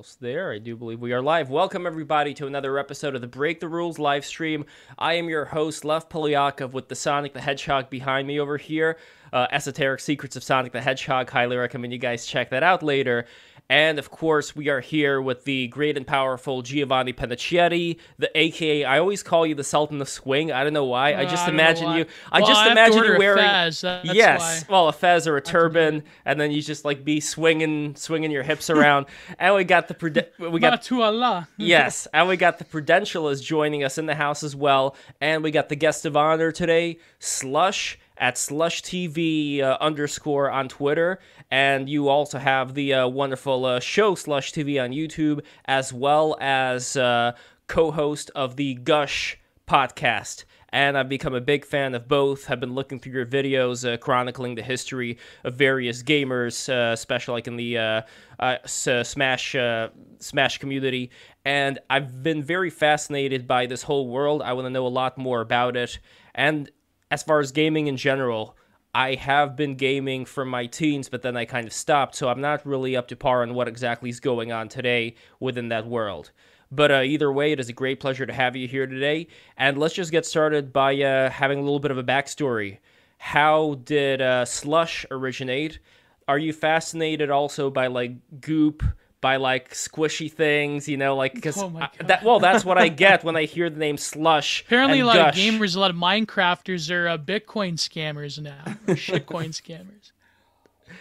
almost there. I do believe we are live. Welcome, everybody, to another episode of the Break the Rules live stream. I am your host, Lev Polyakov, with the Sonic the Hedgehog behind me over here. Uh, Esoteric Secrets of Sonic the Hedgehog. Highly recommend you guys check that out later. And of course, we are here with the great and powerful Giovanni Penacchietti, the AKA. I always call you the Sultan of Swing. I don't know why. I just Uh, I imagine you. I Well, just I imagine you a wearing. fez, yes, why. well, a fez or a turban, and then you just like be swinging, swinging your hips around. and we got the we got to Allah. yes, and we got the Prudential joining us in the house as well, and we got the guest of honor today, Slush at Slush TV uh, underscore on Twitter, and you also have the uh, wonderful uh, show Slush TV on YouTube, as well as uh, co-host of the Gush podcast. And I've become a big fan of both. I've been looking through your videos, uh, chronicling the history of various gamers, uh, especially like in the Smash Smash community. And I've been very fascinated by this whole world. I want to know a lot more about it. And as far as gaming in general, I have been gaming from my teens, but then I kind of stopped, so I'm not really up to par on what exactly is going on today within that world. But uh, either way, it is a great pleasure to have you here today. And let's just get started by uh, having a little bit of a backstory. How did uh, Slush originate? Are you fascinated also by like goop, by like squishy things? You know, like because Oh that well, that's what I get when I hear the name Slush. Apparently, and a lot Gush. of gamers, a lot of Minecrafters are uh, Bitcoin scammers now, or shitcoin scammers.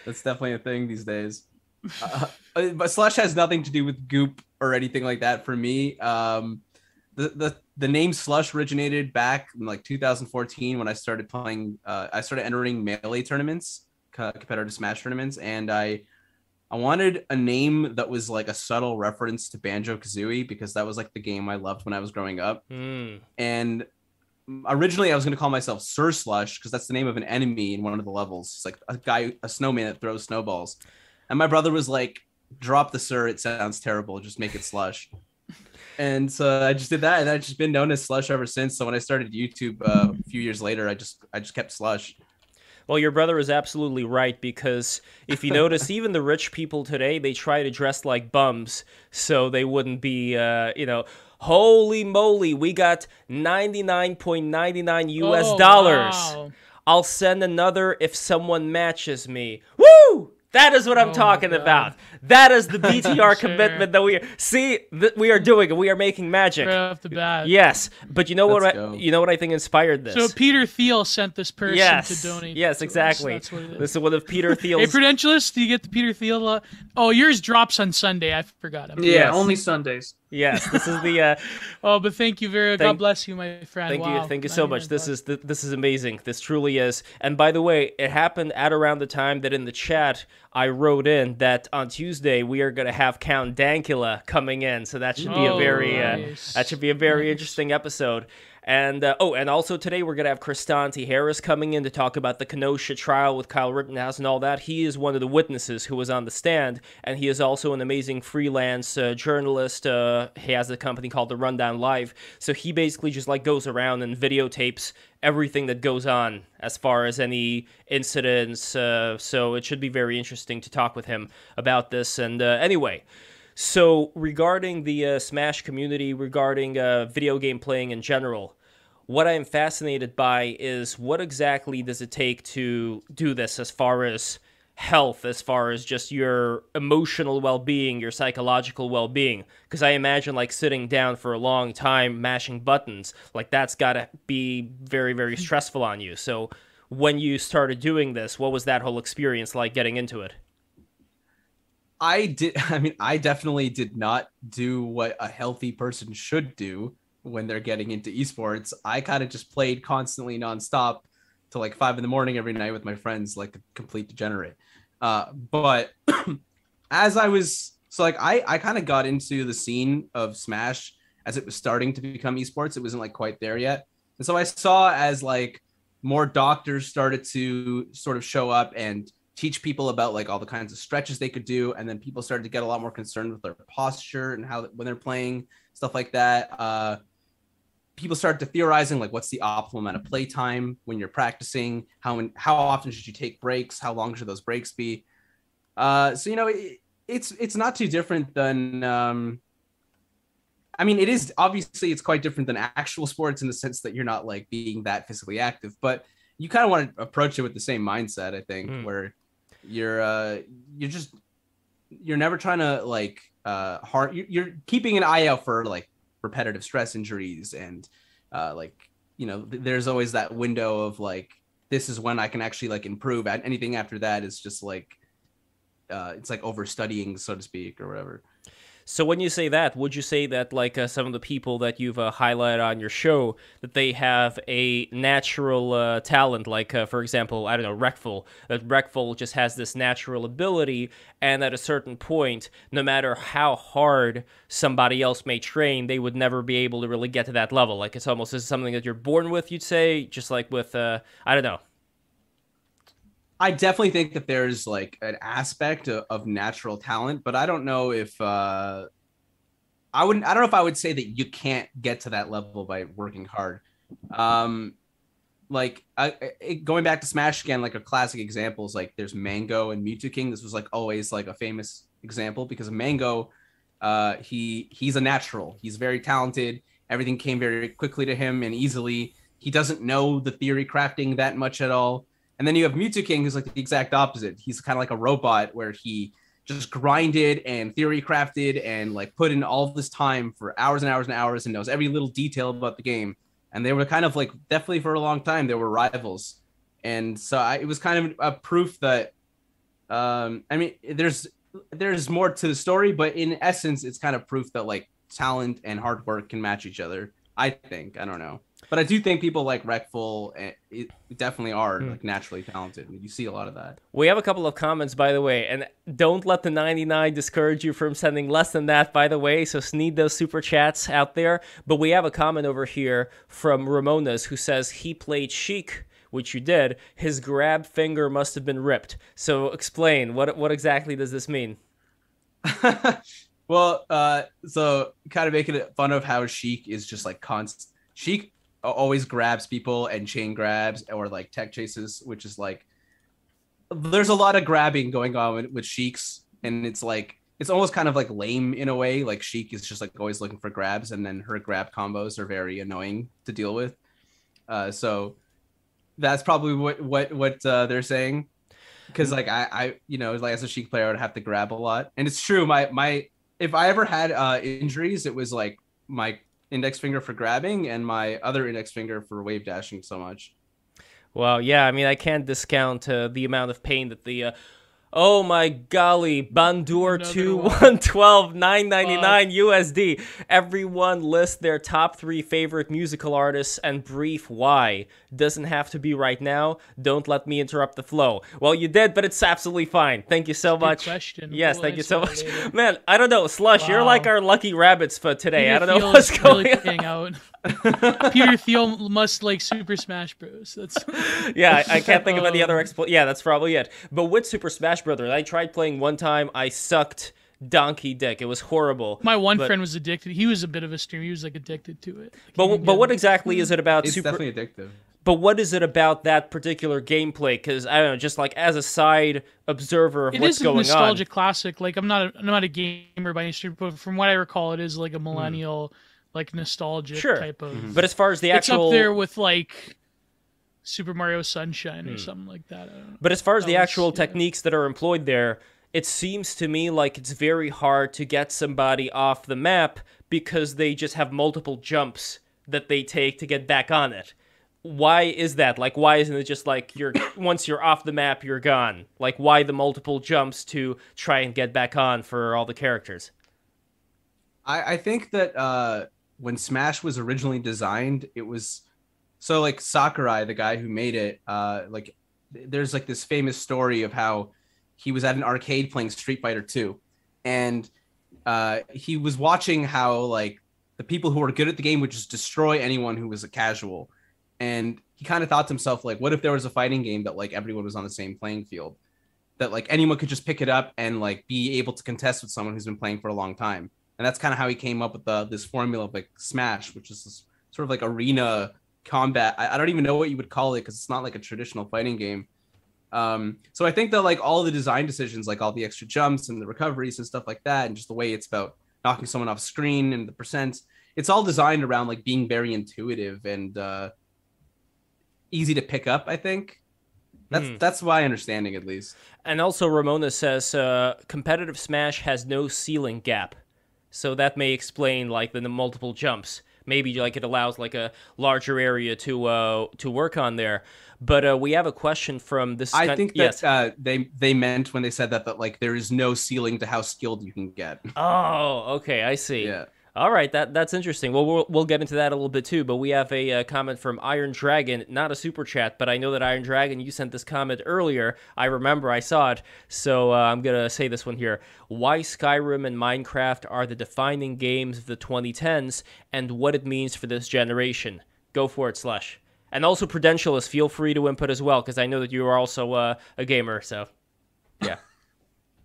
That's definitely a thing these days. Uh, uh, but Slush has nothing to do with Goop or anything like that for me. Um, the, the the name Slush originated back in like 2014 when I started playing. Uh, I started entering melee tournaments, co- competitive Smash tournaments, and I I wanted a name that was like a subtle reference to Banjo Kazooie because that was like the game I loved when I was growing up. Hmm. And originally I was going to call myself Sir Slush because that's the name of an enemy in one of the levels. It's like a guy, a snowman that throws snowballs. And my brother was like, drop the Sir. It sounds terrible. Just make it Slush. And so I just did that, and I've just been known as Slush ever since. So when I started YouTube uh, a few years later, I just I just kept Slush. Well, your brother is absolutely right because if you notice, even the rich people today, they try to dress like bums so they wouldn't be, uh, you know, holy moly, we got 99.99 US Oh, dollars. wow. I'll send another if someone matches me. Woo! That is what I'm Oh, talking about. That is the BTR Sure. commitment that we are. See, that we are doing it. We are making magic. Right off the bat. Yes, but you know what? Let's I, go. you know what I think inspired this. So Peter Thiel sent this person yes, to donate. yes, to us. exactly. That's what it is. This is one of Peter Hey, Thiel's. Prudentialist, do you get the Peter Thiel? Uh... Oh, yours drops on Sunday. I forgot. I'm- Yeah, Yes. only Sundays. Yes, this is the. Uh, Oh, but thank you very. Thank- God bless you, my friend. thank Wow, you, thank you so much. This is th- this is amazing. This truly is. And by the way, it happened at around the time that in the chat I wrote in that on Tuesday we are going to have Count Dankula coming in. So that should be a Oh, very uh, that should be a very Nice. interesting episode. And uh, oh, and also today we're gonna have Christanti Harris coming in to talk about the Kenosha trial with Kyle Rittenhouse and all that. He is one of the witnesses who was on the stand, and he is also an amazing freelance uh, journalist. Uh, he has a company called the Rundown Live, so he basically just like goes around and videotapes everything that goes on as far as any incidents. Uh, so it should be very interesting to talk with him about this. And uh, anyway. So, regarding the uh, Smash community, regarding uh, video game playing in general, what I am fascinated by is what exactly does it take to do this as far as health, as far as just your emotional well being, your psychological well being? Because I imagine, like, sitting down for a long time mashing buttons, like, that's gotta be very, very stressful on you. So, when you started doing this, what was that whole experience like getting into it? I did. I mean, I definitely did not do what a healthy person should do when they're getting into esports. I kind of just played constantly nonstop till like five in the morning every night with my friends, like a complete degenerate. Uh, but as I was, so like I, I kind of got into the scene of Smash as it was starting to become esports. It wasn't like quite there yet, and so I saw as like more doctors started to sort of show up and teach people about like all the kinds of stretches they could do and then people started to get a lot more concerned with their posture and how when they're playing stuff like that uh people started to theorizing like what's the optimal amount of play time when you're practicing? How how often should you take breaks? How long should those breaks be? Uh so you know it, it's it's not too different than um I mean, it is obviously it's quite different than actual sports in the sense that you're not like being that physically active, but you kind of want to approach it with the same mindset, I think, Mm. where you're uh you're just you're never trying to like uh you- you're keeping an eye out for like repetitive stress injuries and uh like you know th- there's always that window of like this is when I can actually like improve anything after that is just like uh it's like over studying so to speak or whatever. So when you say that, would you say that like uh, some of the people that you've uh, highlighted on your show that they have a natural uh, talent, like uh, for example, I don't know, Reckful, that Reckful just has this natural ability, and at a certain point, no matter how hard somebody else may train, they would never be able to really get to that level. Like it's almost as something that you're born with, you'd say, just like with uh, I don't know. I definitely think that there's like an aspect of, of natural talent, but I don't know if uh I wouldn't I don't know if I would say that you can't get to that level by working hard. Um like I, going back to Smash again, like a classic example is like there's Mango and Mew2King. This was like always like a famous example because Mango, uh he he's a natural. He's very talented. Everything came very quickly to him and easily. He doesn't know the theory crafting that much at all. And then you have Mew2King, who's like the exact opposite. He's kind of like a robot where he just grinded and theory crafted and like put in all this time for hours and hours and hours and knows every little detail about the game. And they were kind of like definitely for a long time they were rivals. And so I, it was kind of a proof that um I mean there's there's more to the story, but in essence it's kind of proof that like talent and hard work can match each other. I think. I don't know. But I do think people like Reckful eh, definitely are Hmm. like naturally talented. You see a lot of that. We have a couple of comments, by the way, and don't let the 99 discourage you from sending less than that, by the way. So need those super chats out there. But we have a comment over here from Ramonas who says he played Sheik, which you did. His grab finger must have been ripped. So explain what what exactly does this mean? well, uh, so kind of making it fun of how Sheik is just like constant. Sheik always grabs people and chain grabs or like tech chases, which is like there's a lot of grabbing going on with, with Sheiks, and it's like it's almost kind of like lame in a way. Like Sheik is just like always looking for grabs, and then her grab combos are very annoying to deal with. Uh, so that's probably what what what uh, they're saying because like I, I you know like as a Sheik player I would have to grab a lot and it's true my my if I ever had uh injuries it was like my index finger for grabbing and my other index finger for wave dashing so much Well, yeah, I mean, I can't discount uh, the amount of pain that the. Uh, oh my golly, Bandur Another 2 one. 112 999 USD. Everyone list their top three favorite musical artists and brief why. Doesn't have to be right now. Don't let me interrupt the flow. Well, you did, but it's absolutely fine. Thank you so much. question. Yes, We'll thank you so much. Man, I don't know. Slush, you're like our lucky rabbits for today. I don't know what's going really on. paying out. Peter Thiel must like Super Smash Bros. That's yeah, I, I can't think of any other Um, expl. Yeah, that's probably it. But with Super Smash Brothers, I tried playing one time. I sucked donkey dick. It was horrible. my one But- friend was addicted. He was a bit of a streamer. He was like addicted to it. Like, But he w- could but get- what exactly is it about it's Super? definitely addictive But what is it about that particular gameplay? Because I don't know, just like as a side observer of It what's is a going nostalgic on. classic. Like I'm not a, I'm not a gamer by any stretch, but from what I recall, it is like a millennial, like nostalgic Hmm. Sure. type of. But as far as the it's actual, up there with like Super Mario Sunshine Hmm. or something like that. I don't know. But as far as the was- actual yeah. techniques that are employed there, it seems to me like it's very hard to get somebody off the map because they just have multiple jumps that they take to get back on it. Why is that? Like why isn't it just like you're once you're off the map you're gone? Like why the multiple jumps to try and get back on for all the characters? I, I think that uh, when Smash was originally designed, it was so like Sakurai, the guy who made it. Uh, like, there's like this famous story of how he was at an arcade playing Street Fighter 2, and uh, he was watching how like the people who were good at the game would just destroy anyone who was a casual, and he kind of thought to himself like, what if there was a fighting game that like everyone was on the same playing field, that like anyone could just pick it up and like be able to contest with someone who's been playing for a long time and that's kind of how he came up with the this formula of like Smash, which is this sort of like arena combat. I, I don't even know what you would call it because it's not like a traditional fighting game, Um, so I think that like all the design decisions, like all the extra jumps and the recoveries and stuff like that, and just the way it's about knocking someone off screen and the percents, it's all designed around like being very intuitive and uh, easy to pick up. I think that's Hmm. that's my understanding at least. And also, Ramona says uh, competitive Smash has no ceiling gap, so that may explain like the, the multiple jumps. Maybe like it allows like a larger area to uh, to work on there. But uh, we have a question from this. I think that yes. uh, they they meant when they said that that like there is no ceiling to how skilled you can get. Oh, okay, I see. Yeah. All right, that that's interesting. Well, we'll we'll get into that a little bit too. But we have a uh, comment from Iron Dragon, not a super chat, but I know that Iron Dragon, you sent this comment earlier. I remember, I saw it, so uh, I'm gonna say this one here. Why Skyrim and Minecraft are the defining games of the 2010s, and what it means for this generation. Go for it, Slush. And also, Prudentialist, feel free to input as well, because I know that you are also uh, a gamer. So, yeah.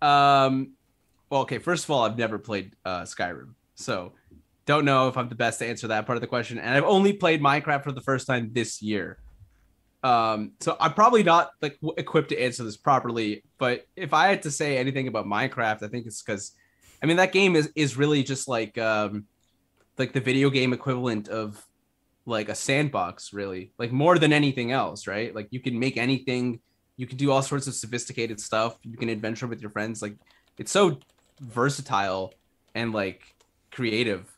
Um, well, okay. First of all, I've never played uh, Skyrim, so don't know if I'm the best to answer that part of the question. And I've only played Minecraft for the first time this year. Um, so I'm probably not like equipped to answer this properly. But if I had to say anything about Minecraft, I think it's because, I mean, that game is is really just like um, like the video game equivalent of like a sandbox, really, like more than anything else, right? Like you can make anything you can do all sorts of sophisticated stuff you can adventure with your friends like it's so versatile and like creative.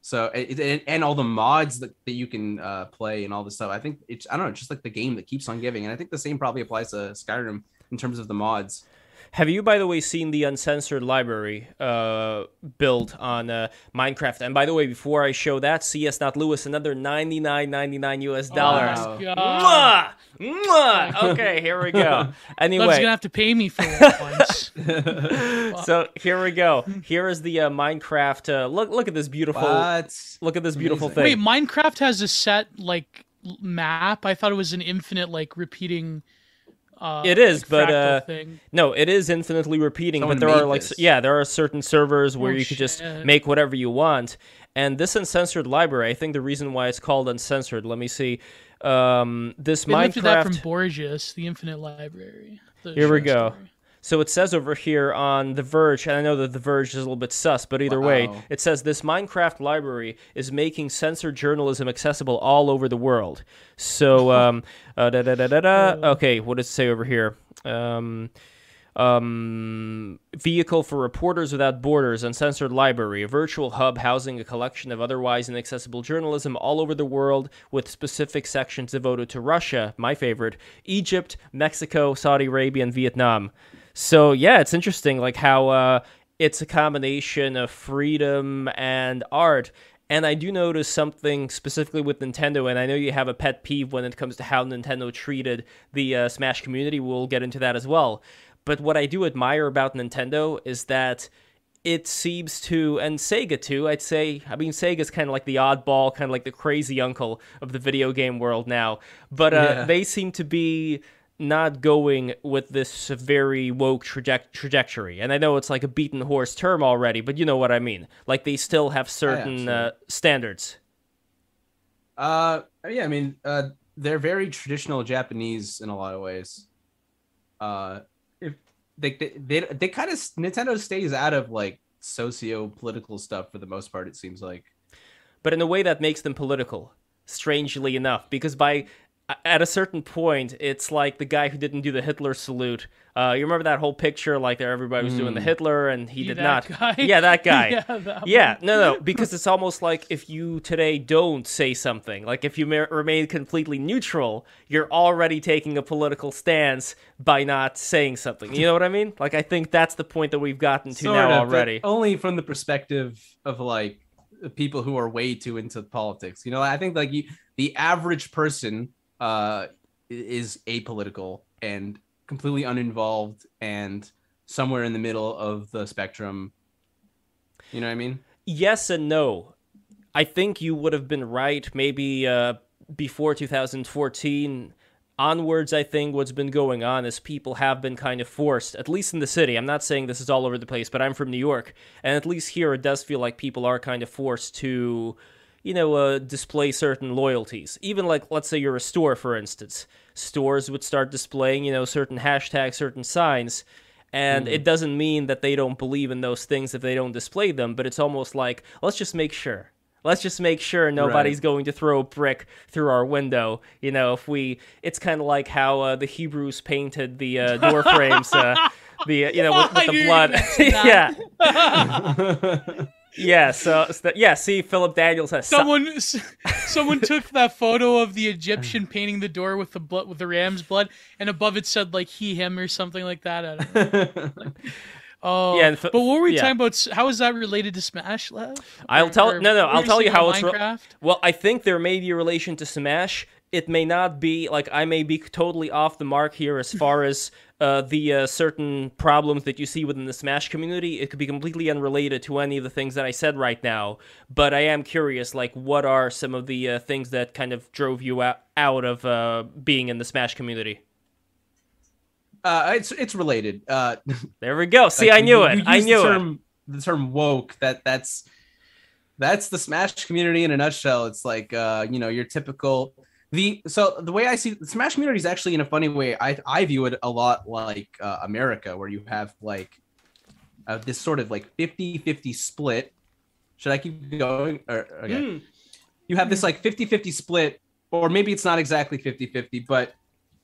So it- and all the mods that, that you can uh, play and all this stuff i think it's i don't know just like the game that keeps on giving. And i think the same probably applies to skyrim in terms of the mods Have you, by the way, seen the uncensored library uh, built on uh, Minecraft? And by the way, before I show that, CS Not Lewis, another ninety nine ninety nine US dollars. wow. God. Mwah! Mwah! Okay, here we go. Love's Anyway, gonna have to pay me for it once. so here we go. Here is the uh, Minecraft. Uh, look, look at this beautiful. but Look at this beautiful Amazing. thing. Wait, Minecraft has a set like map. I thought it was an infinite like repeating. Uh, It is, like, but, uh, thing. No, it is infinitely repeating, Someone but there are like this. yeah, there are certain servers where Oh, you could just make whatever you want. And this uncensored library, I think the reason why it's called uncensored, let me see. Um, this They lifted that from Minecraft Borges, the Infinite Library. the Here we go. story. So it says over here on The Verge, and I know that The Verge is a little bit sus, but either way, it says this Minecraft library is making censored journalism accessible all over the world. So, um, uh, da, da, da, da, da. okay, what does it say over here? Um, um, vehicle for Reporters Without Borders, Uncensored Library, a virtual hub housing a collection of otherwise inaccessible journalism all over the world with specific sections devoted to Russia, my favorite, Egypt, Mexico, Saudi Arabia, and Vietnam. So, yeah, it's interesting, like how uh, it's a combination of freedom and art. And I do notice something specifically with Nintendo, and I know you have a pet peeve when it comes to how Nintendo treated the uh, Smash community. We'll get into that as well. But what I do admire about Nintendo is that it seems to, and Sega too, I'd say, I mean, Sega's kind of like the oddball, kind of like the crazy uncle of the video game world now. But uh, Yeah. they seem to be not going with this very woke traje- trajectory. And I know it's like a beaten horse term already, but you know what I mean. Like they still have certain uh, standards. Uh, yeah, I mean, uh, they're very traditional Japanese in a lot of ways. Uh, if they they they, they kind of Nintendo stays out of like socio-political stuff for the most part. It seems like. but in a way that makes them political strangely enough because by at a certain point it's like the guy who didn't do the hitler salute. Uh, you remember that whole picture like there everybody was doing the hitler and he Yeah, did that not? guy. yeah that guy. Yeah, that yeah one. no no because it's almost like if you today don't say something like if you ma- remain completely neutral you're already taking a political stance by not saying something. You know what i mean? Like i think that's the point that we've gotten to Sort now of, already. only from the perspective of like people who are way too into politics. You know, I think like you, the average person uh, is apolitical and completely uninvolved and somewhere in the middle of the spectrum. You know what I mean? yes and no. I think you would have been right maybe uh, before 2014 onwards. I think what's been going on is people have been kind of forced, at least in the city. I'm not saying this is all over the place, but I'm from New York, and at least here it does feel like people are kind of forced to. You know, uh, display certain loyalties. Even like, let's say you're a store, for instance, stores would start displaying, you know, certain hashtags, certain signs. And Mm. it doesn't mean that they don't believe in those things if they don't display them, but it's almost like, let's just make sure. Let's just make sure nobody's going to throw a brick through our window. You know, if we, it's kind of like how uh, the Hebrews painted the uh, door frames, uh, the uh, you know with, with the blood. yeah, yeah. So, so yeah. See, Philip Daniels has Someone, someone took that photo of the Egyptian painting the door with the blood, with the ram's blood, and above it said like he, him, or something like that. I don't know. Oh, Yeah, but what were we yeah. talking about? How is that related to Smash, Lev? I'll Or- tell- or no, no, I'll tell you how about it's re- Well, I think there may be a relation to Smash. It may not be like I may be totally off the mark here as far as uh, the uh, certain problems that you see within the Smash community. It could be completely unrelated to any of the things that I said right now. But I am curious, like, what are some of the uh, things that kind of drove you out, out of uh, being in the Smash community? uh, it's it's related. Uh, There we go. See, like, I knew you- it. you I knew the it. term, The term woke. That that's that's the Smash community in a nutshell. It's like uh, you know your typical the so the way I see the Smash community is actually in a funny way. I I view it a lot like uh, America, where you have like uh, this sort of like 50-50 split. Should I keep going? Or, okay. Hmm. You have this like 50-50 split, or maybe it's not exactly 50-50, but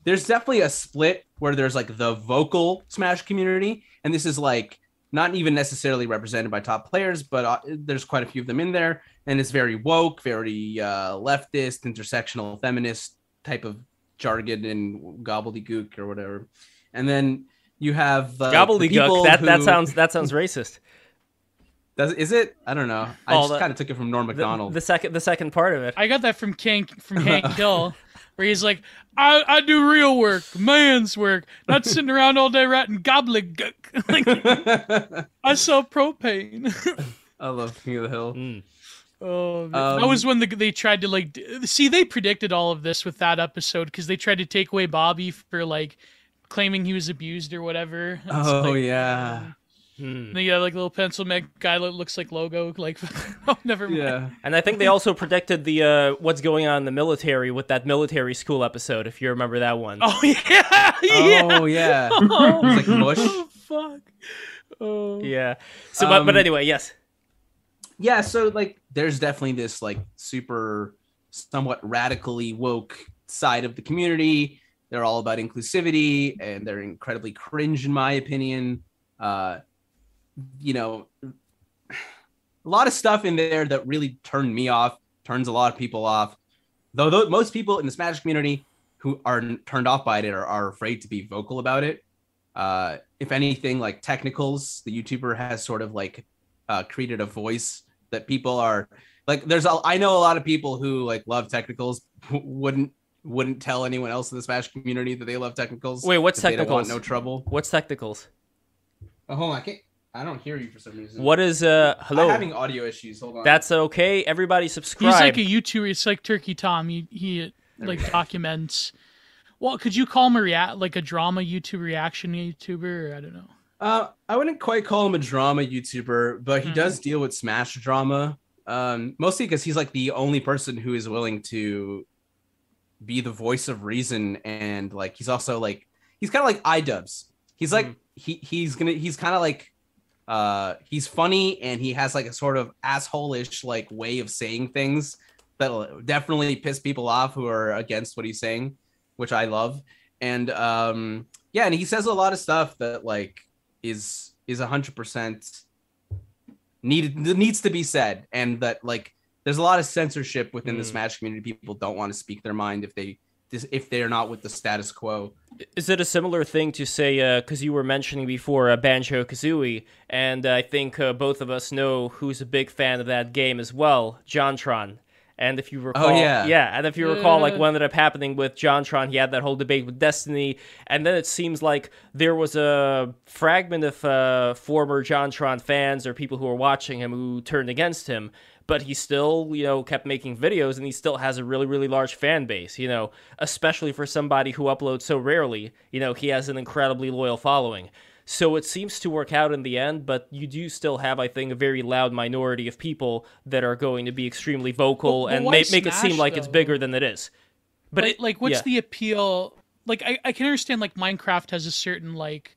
there's definitely a split where there's like the vocal Smash community, and this is like not even necessarily represented by top players, but uh, there's quite a few of them in there, and it's very woke, very uh, leftist, intersectional, feminist type of jargon and gobbledygook or whatever. And then you have uh, Gobbledygook. people That that sounds that sounds racist. Does, is it? I don't know. I Oh, just kind of took it from Norm The, Macdonald. the second the second part of it. I got that from Hank from Hank Hill, where he's like, I, I do real work, man's work, not sitting around all day writing gobbledygook. like, I sell propane. I love King of the Hill. Mm. Oh, that Um, that was when the, they tried to like see. They predicted all of this with that episode because they tried to take away Bobby for like claiming he was abused or whatever. It's Oh like- yeah, Hmm. And then you have like little pencil neck guy that looks like logo. Like, oh, never mind. yeah. And I think they also predicted the uh, what's going on in the military with that military school episode, if you remember that one. Oh yeah, yeah. Oh yeah. Oh, It's like mush. fuck. Oh. Yeah. So, but, but Um, anyway, yes. yeah so like there's definitely this like super somewhat radically woke side of the community they're all about inclusivity and they're incredibly cringe in my opinion uh you know a lot of stuff in there that really turned me off turns a lot of people off though, though most people in the smash community who are turned off by it are, are afraid to be vocal about it uh if anything like technicals the youtuber has sort of like uh, created a voice that people are like there's a, I know a lot of people who like love technicals wouldn't wouldn't tell anyone else in the smash community that they love technicals Wait, what's if they don't want technicals? no trouble What's technicals? oh hold on i can't i don't hear you for some reason What is uh hello? I'm having audio issues hold on That's okay. Everybody subscribe. He's like a YouTuber. It's like Turkey Tom. He he like documents. Well, could you call him a rea- like a drama YouTube reaction YouTuber? Or I don't know. Uh, I wouldn't quite call him a drama YouTuber, but he Hmm. does deal with Smash drama. Um, mostly because he's like the only person who is willing to be the voice of reason, and like he's also like he's kind of like iDubbbz. He's like Hmm. he he's gonna he's kind of like uh he's funny and he has like a sort of asshole-ish like way of saying things that'll definitely piss people off who are against what he's saying, which I love. And um yeah, and he says a lot of stuff that like is is a hundred percent needed needs to be said, and that like there's a lot of censorship within the Mm. Smash community. People don't want to speak their mind if they if they're not with the status quo. Is it a similar thing to say, because you were mentioning before uh, Banjo Kazooie, and I think uh, both of us know who's a big fan of that game as well, Jontron. And if you recall, yeah. yeah, and if you recall, like what ended up happening with Jontron, he had that whole debate with Destiny, and then it seems like there was a fragment of uh, former Jontron fans or people who were watching him who turned against him. But he still, you know, kept making videos, and he still has a really, really large fan base. You know, especially for somebody who uploads so rarely. You know, he has an incredibly loyal following. So it seems to work out in the end, but you do still have, I think, a very loud minority of people that are going to be extremely vocal and why ma- make it seem like it's bigger than it is. But like, it- like what's yeah. the appeal like I, I can understand like minecraft has a certain like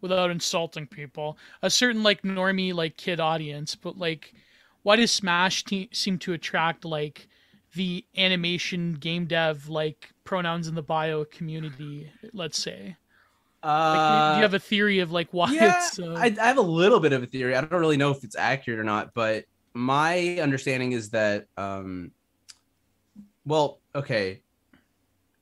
without insulting people a certain like normie like kid audience but like why does smash te- seem to attract like the animation game dev like pronouns in the bio community let's say like, do you have a theory of like why yeah, it's uh, I, I have a little bit of a theory. I don't really know if it's accurate or not, but my understanding is that, um, well, okay,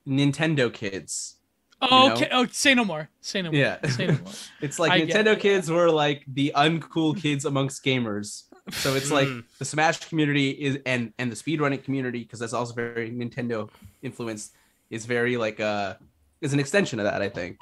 Nintendo kids. oh, you know? okay oh say no more say no more Yeah. say no more It's like I Nintendo it, kids were like the uncool kids amongst gamers. So it's like Mm. the Smash community is and and the speedrunning community because that's also very Nintendo influenced is very like uh is an extension of that I think.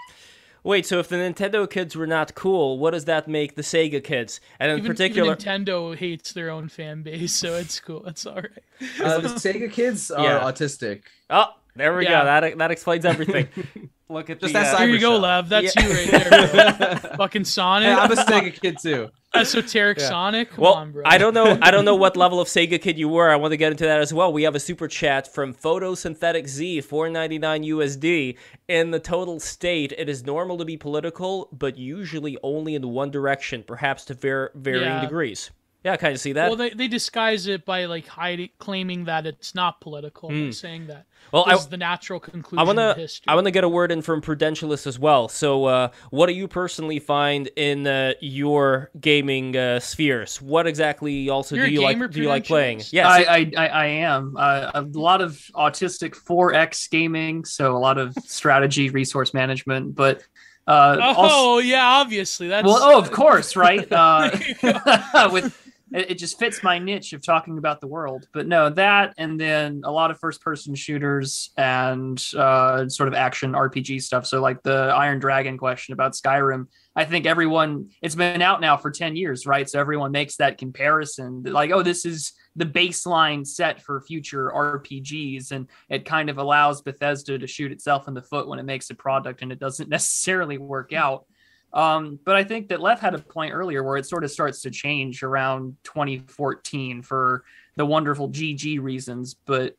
Wait, so if the Nintendo kids were not cool, what does that make the Sega kids? And in even, particular, even nintendo hates their own fan base so it's cool it's all right Uh, the Sega kids are Yeah. autistic. oh, there we Yeah. go. That that explains everything. Look at Just the, that uh, Here you go, Cybershot. Lev. That's Yeah. you right there. Fucking Sonic. Hey, I'm a Sega kid too. Esoteric Yeah. Sonic. Come well, on. I don't know. I don't know what level of Sega kid you were. I want to get into that as well. We have a super chat from Photosynthetic Z, 4.99 USD. In the total state, it is normal to be political, but usually only in one direction, perhaps to var- varying Yeah. degrees. Yeah, I kind of see that. Well, they, they disguise it by like hiding, claiming that it's not political, Hmm. by saying that. Well, this I- is the natural conclusion I want of to history. I want to get a word in from Prudentialist as well. So, uh, what do you personally find in uh, your gaming uh, spheres? What exactly also You're do you like do you like playing? Prudentialist? Yes. I, I, I, I am. Uh, a lot of autistic 4X gaming, so a lot of strategy, resource management, but uh, oh, also, yeah, obviously. That's well, oh, of course, right? Uh, with it, it just fits my niche of talking about the world. But no, that and then a lot of first-person shooters and uh, sort of action RPG stuff. So like the Iron Dragon question about Skyrim. I think everyone it's been out now for 10 years, right? So everyone makes that comparison like, oh, this is the baseline set for future RPGs. And it kind of allows Bethesda to shoot itself in the foot when it makes a product and it doesn't necessarily work out. Um, but I think that Lev had a point earlier where it sort of starts to change around 2014 for the wonderful GG reasons. But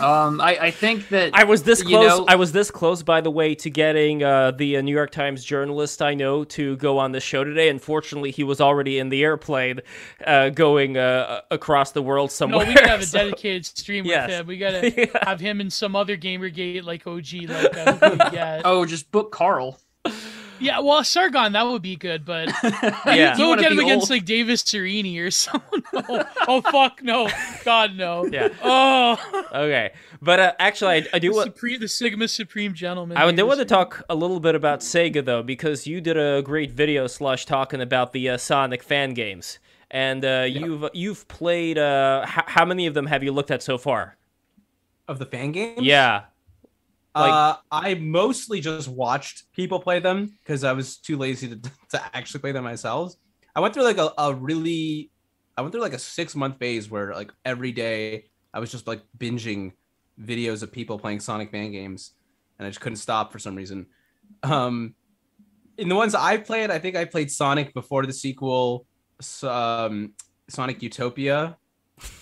um, I, I think that I was this close. know- I was this close, by the way, to getting uh, the uh, New York Times journalist I know to go on the show today. Unfortunately, he was already in the airplane, uh, going uh, across the world somewhere. No, somewhere. we gotta have a So- dedicated stream Yes. with him. We gotta Yeah. have him in some other Gamergate like OG like uh, who oh, just book Carl. Yeah, well, Sargon that would be good, but Yeah. Do you we'll get him be against old? like Davis Aurini or someone. No. Oh fuck no, God no. Yeah. Oh, Okay, but uh, actually, I, I do the, want. Supreme, the Sigma Supreme Gentleman. I do want to talk a little bit about Sega though, because you did a great video slush talking about the uh, Sonic fan games, and uh, you've you've played. Uh, h- how many of them have you looked at so far? Of the fan games? Yeah. Like- uh, I mostly just watched people play them because I was too lazy to, to actually play them myself. I went through like a, a really, I went through like a six month phase where like every day I was just like binging videos of people playing Sonic fan games, and I just couldn't stop for some reason. Um, in the ones I played, I think I played Sonic before the sequel, um, Sonic Utopia,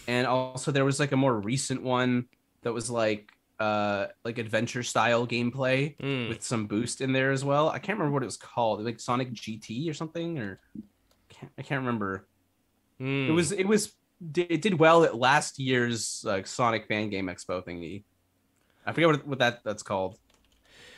and also there was like a more recent one that was like uh like adventure style gameplay Mm. with some boost in there as well. I can't remember what it was called, like Sonic GT or something, or can't, I can't remember. Mm. It was it was it did well at last year's like Sonic Fan Game Expo thingy. I forget what what that that's called.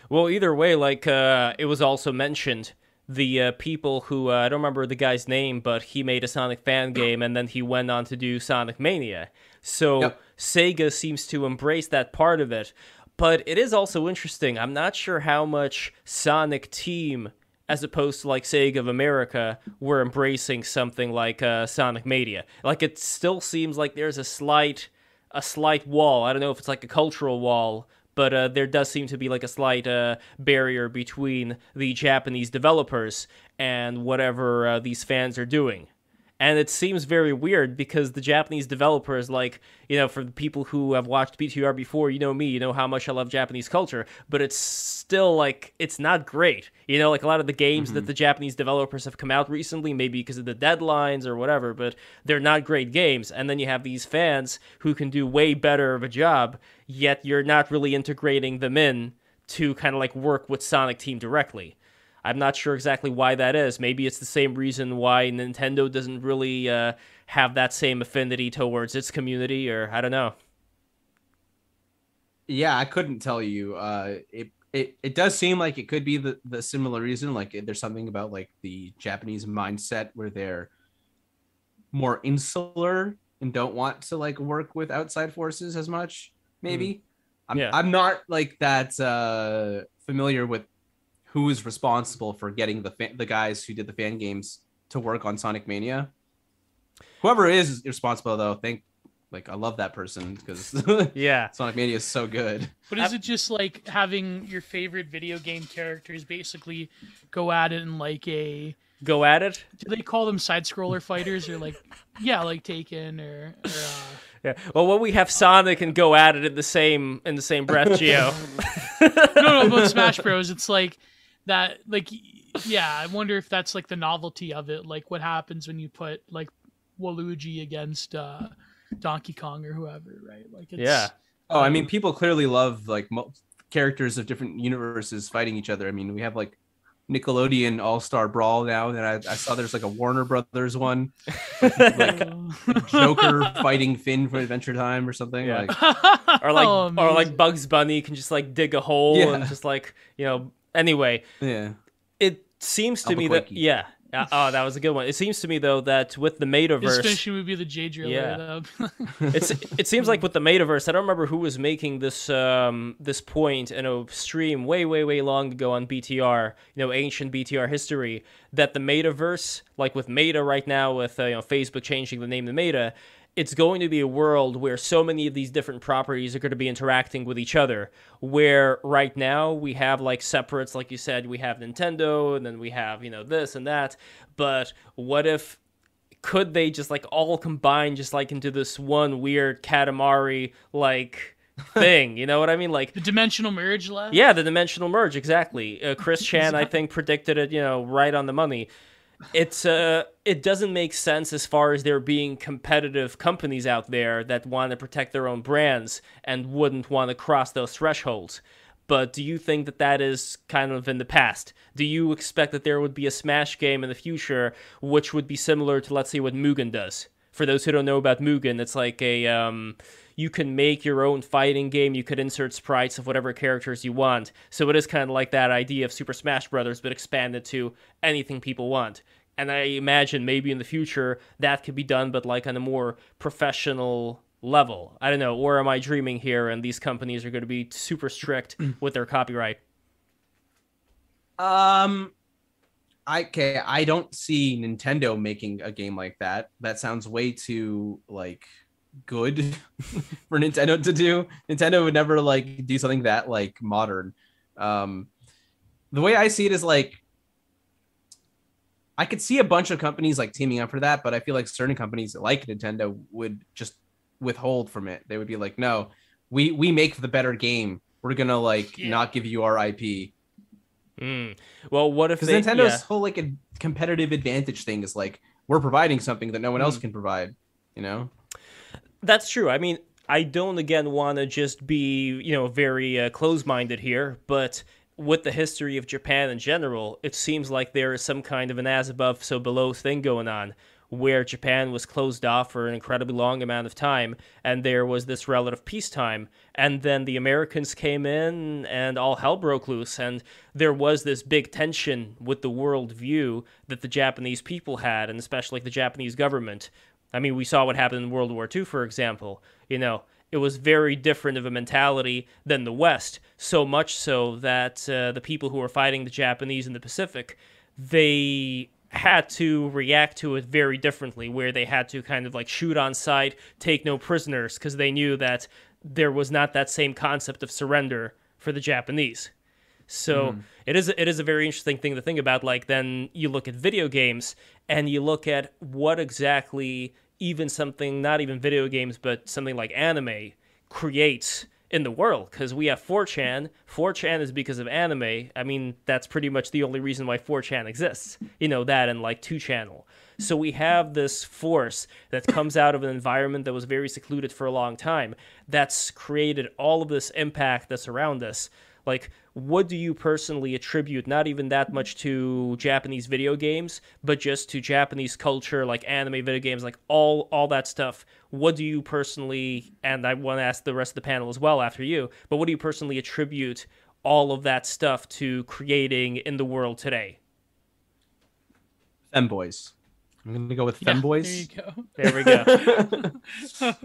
Well, either way, like uh, it was also mentioned the uh, people who uh, I don't remember the guy's name, but he made a Sonic fan game, and then he went on to do Sonic Mania. So Yep. Sega seems to embrace that part of it. But it is also interesting. I'm not sure how much Sonic Team, as opposed to like Sega of America, were embracing something like uh, Sonic Mania. Like it still seems like there's a slight a slight wall. I don't know if it's like a cultural wall, but uh, there does seem to be like a slight uh, barrier between the Japanese developers and whatever uh, these fans are doing. And it seems very weird because the Japanese developers, like, you know, for the people who have watched BTR before, you know me, you know how much I love Japanese culture, but it's still like, it's not great. You know, like a lot of the games mm-hmm. that the Japanese developers have come out recently, maybe because of the deadlines or whatever, but they're not great games. And then you have these fans who can do way better of a job, yet you're not really integrating them in to kind of like work with Sonic Team directly. I'm not sure exactly why that is. Maybe it's the same reason why Nintendo doesn't really uh, have that same affinity towards its community, or I don't know. Yeah, I couldn't tell you. Uh, it it it does seem like it could be the the similar reason. Like there's something about like the Japanese mindset where they're more insular and don't want to like work with outside forces as much. Maybe. Mm. I'm yeah. I'm not like that uh, familiar with who is responsible for getting the fa- the guys who did the fan games to work on Sonic Mania. Whoever is responsible though, thank like I love that person because yeah, Sonic Mania is so good. But is it just like having your favorite video game characters basically go at it in like a go at it? Do they call them side scroller fighters or like yeah, like Tekken or, or uh... yeah. Well, when we have Sonic and go at it in the same in the same breath, Geo. no, no, but Smash Bros. It's like that like yeah i wonder if that's like the novelty of it like what happens when you put like waluigi against uh donkey kong or whoever right like it's, yeah oh i mean people clearly love like mo- characters of different universes fighting each other i mean we have like Nickelodeon All Star Brawl now. And I, I, saw there's like a Warner Brothers one, like Joker fighting Finn for Adventure Time or something. Yeah. Like, or like, oh, or like Bugs Bunny can just like dig a hole yeah. and just like you know Anyway, yeah, it seems to me that yeah. Uh, oh, that was a good one. It seems to me though that with the Metaverse, his finishing would be the J Driller. Yeah, it's it seems like with the Metaverse. I don't remember who was making this um this point in a stream way way way long ago on BTR. You know, ancient BTR history that the Metaverse, like with Meta right now, with uh, you know Facebook changing the name to Meta, it's going to be a world where so many of these different properties are going to be interacting with each other. Where right now we have like separates, like you said, we have Nintendo and then we have, you know, this and that. But what if could they just like all combine just like into this one weird Katamari like thing. You know what I mean? Like the dimensional merge left. Yeah, the dimensional merge exactly. Uh, Chris Chan, I think, predicted it. You know, right on the money it's uh it doesn't make sense as far as there being competitive companies out there that want to protect their own brands and wouldn't want to cross those thresholds but do you think that that is kind of in the past do you expect that there would be a smash game in the future which would be similar to let's say what mugen does for those who don't know about mugen it's like a um you can make your own fighting game. You could insert sprites of whatever characters you want. So it is kind of like that idea of Super Smash Brothers, but expanded to anything people want and I imagine maybe in the future that could be done, but like on a more professional level. I don't know, or am I dreaming here? And these companies are going to be super strict mm. with their copyright. Um, I okay, I don't see Nintendo making a game like that. That sounds way too like good for Nintendo to do. Nintendo would never like do something that like modern. Um, the way I see it is like I could see a bunch of companies like teaming up for that, but I feel like certain companies like Nintendo would just withhold from it. They would be like, "No, we we make the better game. We're gonna like yeah. not give you our IP." Mm. Well, what if because Nintendo's yeah. whole like a competitive advantage thing is like we're providing something that no one mm. else can provide. You know, that's true. I mean, I don't again want to just be you know very uh, close minded here, but with the history of Japan in general, it seems like there is some kind of an as above, so below thing going on where Japan was closed off for an incredibly long amount of time, and there was this relative peacetime. And then the Americans came in, and all hell broke loose, and there was this big tension with the world view that the Japanese people had, and especially the Japanese government. I mean, we saw what happened in World War II, for example. You know, it was very different of a mentality than the West. So much so that uh, the people who were fighting the Japanese in the Pacific, they had to react to it very differently, where they had to kind of like shoot on sight, take no prisoners, because they knew that there was not that same concept of surrender for the Japanese. So Hmm. it is it is a very interesting thing to think about. Like then you look at video games and you look at what exactly even something not even video games but something like anime creates in the world. Because we have 4chan 4chan is because of anime. I mean that's pretty much the only reason why 4chan exists you know that and like 2channel so we have this force that comes out of an environment that was very secluded for a long time that's created all of this impact that's around us. Like what do you personally attribute not even that much to japanese video games but just to japanese culture like anime video games like all all that stuff what do you personally and i want to ask the rest of the panel as well after you but what do you personally attribute all of that stuff to creating in the world today Femboys. I'm gonna go with Yeah, femboys. There you go. there we go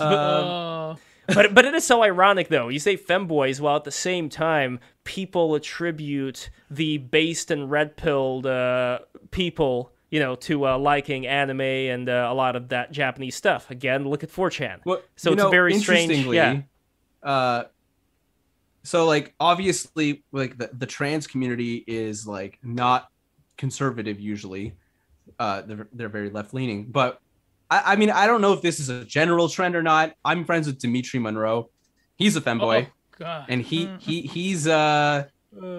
Um, Uh, but but it is so ironic though. You say femboys while at the same time people attribute the based and red pilled uh, people, you know, to uh, liking anime and uh, a lot of that Japanese stuff. Again, look at 4chan. Well, So it's know, very strange- yeah. Uh, so like obviously, like the the trans community is like not conservative usually. Uh, they're they're very left leaning, but I, I mean I don't know if this is a general trend or not. I'm friends with Dimitri Monroe. He's a femboy, oh, God. and he he he's uh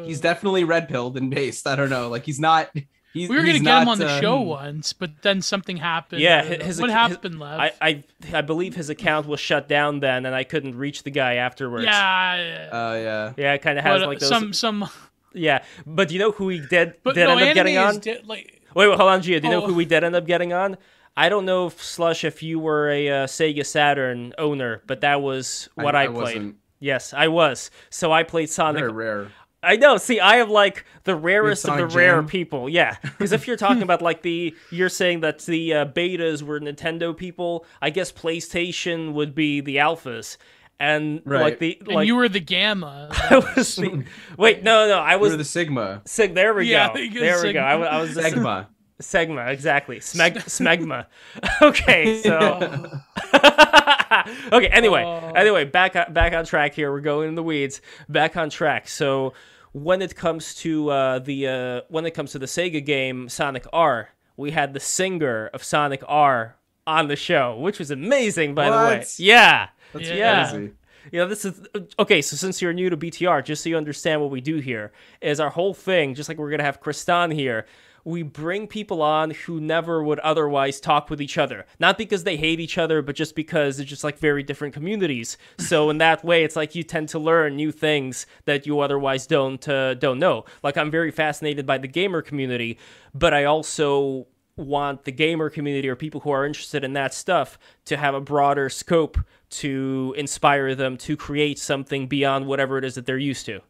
he's definitely red pilled and based. I don't know, like he's not. He's, we were gonna he's get him on the uh, show once, but then something happened. Yeah, I don't know. his- what his- happened, Lev? I, I I believe his account was shut down then, and I couldn't reach the guy afterwards. yeah, Uh, yeah. yeah, it kind of has but, uh, like those. some some. Yeah, but do you know who he did But did no, end up getting is on? di- like Wait, wait, hold on, Gia. Do you know Oh. who we did end up getting on? I don't know if Slush if you were a uh, Sega Saturn owner, but that was what I, played. wasn't Yes, I was. So I played Sonic. very rare. I know. See, I am like the rarest of the Sonic rare people. Yeah, because if you're talking about like the, you're saying that the uh, betas were Nintendo people. I guess PlayStation would be the alphas, and like Right. the and like. you were the gamma. I was the, wait, no, no, I was We're the Sigma. Sig. There we Yeah, go. you There we go. I, I was the Sigma. Segma, exactly. Smeg smegma. okay, so okay. Anyway, Oh. anyway, back on, back on track here. We're going in the weeds. Back on track. So when it comes to uh, the uh, when it comes to the Sega game Sonic R, we had the singer of Sonic R on the show, which was amazing, by the way. What? Yeah. That's Yeah. crazy. You know, this is okay. So since you're new to BTR, just so you understand what we do here, is our whole thing. Just like we're gonna have Kristan here, we bring people on who never would otherwise talk with each other. Not because they hate each other, but just because they're just like very different communities. So in that way, it's like you tend to learn new things that you otherwise don't uh, don't know. Like I'm very fascinated by the gamer community, but I also want the gamer community or people who are interested in that stuff to have a broader scope to inspire them to create something beyond whatever it is that they're used to.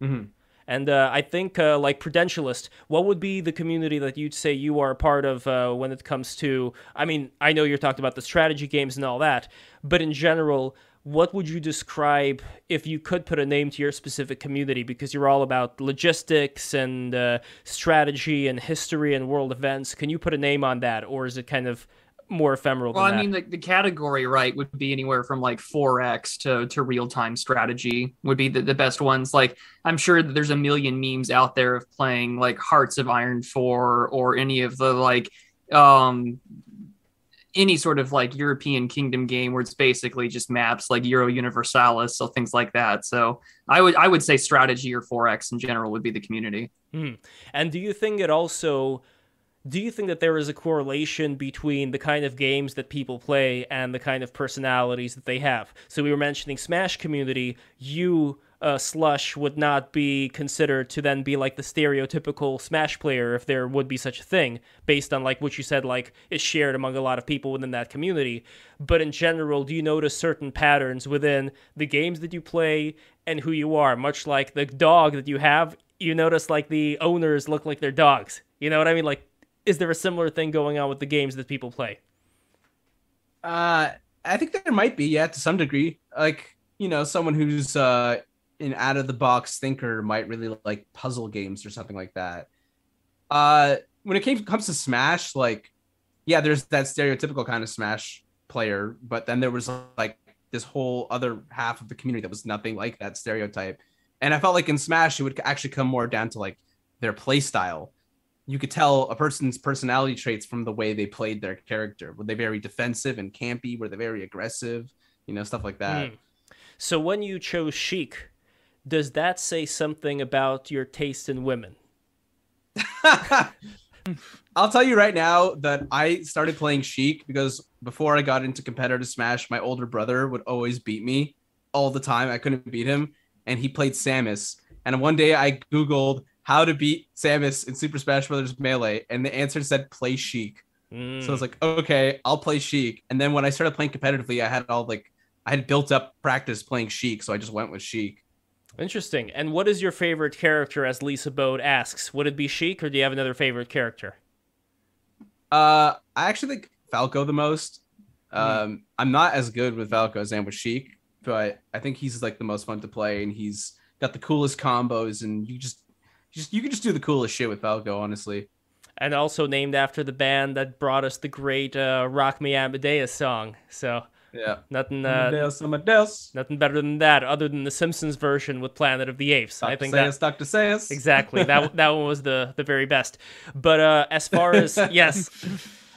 Mhm. And uh, I think, uh, like Prudentialist, what would be the community that you'd say you are a part of uh, when it comes to? I mean, I know you're talking about the strategy games and all that, but in general, what would you describe if you could put a name to your specific community? Because you're all about logistics and uh, strategy and history and world events. Can you put a name on that, or is it kind of more ephemeral? Well, I that? mean, the, the category, right, would be anywhere from like 4x to, to real time strategy would be the, the best ones. Like, I'm sure that there's a million memes out there of playing like Hearts of Iron 4 or any of the like, um, any sort of like European kingdom game where it's basically just maps like Europa Universalis, so things like that. So I would I would say strategy or 4x in general would be the community. And do you think it also do you think that there is a correlation between the kind of games that people play and the kind of personalities that they have? So we were mentioning Smash community, you uh, Slush would not be considered to then be like the stereotypical Smash player if there would be such a thing, based on like what you said, like is shared among a lot of people within that community. But in general, do you notice certain patterns within the games that you play and who you are? Much like the dog that you have, you notice like the owners look like their dogs. You know what I mean? Like, is there a similar thing going on with the games that people play? Uh, I think there might be, yeah, to some degree. Like, you know, someone who's uh, an out of the box thinker might really like puzzle games or something like that. Uh, when it came, comes to Smash, like, yeah, there's that stereotypical kind of Smash player, but then there was like this whole other half of the community that was nothing like that stereotype. And I felt like in Smash, it would actually come more down to like their play style. You could tell a person's personality traits from the way they played their character. Were they very defensive and campy? Were they very aggressive? You know, stuff like that. Hmm. So when you chose Sheik, does that say something about your taste in women? I'll tell you right now that I started playing Sheik because before I got into competitive Smash, my older brother would always beat me all the time. I couldn't beat him, and he played Samus. And one day I Googled how to beat Samus in Super Smash Bros. Melee, and the answer said play Sheik. Mm. So I was like, okay, I'll play Sheik. And then when I started playing competitively, I had all like I had built up practice playing Sheik, so I just went with Sheik. Interesting. And what is your favorite character? As Lisa Bode asks, would it be Sheik, or do you have another favorite character? Uh, I actually think Falco the most. Um, I'm not as good with Falco as I am with Sheik, but I think he's like the most fun to play, and he's got the coolest combos, and you just, just you can just do the coolest shit with Falco, honestly. And also named after the band that brought us the great uh, "Rock Me Amadeus" song. So Yeah. nothing, uh, Amadeus, Amadeus. nothing better than that, other than the Simpsons version with Planet of the Apes. I think Zaius, that Dr. Zaius. exactly that that one was the the very best. But uh, as far as yes,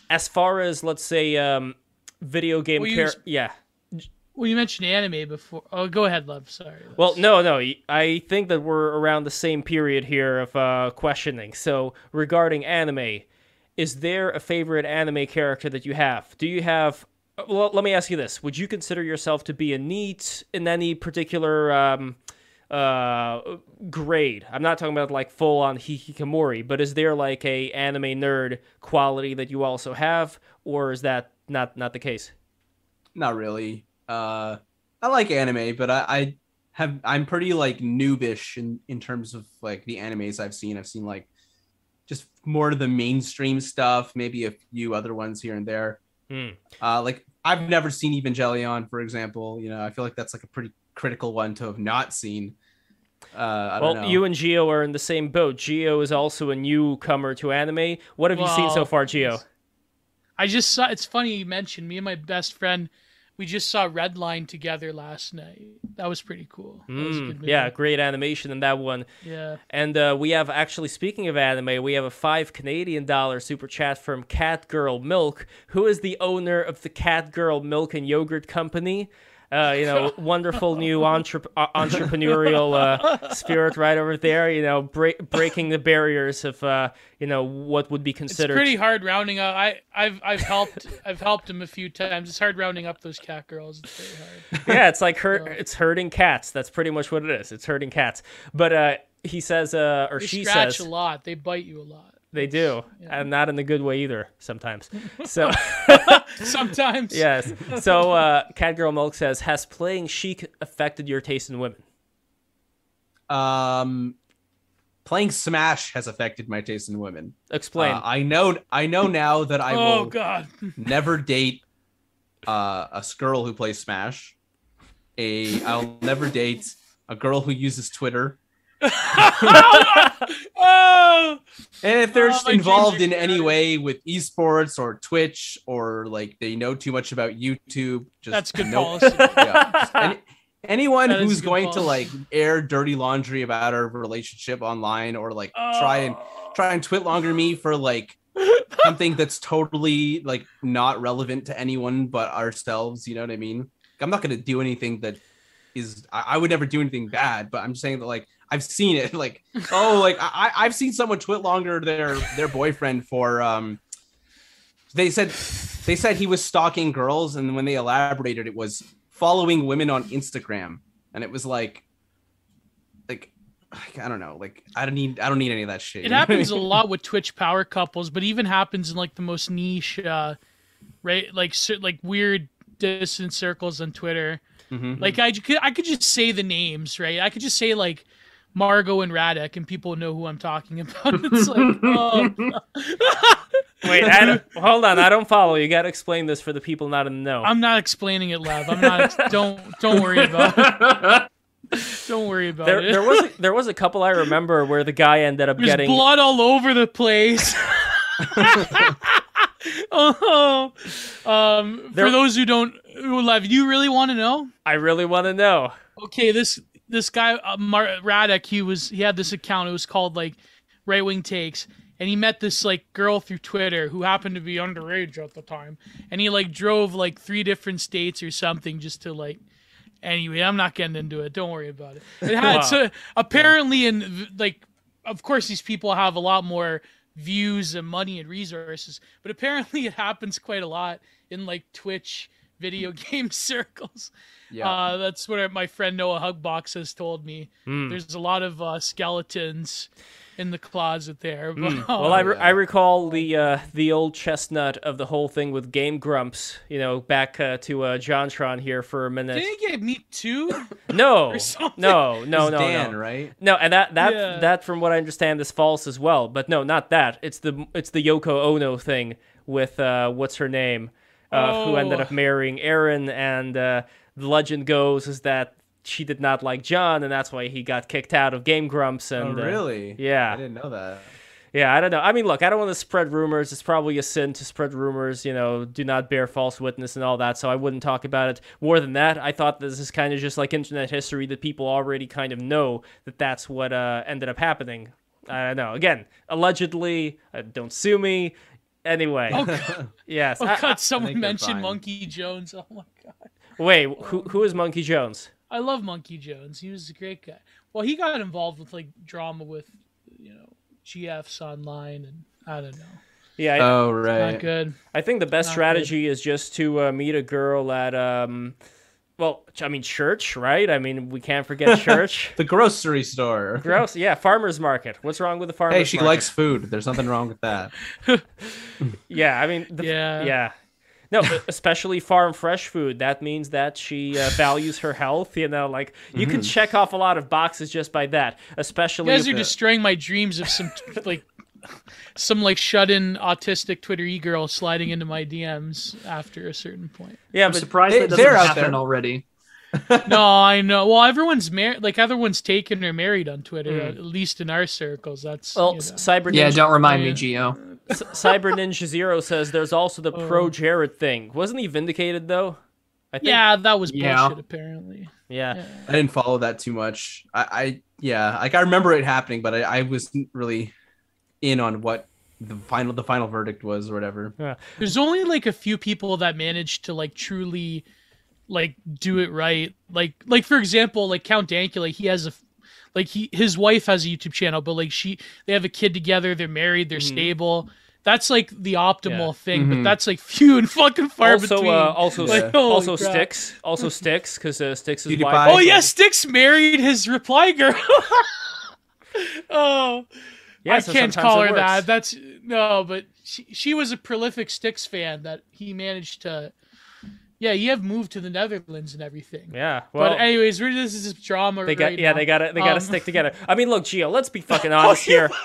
as far as let's say um, video game Well, char- s- yeah. Well, you mentioned anime before. Oh, go ahead, love. Sorry. Well, no, no. I think that we're around the same period here of uh, questioning. So, regarding anime, is there a favorite anime character that you have? Do you have? Well, let me ask you this: Would you consider yourself to be a NEET in any particular um, uh, grade? I'm not talking about like full on hikikomori, but is there like a anime nerd quality that you also have, or is that not not the case? Not really. Uh, I like anime, but I, I have I'm pretty like noobish in in terms of like the animes I've seen. I've seen like just more of the mainstream stuff, maybe a few other ones here and there. Hmm. Uh, like I've never seen Evangelion, for example. You know, I feel like that's like a pretty critical one to have not seen. Uh, I Well, don't know. you and Geo are in the same boat. Geo is also a newcomer to anime. What have you seen so far, Geo? I just saw. It's funny you mentioned me and my best friend. We just saw Redline together last night. That was pretty cool. That was a Mm, yeah, great animation in that one. yeah. And uh, we have actually speaking of anime, we have a five Canadian dollar super chat from Cat Girl Milk, who is the owner of the Cat Girl Milk and Yogurt Company. Uh, you know, wonderful new entre- uh, entrepreneurial uh, spirit right over there. You know, break breaking the barriers of uh, you know what would be considered. It's pretty hard rounding up. I, I've I've helped I've helped him a few times. It's hard rounding up those cat girls. It's very hard. yeah, it's like hurt. So- It's hurting cats. That's pretty much what it is. It's hurting cats. But uh, he says, uh, or They she scratch says, a lot. They bite you a lot. They do, Yeah. and not in a good way either. Sometimes. So Sometimes. yes. So uh, Cat Girl Milk says, has playing Sheik affected your taste in women? um, playing Smash has affected my taste in women. Explain. Uh, I know. I know now that I Oh will God. never date uh, a girl who plays Smash. A I'll never date a girl who uses Twitter. Oh. And if they're Oh, involved in any way with esports or Twitch or like they know too much about YouTube, just That's good no- policy. Yeah, any- anyone who's going to like air dirty laundry about our relationship online or like try and Oh. try and TwitLonger me for like something that's totally like not relevant to anyone but ourselves. You know what I mean? I'm not gonna do anything that is. I, I would never do anything bad, but I'm saying that like I've seen it. Like oh, like I I've seen someone TwitLonger their their boyfriend for um. They said they said he was stalking girls, and when they elaborated, it was following women on Instagram, and it was like, like, I don't know, like I don't need I don't need any of that shit. It happens a lot with Twitch power couples, but even happens in like the most niche, uh, right? Like like weird distant circles on Twitter. Mhm. Like I could I could just say the names, right? I could just say like Margot and Radek, and people know who I'm talking about. It's like, oh, Wait, I don't, hold on. I don't follow. You got to explain this for the people not in the know. I'm not explaining it, Lev. I'm not. don't don't worry about. it. Don't worry about there, it. there was a, there was a couple I remember where the guy ended up There's getting blood all over the place. oh, um, There- for those who don't, who love, you really want to know? I really want to know. Okay, this this guy uh, Mar- Radek, he was he had this account. It was called like Right Wing Takes, and he met this like girl through Twitter who happened to be underage at the time, and he like drove like three different states or something just to like. Anyway, I'm not getting into it. Don't worry about it. It had Wow. so apparently in like, of course, these people have a lot more views and money and resources, but apparently it happens quite a lot in like Twitch video game circles. Yeah. Uh, that's what my friend Noah Hugbox has told me. Hmm. There's a lot of uh, skeletons in the closet there. But, Hmm. Well, I, re- yeah. I recall the uh, the old chestnut of the whole thing with Game Grumps. You know, back uh, to uh, JonTron here for a minute. did he get me too? No, or no, no, no, Dan, no. right? No, and that that Yeah. that from what I understand is false as well. But no, not that. It's the it's the Yoko Ono thing with uh, what's her name, uh, who ended Oh. up marrying Aaron, and uh, the legend goes is that she did not like John, and that's why he got kicked out of Game Grumps. And oh, uh, really? yeah. I didn't know that. yeah, I don't know. I mean, look, I don't want to spread rumors. It's probably a sin to spread rumors. You know, do not bear false witness and all that. So I wouldn't talk about it more than that. I thought this is kind of just like internet history that people already kind of know that that's what uh, ended up happening. I don't know. Again, allegedly. Uh, don't sue me. Anyway, Oh, God. yes. Oh, I- I- God, someone think mentioned. Monkey Jones. Oh, my God. Wait, who who is Monkey Jones? I love Monkey Jones. He was a great guy. Well, he got involved with like drama with, you know, GFs online, and I don't know. Yeah, I, Oh, Not right. good. I think the best Not strategy is just to uh, meet a girl at um, well, I mean church, right? I mean we can't forget church. The grocery store. Gross. Yeah, farmers market. What's wrong with the farmers? Hey, she market? likes food. There's nothing wrong with that. Yeah, I mean, the, Yeah. yeah. No, especially farm fresh food. That means that she uh, values her health. You know, like you can check off a lot of boxes just by that. You Especially guys if- are destroying my dreams of some like some like shut-in autistic Twitter e-girl sliding into my DMs after a certain point. yeah, I'm but surprised they- that doesn't they're out happen there. already. No, I know. Well, everyone's married. Like everyone's taken or married on Twitter, Hmm. at least in our circles. That's well, you know. S- Cyber Yeah, don't remind me, Geo. S- Cyber Ninja Zero says there's also the Oh. ProJared thing. Wasn't he vindicated though? I think. yeah, that was Yeah. bullshit. Apparently, Yeah. I didn't follow that too much. I, I yeah, like I remember it happening, but I, I wasn't really in on what the final the final verdict was or whatever. there's only like a few people that managed to like truly like do it right. Like like for example, like Count Dankula, he has a like he his wife has a YouTube channel, but like she they have a kid together, they're married, they're stable. That's like the optimal Yeah. thing, but Mhm. that's like few and fucking far also, between. uh, also, Like, holy also crap. sticks, also sticks, because uh, sticks is wife. oh yeah, Sticks married his reply girl. oh, Yeah, I so can't call her works. that. That's no, but she she was a prolific Sticks fan that he managed to. Yeah, you have moved to the Netherlands and everything. Yeah. Well, but anyways, this is drama. they got right yeah, now. they gotta they gotta Um, stick together. I mean, look, Gio, let's be fucking honest here.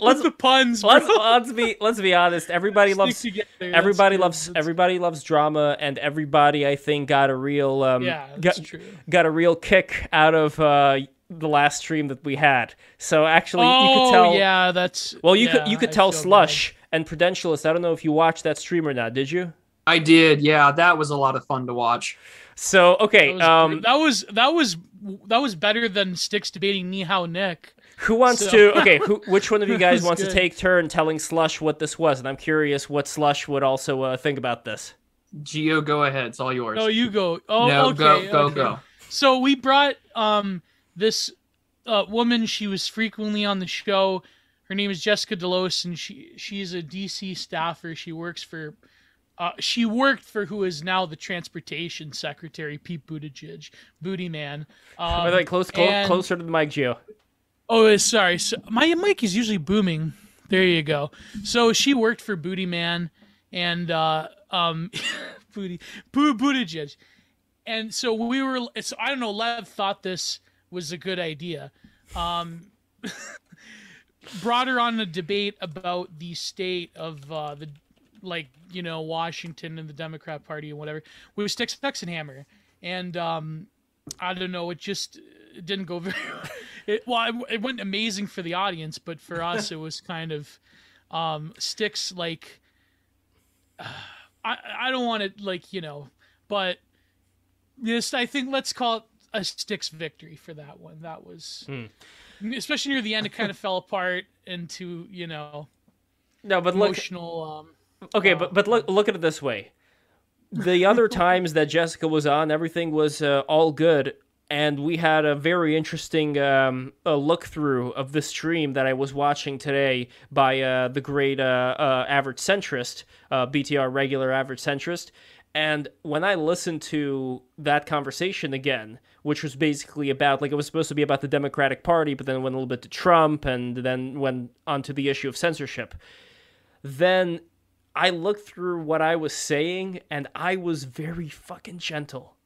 Let's the puns? let's let's be let's be honest. Everybody loves together, everybody good, loves that's- everybody loves drama, and everybody I think got a real um Yeah, got, that's true. got a real kick out of uh the last stream that we had. So actually, oh you could tell. yeah, that's Well, you yeah, could you could tell Slush and Prudentialist. I don't know if you watched that stream or not. Did you? I did. Yeah, that was a lot of fun to watch. So okay. That was, um, that was that was that was better than Sticks debating me how Nick. Who wants So- to? Okay, who? Which one of you guys was wants to take turn telling Slush what this was? And I'm curious what Slush would also uh, think about this. Geo, go ahead. It's all yours. No, you go. Oh, no, okay, go, go, okay. go. So we brought um this uh, woman. She was frequently on the show. Her name is Jessica Delos, and she she's a DC staffer. She works for. Uh, she worked for who is now the transportation secretary, Pete Buttigieg, Booty Man. Um, Wait, wait, close, clo- and- closer to the mic, Gio. Oh, uh, sorry. So my mic is usually booming. There you go. So she worked for Booty Man and uh, um, Booty Boo Buttigieg, and so we were. So I don't know. Lev thought this was a good idea. Um, brought her on a debate about the state of uh, the like you know Washington and the Democrat Party and whatever. We was Sticks Hexenhammer, and Hammer. And, um, I don't know. It just it didn't go very. It, well, it, it went amazing for the audience, but for us, it was kind of um, sticks like. I I don't want to like you know, but this I think let's call it a sticks victory for that one. That was, Hmm. especially near the end, it kind of fell apart into you know No, but look, emotional. Um, Okay, Uh, but but look look at it this way. The other times that Jessica was on, everything was uh, all good, and we had a very interesting um, a look through of the stream that I was watching today by uh, the great uh, uh, average centrist, uh, BTR regular average centrist. And when I listened to that conversation again, which was basically about like it was supposed to be about the Democratic Party, but then went a little bit to Trump, and then went onto the issue of censorship then I looked through what I was saying and I was very fucking gentle.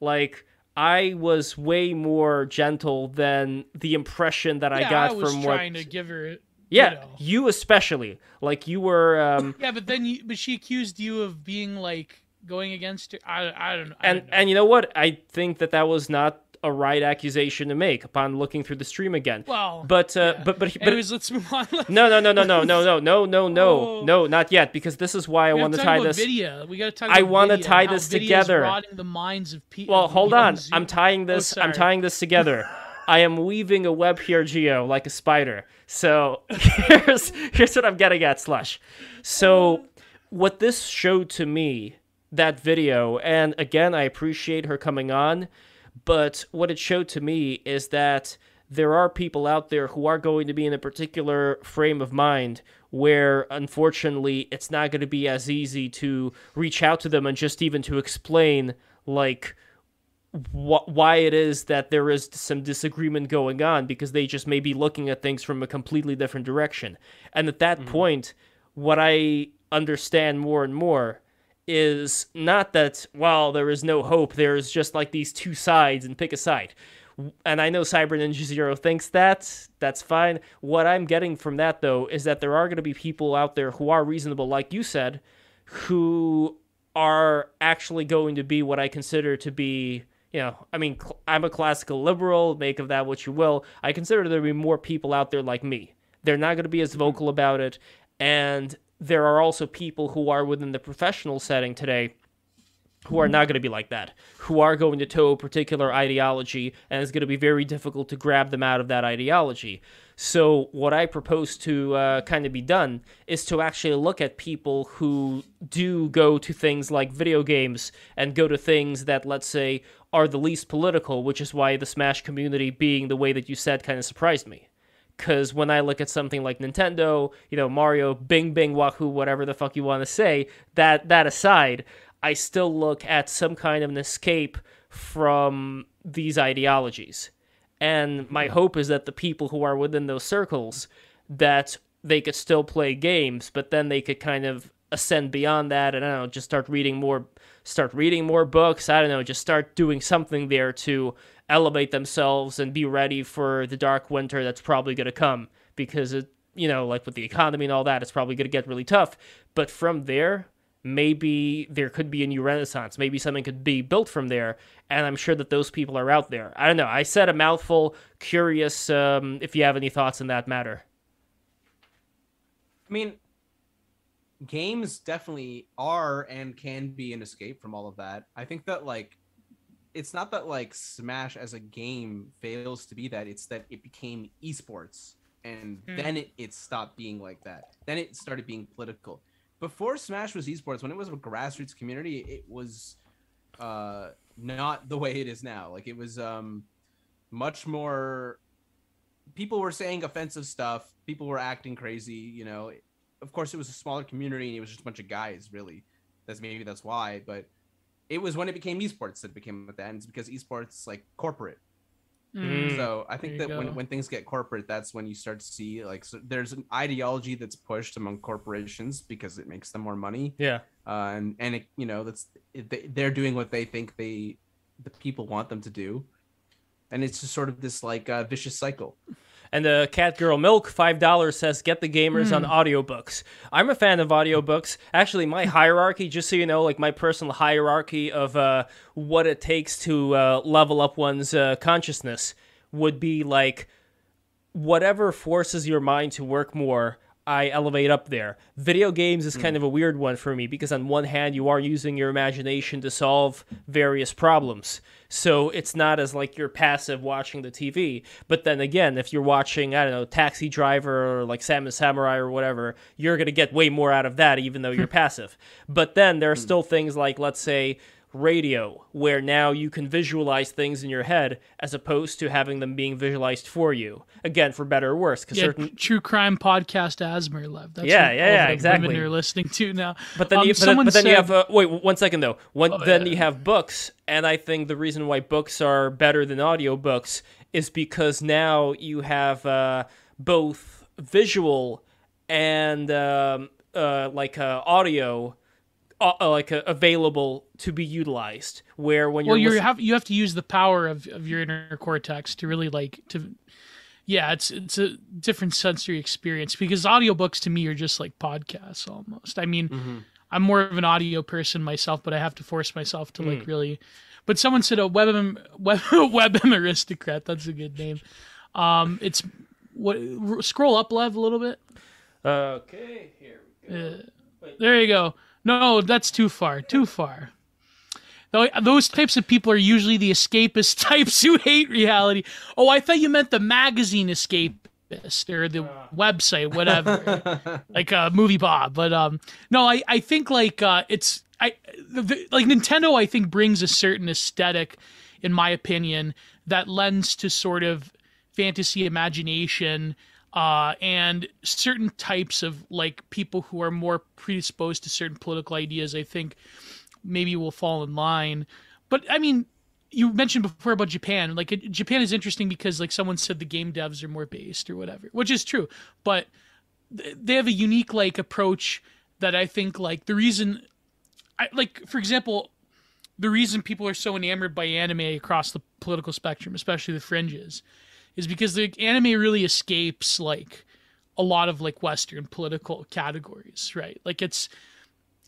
Like I was way more gentle than the impression that I yeah, got I was from what trying to give her. Yeah, you know. you especially. Like you were um Yeah, but then you, but she accused you of being like going against her. I, I don't know. I and don't know. and you know what? I think that that was not a right accusation to make upon looking through the stream again. well, But uh, yeah. but but but anyways, let's move on. no no no no no no no no no no Oh. no not yet because this is why I want talk tie this. Video. We got to talk. I about wanna tie this together. the minds of people. Well, hold on. young I'm tying this. I'm Oh, tying this together. I am weaving a web here, Geo, like a spider. So here's here's what I'm getting at, Slush. So what this showed to me, that video, and again, I appreciate her coming on, but what it showed to me is that there are people out there who are going to be in a particular frame of mind where unfortunately it's not going to be as easy to reach out to them and just even to explain like wh- why it is that there is some disagreement going on because they just may be looking at things from a completely different direction. And at that mm-hmm. point, what I understand more and more is not that, well, there is no hope, there is just like these two sides and pick a side. And I know Cyber Ninja Zero thinks that. That's fine. What I'm getting from that, though, is that there are going to be people out there who are reasonable, like you said, who are actually going to be what I consider to be, you know, I mean, cl- I'm a classical liberal, make of that what you will. I consider there to be more people out there like me. They're not going to be as vocal about it. And there are also people who are within the professional setting today who are not going to be like that, who are going to toe a particular ideology, and it's going to be very difficult to grab them out of that ideology. So, what I propose to uh, kind of be done is to actually look at people who do go to things like video games and go to things that, let's say, are the least political, which is why the Smash community being the way that you said kind of surprised me because when I look at something like Nintendo, you know, Mario, Bing Bing Wahoo, whatever the fuck you want to say, that that aside, I still look at some kind of an escape from these ideologies. And my hope is that the people who are within those circles that they could still play games, but then they could kind of ascend beyond that and I don't know, just start reading more start reading more books, I don't know, just start doing something there to elevate themselves and be ready for the dark winter that's probably going to come because it you know, like with the economy and all that, it's probably going to get really tough. But from there, maybe there could be a new renaissance. Maybe something could be built from there. And I'm sure that those people are out there. I don't know. I said a mouthful. Curious um, if you have any thoughts on that matter. I mean, games definitely are and can be an escape from all of that. I think that like it's not that like Smash as a game fails to be that, it's that it became esports and Hmm. then it, it stopped being like that. Then it started being political. Before Smash was esports, when it was a grassroots community, it was uh not the way it is now. Like it was um much more people were saying offensive stuff, people were acting crazy, you know. Of course it was a smaller community and it was just a bunch of guys, really. That's maybe that's why, but it was when it became esports that it became that. And it's because esports like corporate. Mm. So I think that when, when things get corporate, that's when you start to see like so there's an ideology that's pushed among corporations because it makes them more money, Yeah. uh, and and it you know that's it, they, they're doing what they think they the people want them to do, and it's just sort of this like uh, vicious cycle. And the Cat Girl Milk, $5 says, get the gamers on audiobooks. I'm a fan of audiobooks. Actually, my hierarchy, just so you know, like my personal hierarchy of uh, what it takes to uh, level up one's uh, consciousness would be like whatever forces your mind to work more I elevate up there. Video games is hmm. kind of a weird one for me because on one hand you are using your imagination to solve various problems. So it's not as like you're passive watching the TV. But then again, if you're watching, I don't know, Taxi Driver or like Seven Samurai or whatever, you're going to get way more out of that even though you're passive. But then there are hmm. still things like let's say radio where now you can visualize things in your head as opposed to having them being visualized for you again for better or worse because Yeah, certain true crime podcast ASMR love. That's Yeah, what yeah, yeah, exactly. Women are listening to now. But then, Um, you, but, then- but then you have uh, wait one second though. One, Oh, then yeah. you have books, and I think the reason why books are better than audiobooks is because now you have uh, both visual and um, uh, like uh, audio. Uh, uh, like uh, available to be utilized where when you're well, you have you have to use the power of, of your inner cortex to really like to. Yeah, it's it's a different sensory experience because audiobooks to me are just like podcasts almost. I mean, Mm-hmm. I'm more of an audio person myself, but I have to force myself to Hmm. like really. But someone said a web web webm aristocrat. That's a good name. Um, it's what scroll up lev a little bit. okay here we go. Uh, there you go. No, that's too far. Too far. Those types of people are usually the escapist types who hate reality. Oh, I thought you meant the magazine escapist or the website, whatever, like uh, MovieBob. But um, no, I I think like uh, it's I the, like Nintendo. I think brings a certain aesthetic, in my opinion, that lends to sort of fantasy imagination uh, and certain types of like people who are more predisposed to certain political ideas i think maybe will fall in line. But i mean you mentioned before about japan. Like it, japan is interesting because like someone said the game devs are more based or whatever which is true. But th- they have a unique like approach that i think like the reason I, like for example the reason people are so enamored by anime across the political spectrum especially the fringes is because the anime really escapes like a lot of like western political categories right? Like it's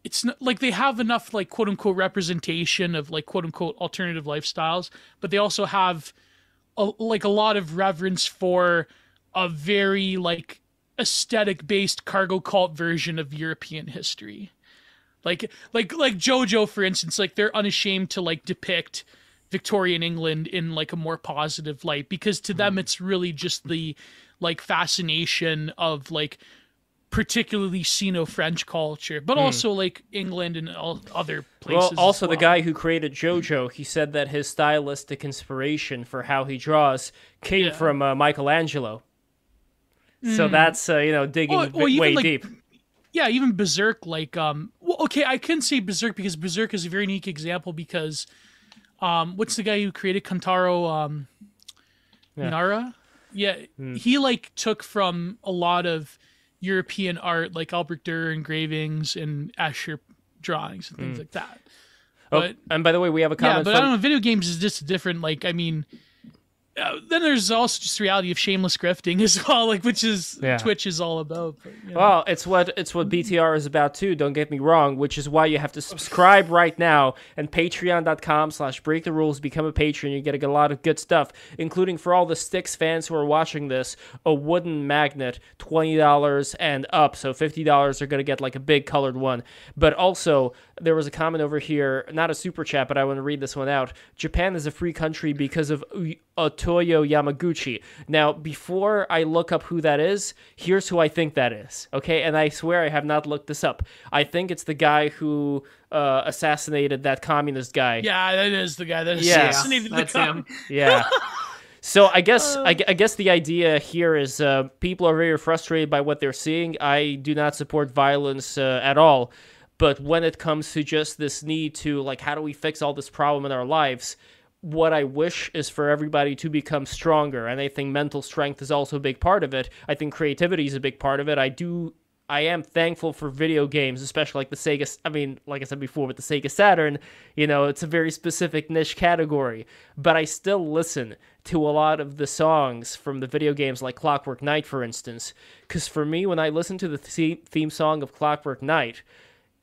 it's not like they have enough like quote unquote representation of like quote unquote alternative lifestyles but they also have a, like a lot of reverence for a very like aesthetic based cargo cult version of european history. Like like like jojo for instance like they're unashamed to like depict Victorian England in like a more positive light because to them it's really just the like fascination of like particularly Sino French culture, but also like England and all other places. Well, also as the guy who created JoJo, he said that his stylistic inspiration for how he draws came Yeah. From uh, Michelangelo. So that's uh, you know digging Well- well, even, way like, deep. yeah, even Berserk, like, um, well, okay, I couldn't say Berserk because Berserk is a very unique example because, um, what's the guy who created Kantaro, um, Yeah. Nara? Yeah, he like took from a lot of European art, like Albert Dürer engravings and Escher drawings and things like that. Oh, But and by the way, we have a comment. yeah, but I don't know. Video games is just different. Like, I mean, uh, then there's also just reality of shameless grifting as well, like which is Yeah. Twitch is all about. But, you know. Well, it's what it's what BTR is about too. Don't get me wrong, which is why you have to subscribe right now and patreon.com slash break the rules, become a patron. You get a lot of good stuff, including for all the Sticks fans who are watching this, a wooden magnet, twenty dollars and up. So fifty dollars are gonna get like a big colored one. But also there was a comment over here, not a super chat, but I want to read this one out. Japan is a free country because of U- Otoya Yamaguchi. Now, before I look up who that is, here's who I think that is. Okay, and I swear I have not looked this up. I think it's the guy who uh, assassinated that communist guy. Yeah, that is the guy that Yeah. assassinated the that's com- him. Yeah. So I guess Uh. I, I guess the idea here is uh, people are very frustrated by what they're seeing. I do not support violence uh, at all, but when it comes to just this need to like how do we fix all this problem in our lives, what I wish is for everybody to become stronger, and I think mental strength is also a big part of it. I think creativity is a big part of it. I do I am thankful for video games, especially like the Sega. I mean, like I said before, with the Sega Saturn, you know, it's a very specific niche category. But I still listen to a lot of the songs from the video games, like Clockwork Knight, for instance. Because for me, when I listen to the the- theme song of Clockwork Knight,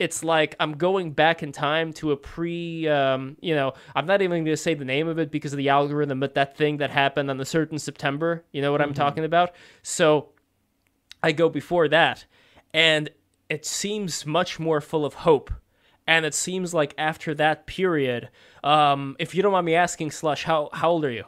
it's like I'm going back in time to a pre, um, you know, I'm not even going to say the name of it because of the algorithm, but that thing that happened on a certain September. You know what I'm talking about? So I go before that, and it seems much more full of hope. And it seems like after that period, um, if you don't mind me asking, Slush, how how old are you?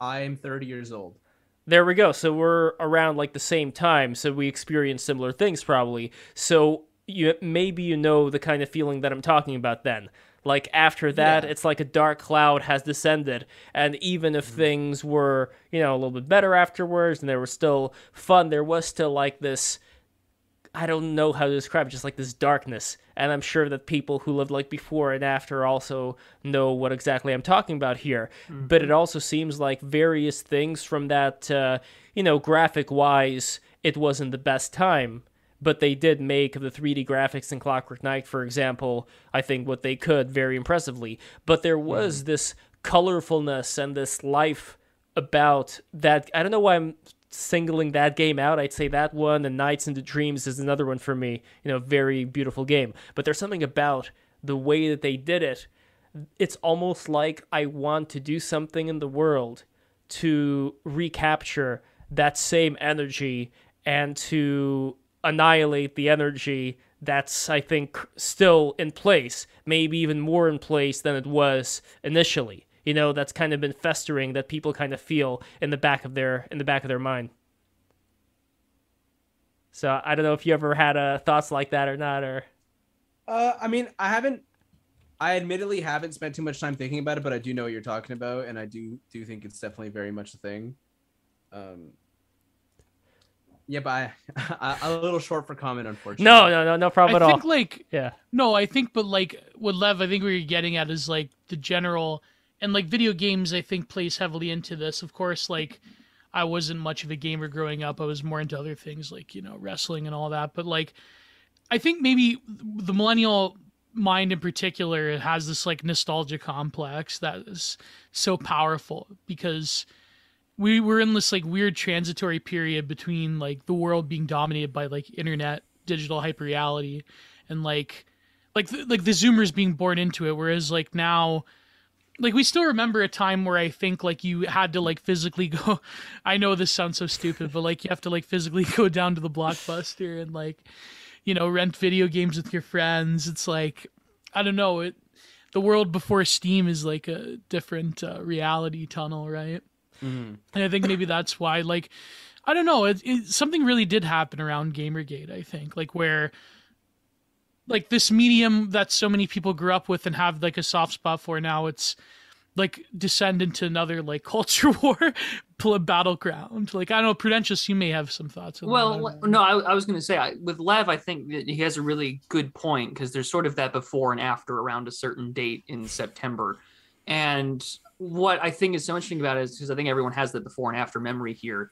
I'm 30 years old. There we go. So we're around like the same time, so we experience similar things probably. So you maybe you know the kind of feeling that I'm talking about then. Like after that, Yeah. it's like a dark cloud has descended, and even if things were, you know, a little bit better afterwards, and there was still fun, there was still like this. I don't know how to describe it, just like this darkness. And I'm sure that people who lived like before and after also know what exactly I'm talking about here. But it also seems like various things from that, uh, you know, graphic wise, it wasn't the best time. But they did make the 3D graphics in Clockwork Knight, for example, I think what they could very impressively. But there mm-hmm. was this colorfulness and this life about that. I don't know why I'm singling that game out. I'd say that one and Nights into Dreams is another one for me. You know, very beautiful game. But there's something about the way that they did it. It's almost like I want to do something in the world to recapture that same energy and to annihilate the energy that's I think still in place, maybe even more in place than it was initially. You know, that's kind of been festering that people kind of feel in the back of their in the back of their mind. So I don't know if you ever had uh, thoughts like that or not, or Uh, I mean, I haven't. I admittedly haven't spent too much time thinking about it, but I do know what you're talking about, and I do do think it's definitely very much a thing. Um. Yeah, but I, I, a little short for comment, unfortunately. no, no, no, no problem at all. I at think all. like Yeah, No, I think, but like what Lev, I think what you're getting at is like the general, and like video games, I think plays heavily into this. Of course, like I wasn't much of a gamer growing up. I was more into other things like you know wrestling and all that. But like, I think maybe the millennial mind in particular has this like nostalgia complex that is so powerful because we were in this like weird transitory period between like the world being dominated by like internet digital hyper reality and like like the, like the zoomers being born into it. Whereas like now like we still remember a time where i think like you had to like physically go i know this sounds so stupid but like you have to like physically go down to the blockbuster and like you know rent video games with your friends. It's like i don't know it the world before steam is like a different uh, reality tunnel right Mhm. and I think maybe that's why, like, I don't know, it, it, something really did happen around Gamergate. I think, like, where, like, this medium that so many people grew up with and have like a soft spot for now, it's like descend into another like culture war battleground. Like, I don't know, Prudentius, you may have some thoughts. On that. Well, don't no, I, I was going to say I, with Lev, I think that he has a really good point because there's sort of that before and after around a certain date in September. And what I think is so interesting about it is because I think everyone has that before and after memory here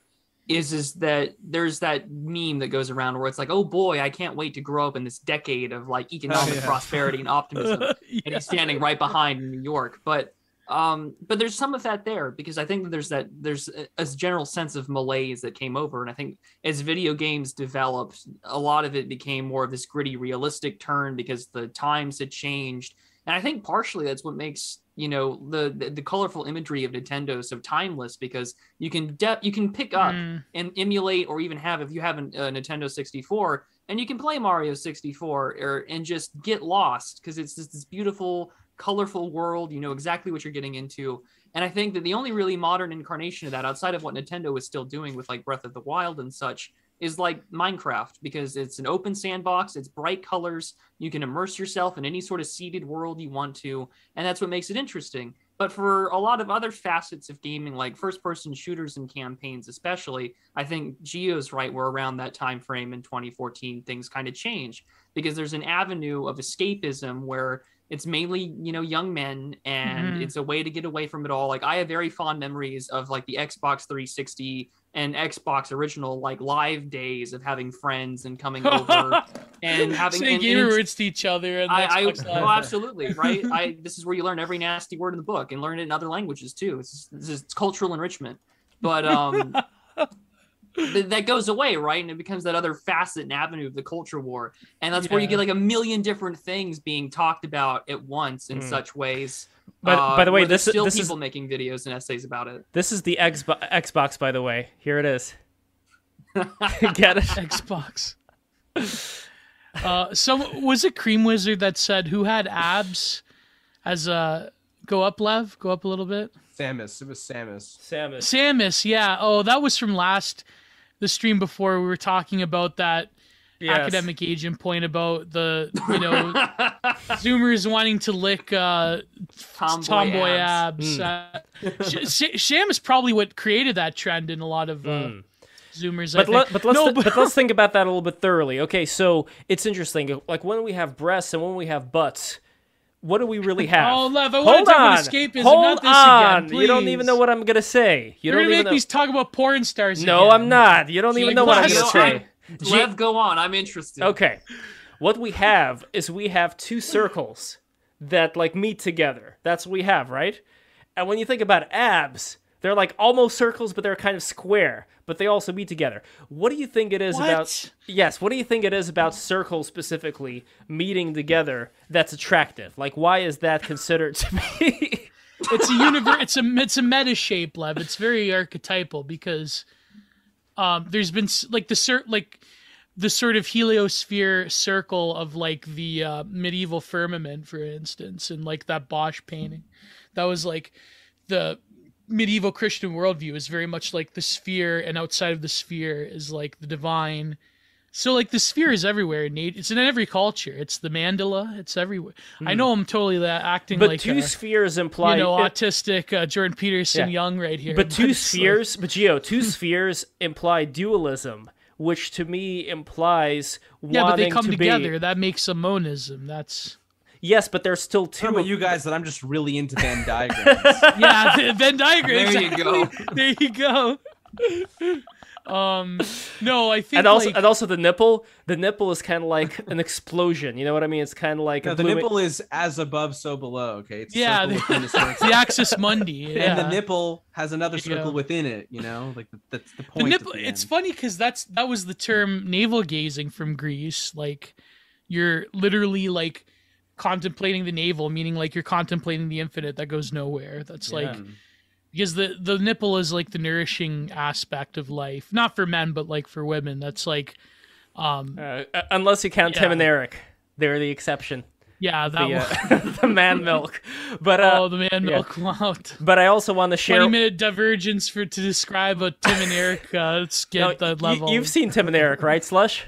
is is that there's that meme that goes around where it's like, oh boy, I can't wait to grow up in this decade of like economic yeah. prosperity and optimism. and he's standing right behind in New York. But um, but there's some of that there because I think that there's that there's a, a general sense of malaise that came over, and I think as video games developed, a lot of it became more of this gritty, realistic turn because the times had changed, and I think partially that's what makes you know the the, the colorful imagery of Nintendo so timeless because you can de- you can pick up Mm. and emulate or even have if you have a, a Nintendo 64 and you can play Mario 64 or and just get lost because it's just this beautiful colorful world you know exactly what you're getting into and I think that the only really modern incarnation of that outside of what Nintendo is still doing with like Breath of the Wild and such is like Minecraft because it's an open sandbox it's bright colors you can immerse yourself in any sort of seeded world you want to and that's what makes it interesting but for a lot of other facets of gaming, like first-person shooters and campaigns, especially, I think Geo's right. Where around that time frame in 2014, things kind of change because there's an avenue of escapism where it's mainly you know young men and Mhm. it's a way to get away from it all like i have very fond memories of like the xbox 360 and xbox original like live days of having friends and coming over and having saying gamer words to each other. And I, I oh, absolutely right. I this is where you learn every nasty word in the book and learn it in other languages too. It's, this is it's cultural enrichment, but um, th- that goes away, right? And it becomes that other facet and avenue of the culture war, and that's where you get like a million different things being talked about at once in Mm. such ways. But- uh, by the way, where there's this- still this is- people making videos and essays about it. this is the Xbox. Xbox, by the way. Here it is. Get it? Xbox. Uh, some was it Cream Wizard that said who had abs as a go up, Lev, go up a little bit. Samus. It was Samus. Samus. Samus, yeah. Oh, that was from last the stream before we were talking about that Yes. academic agent point about the you know Zoomers wanting to lick uh, Tomboy, tomboy abs. abs. Uh, Sh- Sh- Sham is probably what created that trend in a lot of uh, Mm. Zoomers. But, let, think. but let's no, th- but let's think about that a little bit thoroughly. Okay, so it's interesting. Like when we have breasts and when we have butts, what do we really have? Oh, Lev, I want Hold on. about escapism, Hold not this on. again. You don't even know what I'm gonna say. You You're don't gonna even make know. me talk about porn stars. no, again. I'm not. You don't So even like know what I'm gonna time- say. Lev, go on. I'm interested. Okay. What we have is we have two circles that like meet together. That's what we have, right? And when you think about abs, they're like almost circles, but they're kind of square, but they also meet together. What do you think it is about Yes, what do you think it is about circles specifically meeting together that's attractive? Like why is that considered to be it's a universe. It's a it's a meta shape, Lev. It's very archetypal because um, there's been like the cert like the sort of heliosphere circle of like the uh, medieval firmament, for instance, and like that Bosch painting. That was like the medieval Christian worldview is very much like the sphere, and outside of the sphere is like the divine. So like the sphere is everywhere. Nate, it's in every culture. It's the mandala. It's everywhere. I know I'm totally that acting But like two a, spheres imply you know, it- autistic uh, Jordan Peterson Yeah. Young right here. But two it's like- spheres, but Gio, two spheres imply dualism, which to me implies yeah, but they come to together. Be, That makes a monism. That's yes, but there's still two. Some of of- you guys that I'm just really into Venn diagrams. yeah, Venn diagram. There you go. There you go. Um, no, I think and also, like, and also the nipple. The nipple is kind of like an explosion. You know what I mean? It's kind of like No, a the blue- nipple is as above, so below. Okay, it's Yeah, circle the- within a circle. the axis mundi. Yeah. and the nipple has another There circle go. within it. You know, like that's the the point. at nipple. the It's funny because that's that was the term navel gazing from Greece. Like you're literally like contemplating the navel, meaning like you're contemplating the infinite that goes nowhere. That's like Yeah. Because the the nipple is like the nourishing aspect of life not for men but like for women that's like um Uh, uh, unless you count Tim and Eric, they're the exception. yeah that The, one uh, the man milk. But uh, oh the man milk out but I also want to share. 20 minute divergence for to describe a tim and eric uh skit No, that you- level you've seen Tim and Eric, right, Slush?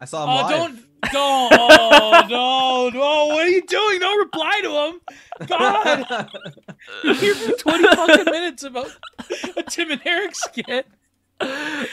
I saw him oh live. don't don't oh no no what are you doing don't reply to him god you're here for 20 fucking minutes about a tim and eric skit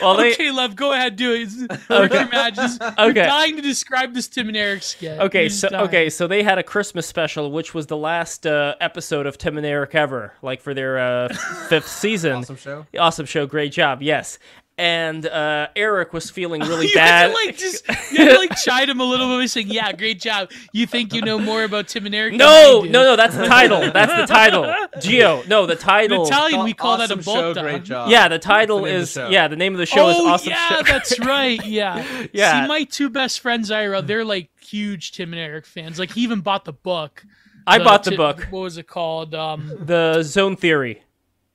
Well, they okay, Lev, go ahead, do it. Work your magic. You're Okay. dying to describe this Tim and Eric skit. Okay, so dying. okay, so they had a Christmas special, which was the last uh, episode of Tim and Eric ever, like for their uh, fifth season. Awesome show. Awesome show, great job, yes. And uh, Eric was feeling really you bad. Had to, like just you had to like chide him a little bit by saying, "Yeah, great job. You think you know more about Tim and Eric?" no, I no, no, that's the title. That's the title. Geo, no, the In title. Italian, we call awesome that a show, great job. yeah, the title the is show. yeah, the name of the show is oh Awesome yeah, Show. that's right. Yeah, Yeah. See, my two best friends, Ira, they're like huge Tim and Eric fans. Like he even bought the book. I bought the Ti- book, What was it called? Um, the Zone Theory.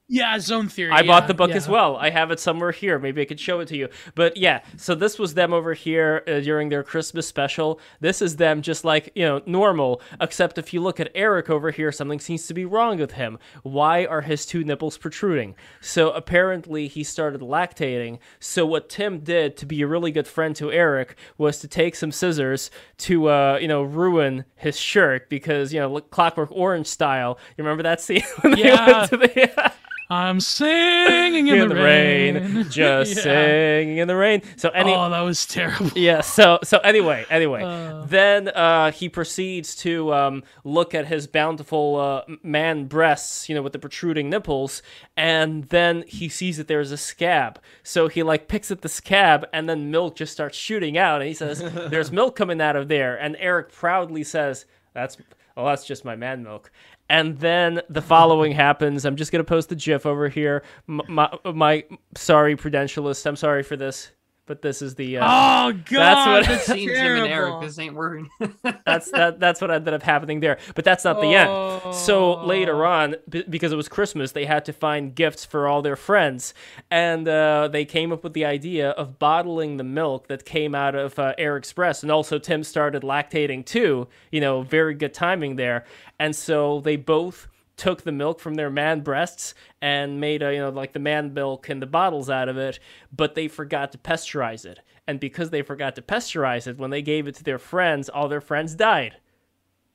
Yeah, Zone Theory. I yeah, bought the book yeah. as well. I have it somewhere here. Maybe I could show it to you. But yeah, so this was them over here uh, during their Christmas special. This is them just like, you know, normal, except if you look at Eric over here, something seems to be wrong with him. Why are his two nipples protruding? So apparently he started lactating. So what Tim did to be a really good friend to Eric was to take some scissors to, uh, you know, ruin his shirt because, you know, Clockwork Orange style. You remember that scene? Yeah. the- I'm singing in, in the rain, just Yeah. singing in the rain. So any oh, that was terrible. yeah. So so anyway, anyway, Uh. then uh, he proceeds to um, look at his bountiful uh, man breasts, you know, with the protruding nipples, and then he sees that there's a scab. So he like picks at the scab, and then milk just starts shooting out, and he says, "There's milk coming out of there," and Eric proudly says, "That's." Well, that's just my man milk. And then the following happens. I'm just gonna post the GIF over here. M- My, my sorry, prudentialist. I'm sorry for this. But this is the. Uh, oh god, what- that's, Seeing Tim and Eric, this ain't working. that's that. That's what ended up happening there. But that's not the end. So Oh. later on, b- because it was Christmas, they had to find gifts for all their friends, and uh, they came up with the idea of bottling the milk that came out of uh, Eric's breast, and also Tim started lactating too. You know, very good timing there, and so they both took the milk from their man breasts and made a, you know like the man milk and the bottles out of it but they forgot to pasteurize it and because they forgot to pasteurize it when they gave it to their friends all their friends died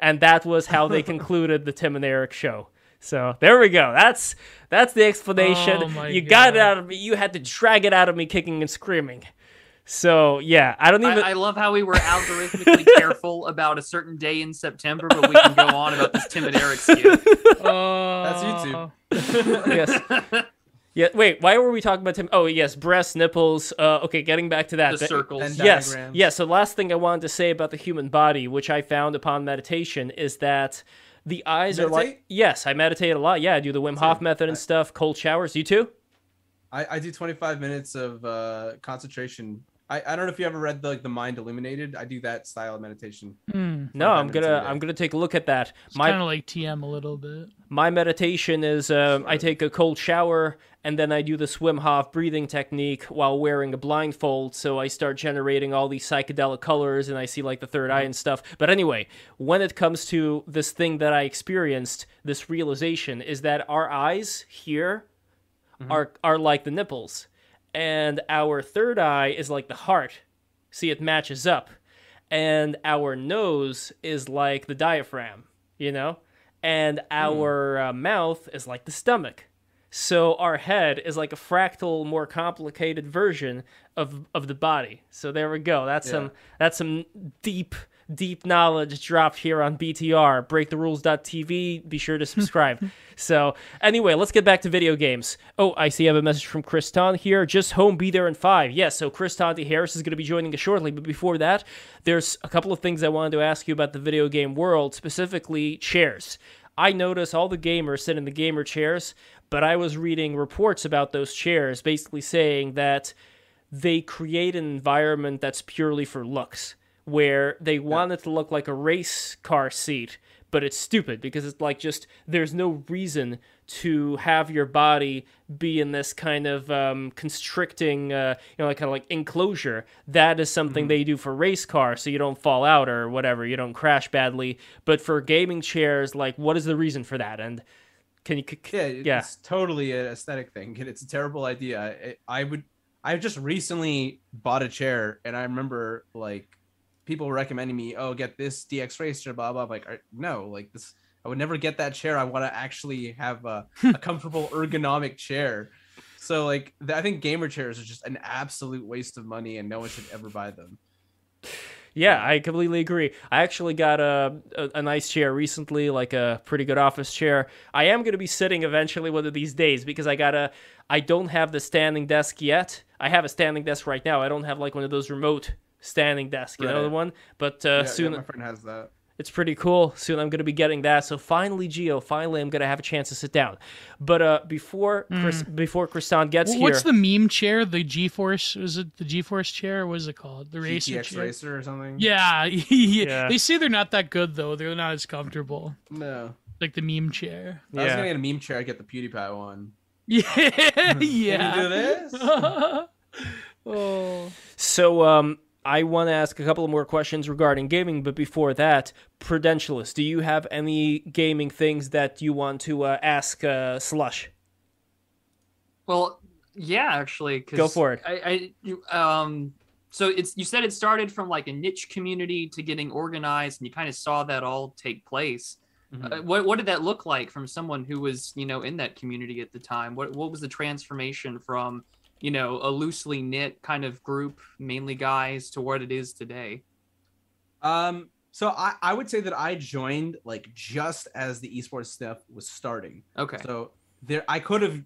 and that was how they concluded the Tim and Eric show. So there we go. That's that's the explanation. Oh you got it out of me. You had to drag it out of me, kicking and screaming. So yeah, I don't even. I, I love how we were algorithmically careful about a certain day in September, but we can go on about this Tim and Eric skit. Oh, That's YouTube. yes. Yeah. Wait. Why were we talking about Tim? Oh yes, breasts, nipples. Uh, okay, getting back to that. The Th- circles. And yes, diagrams. yes. So the last thing I wanted to say about the human body, which I found upon meditation, is that the eyes are like. Yes, I meditate a lot. Yeah, I do the Wim Hof Same. method and I- stuff. Cold showers. You too? I, I do 25 minutes of uh, concentration. I, I don't know if you ever read the like the Mind Illuminated. I do that style of meditation. Hmm. No, I'm gonna. I'm gonna take a look at that. It's My kind of like TM a little bit. my meditation is um, I take a cold shower and then I do the Wim Hof breathing technique while wearing a blindfold. So I start generating all these psychedelic colors and I see like the third eye and stuff. But anyway, when it comes to this thing that I experienced, this realization is that our eyes here are are like the nipples, and our third eye is like the heart. See, it matches up, and our nose is like the diaphragm. You know, and our uh, mouth is like the stomach. So our head is like a fractal, more complicated version of of the body. So there we go. That's some that's some deep deep knowledge dropped here on BTR. BreakTheRules.tv. Be sure to subscribe. so anyway, let's get back to video games. Oh, I see. I have a message from Kristan here. Just home. Be there in five. Yes. so Kristan T. Harris is going to be joining us shortly. But before that, there's a couple of things I wanted to ask you about the video game world, specifically chairs. I notice all the gamers sit in the gamer chairs, but I was reading reports about those chairs basically saying that they create an environment that's purely for looks, where they want it to look like a race car seat, but it's stupid because it's like just there's no reason to have your body be in this kind of um, constricting, uh, you know, like kind of like enclosure. That is something they do for race cars, so you don't fall out or whatever, you don't crash badly. But for gaming chairs, like, what is the reason for that? And can you? c- c- Yeah, Yeah. it's totally an aesthetic thing. and It's a terrible idea. I, I would. I just recently bought a chair, and I remember like people recommending me, "Oh, get this DX Racer." Blah blah. I'm like, no, like this. I would never get that chair. I want to actually have a, a comfortable ergonomic chair. So like, I think gamer chairs are just an absolute waste of money, and no one should ever buy them. Yeah, I completely agree. I actually got a, a a nice chair recently, like a pretty good office chair. I am going to be sitting eventually one of these days because I got to I don't have the standing desk yet. I have a standing desk right now. I don't have like one of those remote standing desk, you know the one. But uh, Yeah, yeah, soon my friend has that. it's pretty cool. Soon I'm going to be getting that. So finally, Geo, finally I'm going to have a chance to sit down. But uh, before Chris, before Kristan gets Wh- here, What's the meme chair? The G-force? Is it the G-force chair? What is it called? The racer GTX chair. Racer or something. Yeah, yeah, Yeah. They say they're not that good though. They're not as comfortable. No. Like the meme chair. If I was gonna get a meme chair. I get the PewDiePie one. Yeah, Can yeah. you do this? oh. So um, I want to ask a couple of more questions regarding gaming, but before that, Prudentialist, do you have any gaming things that you want to uh, ask uh, Slush? Well, yeah, actually. 'cause Go for it. I, I you, um, so it's you said it started from like a niche community to getting organized, and you kind of saw that all take place. Mhm. Uh, what what did that look like from someone who was you know in that community at the time? What what was the transformation from you know a loosely knit kind of group, mainly guys, to what it is today? Um, so I, I would say that I joined like just as the esports stuff was starting. Okay. So there I could have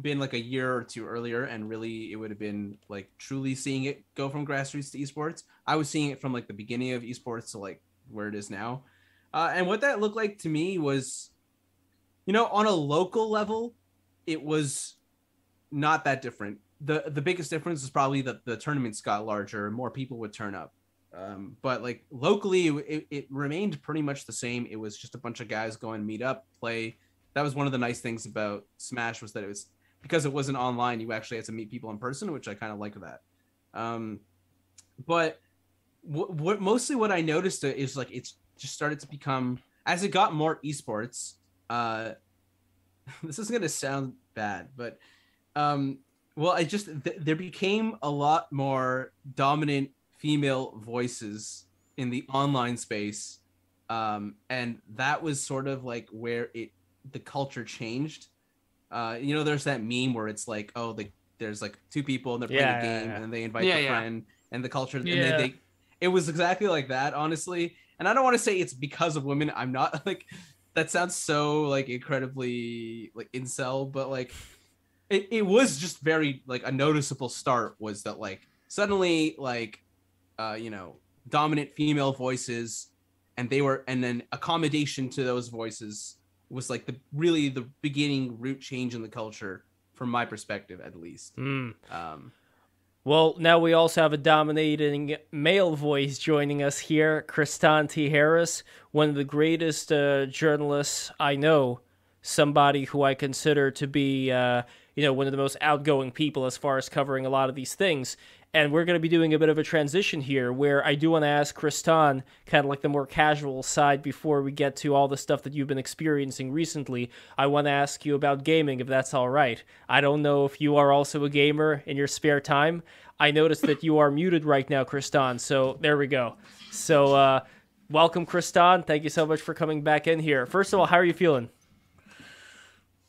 been like a year or two earlier and really it would have been like truly seeing it go from grassroots to esports. I was seeing it from like the beginning of esports to like where it is now. Uh, and what that looked like to me was, you know, on a local level, it was not that different. The the biggest difference is probably that the tournaments got larger and more people would turn up. Um, but like locally, it, it remained pretty much the same. It was just a bunch of guys going meet up, play. That was one of the nice things about Smash was that it was because it wasn't online. You actually had to meet people in person, which I kind of like that. Um, but what, what mostly what I noticed is like it's just started to become as it got more esports. Uh, this is gonna sound bad, but um, well, I just th- there became a lot more dominant female voices in the online space, um, and that was sort of like where it the culture changed. Uh, you know, there's that meme where it's like, oh, the, there's like two people and they're playing Yeah, a game yeah. and they invite Yeah, a yeah. friend and the culture and Yeah. then they it was exactly like that honestly and i don't want to say it's because of women i'm not like that sounds so like incredibly like incel but like it, it was just very like a noticeable start was that like suddenly like uh you know dominant female voices and they were and then accommodation to those voices was like the really the beginning root change in the culture from my perspective at least Hmm. um Well, now we also have a dominating male voice joining us here, Kristan T. Harris, one of the greatest uh, journalists I know, somebody who I consider to be, uh, you know, one of the most outgoing people as far as covering a lot of these things. And we're going to be doing a bit of a transition here where I do want to ask Kristan, kind of like the more casual side before we get to all the stuff that you've been experiencing recently. I want to ask you about gaming, if that's all right. I don't know if you are also a gamer in your spare time. I noticed that you are muted right now, Kristan. So there we go. So uh, welcome, Kristan. Thank you so much for coming back in here. First of all, how are you feeling?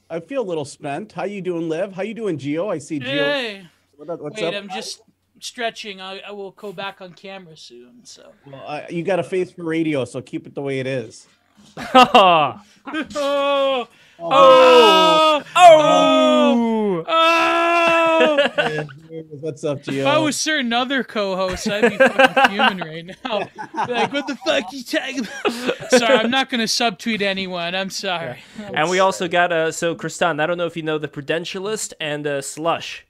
I feel a little spent. How you doing, Liv? How you doing, Geo? I see Geo. Hey, What What's wait, up? I'm just stretching. I, I will go back on camera soon. So. Well, uh, you got a face for radio, so keep it the way it is. oh, oh, oh, oh, oh! What's up, Geo? If I was certain other co-hosts, I'd be fucking human right now. Be like, what the fuck you talking about? Sorry, I'm not gonna subtweet anyone. I'm sorry. And we also got uh, so Kristan. I don't know if you know the Prudentialist and uh, Slush.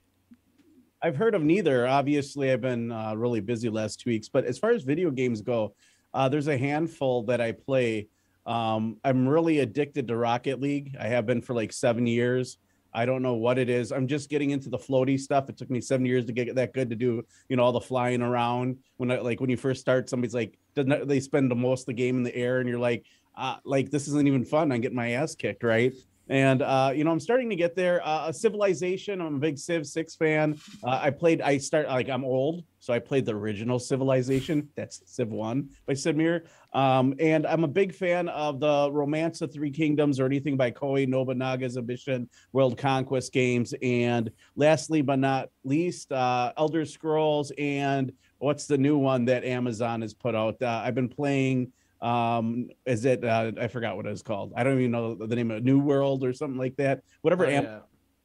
I've heard of neither. Obviously, I've been uh, really busy last two weeks. But as far as video games go, uh, there's a handful that I play. Um, I'm really addicted to Rocket League. I have been for like seven years. I don't know what it is. I'm just getting into the floaty stuff. It took me seven years to get that good to do, you know, all the flying around. When I, like when you first start, somebody's like, they spend the most of the game in the air, and you're like, uh, like this isn't even fun. I'm getting my ass kicked, right? And uh, you know, I'm starting to get there. Uh, Civilization. I'm a big Civ Six fan. Uh, I played. I start like I'm old, so I played the original Civilization. That's Civ One by Sid Meier. Um, and I'm a big fan of the Romance of Three Kingdoms or anything by Koei Nobunaga's Ambition World Conquest games. And lastly, but not least, uh, Elder Scrolls and what's the new one that Amazon has put out? Uh, I've been playing. Um, is it? Uh, I forgot what it's called. I don't even know the name of it, New World or something like that. Whatever. Oh, yeah.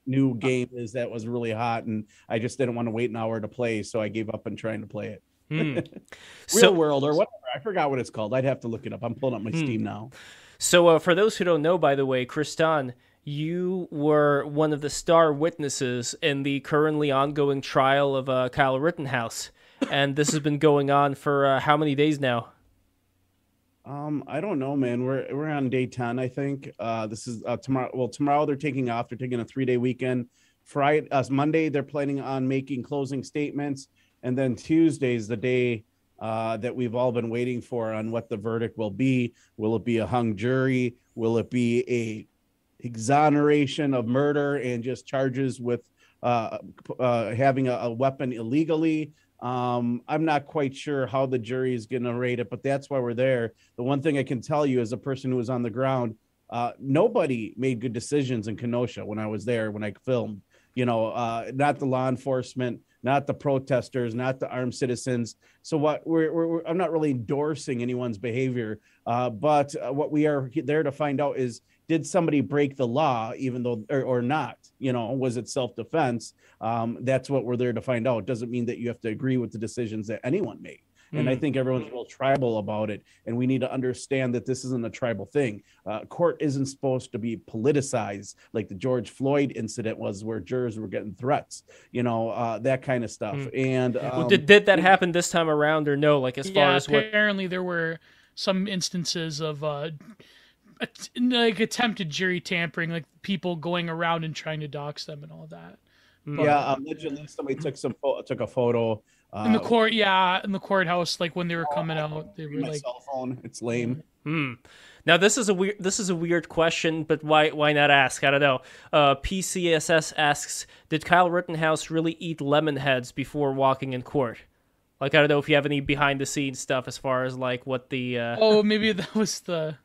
new game is that was really hot and I just didn't want to wait an hour to play, so I gave up on trying to play it. Hmm. Real so, World or whatever. I forgot what it's called. I'd have to look it up. I'm pulling up my Hmm. Steam now. so uh, for those who don't know, by the way, Kristan, you were one of the star witnesses in the currently ongoing trial of uh, Kyle Rittenhouse, and this has been going on for uh, how many days now? Um, I don't know, man. We're we're on day 10, I think. Uh this is uh tomorrow. Well, tomorrow they're taking off, they're taking a three-day weekend. Friday uh, Monday, they're planning on making closing statements, and then Tuesday is the day uh, that we've all been waiting for on what the verdict will be. Will it be a hung jury? Will it be a exoneration of murder and just charges with uh, uh, having a, a weapon illegally? Um, I'm not quite sure how the jury is going to rate it, but that's why we're there. The one thing I can tell you as a person who was on the ground, uh, nobody made good decisions in Kenosha when I was there, when I filmed. You know, uh, not the law enforcement, not the protesters, not the armed citizens. So what we're, we're, I'm not really endorsing anyone's behavior, uh, but uh, what we are there to find out is did somebody break the law, even though or, or not? You know, was it self defense? Um, that's what we're there to find out. It doesn't mean that you have to agree with the decisions that anyone made. and I Mm. think everyone's real tribal about it. And we need to understand that this isn't a tribal thing. Uh, court isn't supposed to be politicized like the George Floyd incident was, where jurors were getting threats, you know, uh, that kind of stuff. Mm. And Well, um, did, did that happen this time around or no? Like as far yeah, as what? apparently there were some instances of uh, att- like attempted jury tampering, like people going around and trying to dox them and all that. Mm. yeah, um, allegedly somebody took some pho- took a photo. Uh, In the court, yeah, in the courthouse, like when they were coming out, they were my like, cell phone. It's lame. Hmm. Now this is a weird this is a weird question, but why why not ask? I don't know. Uh, PCSS asks, did Kyle Rittenhouse really eat lemon heads before walking in court? Like I don't know if you have any behind the scenes stuff as far as like what the uh, oh, maybe that was the.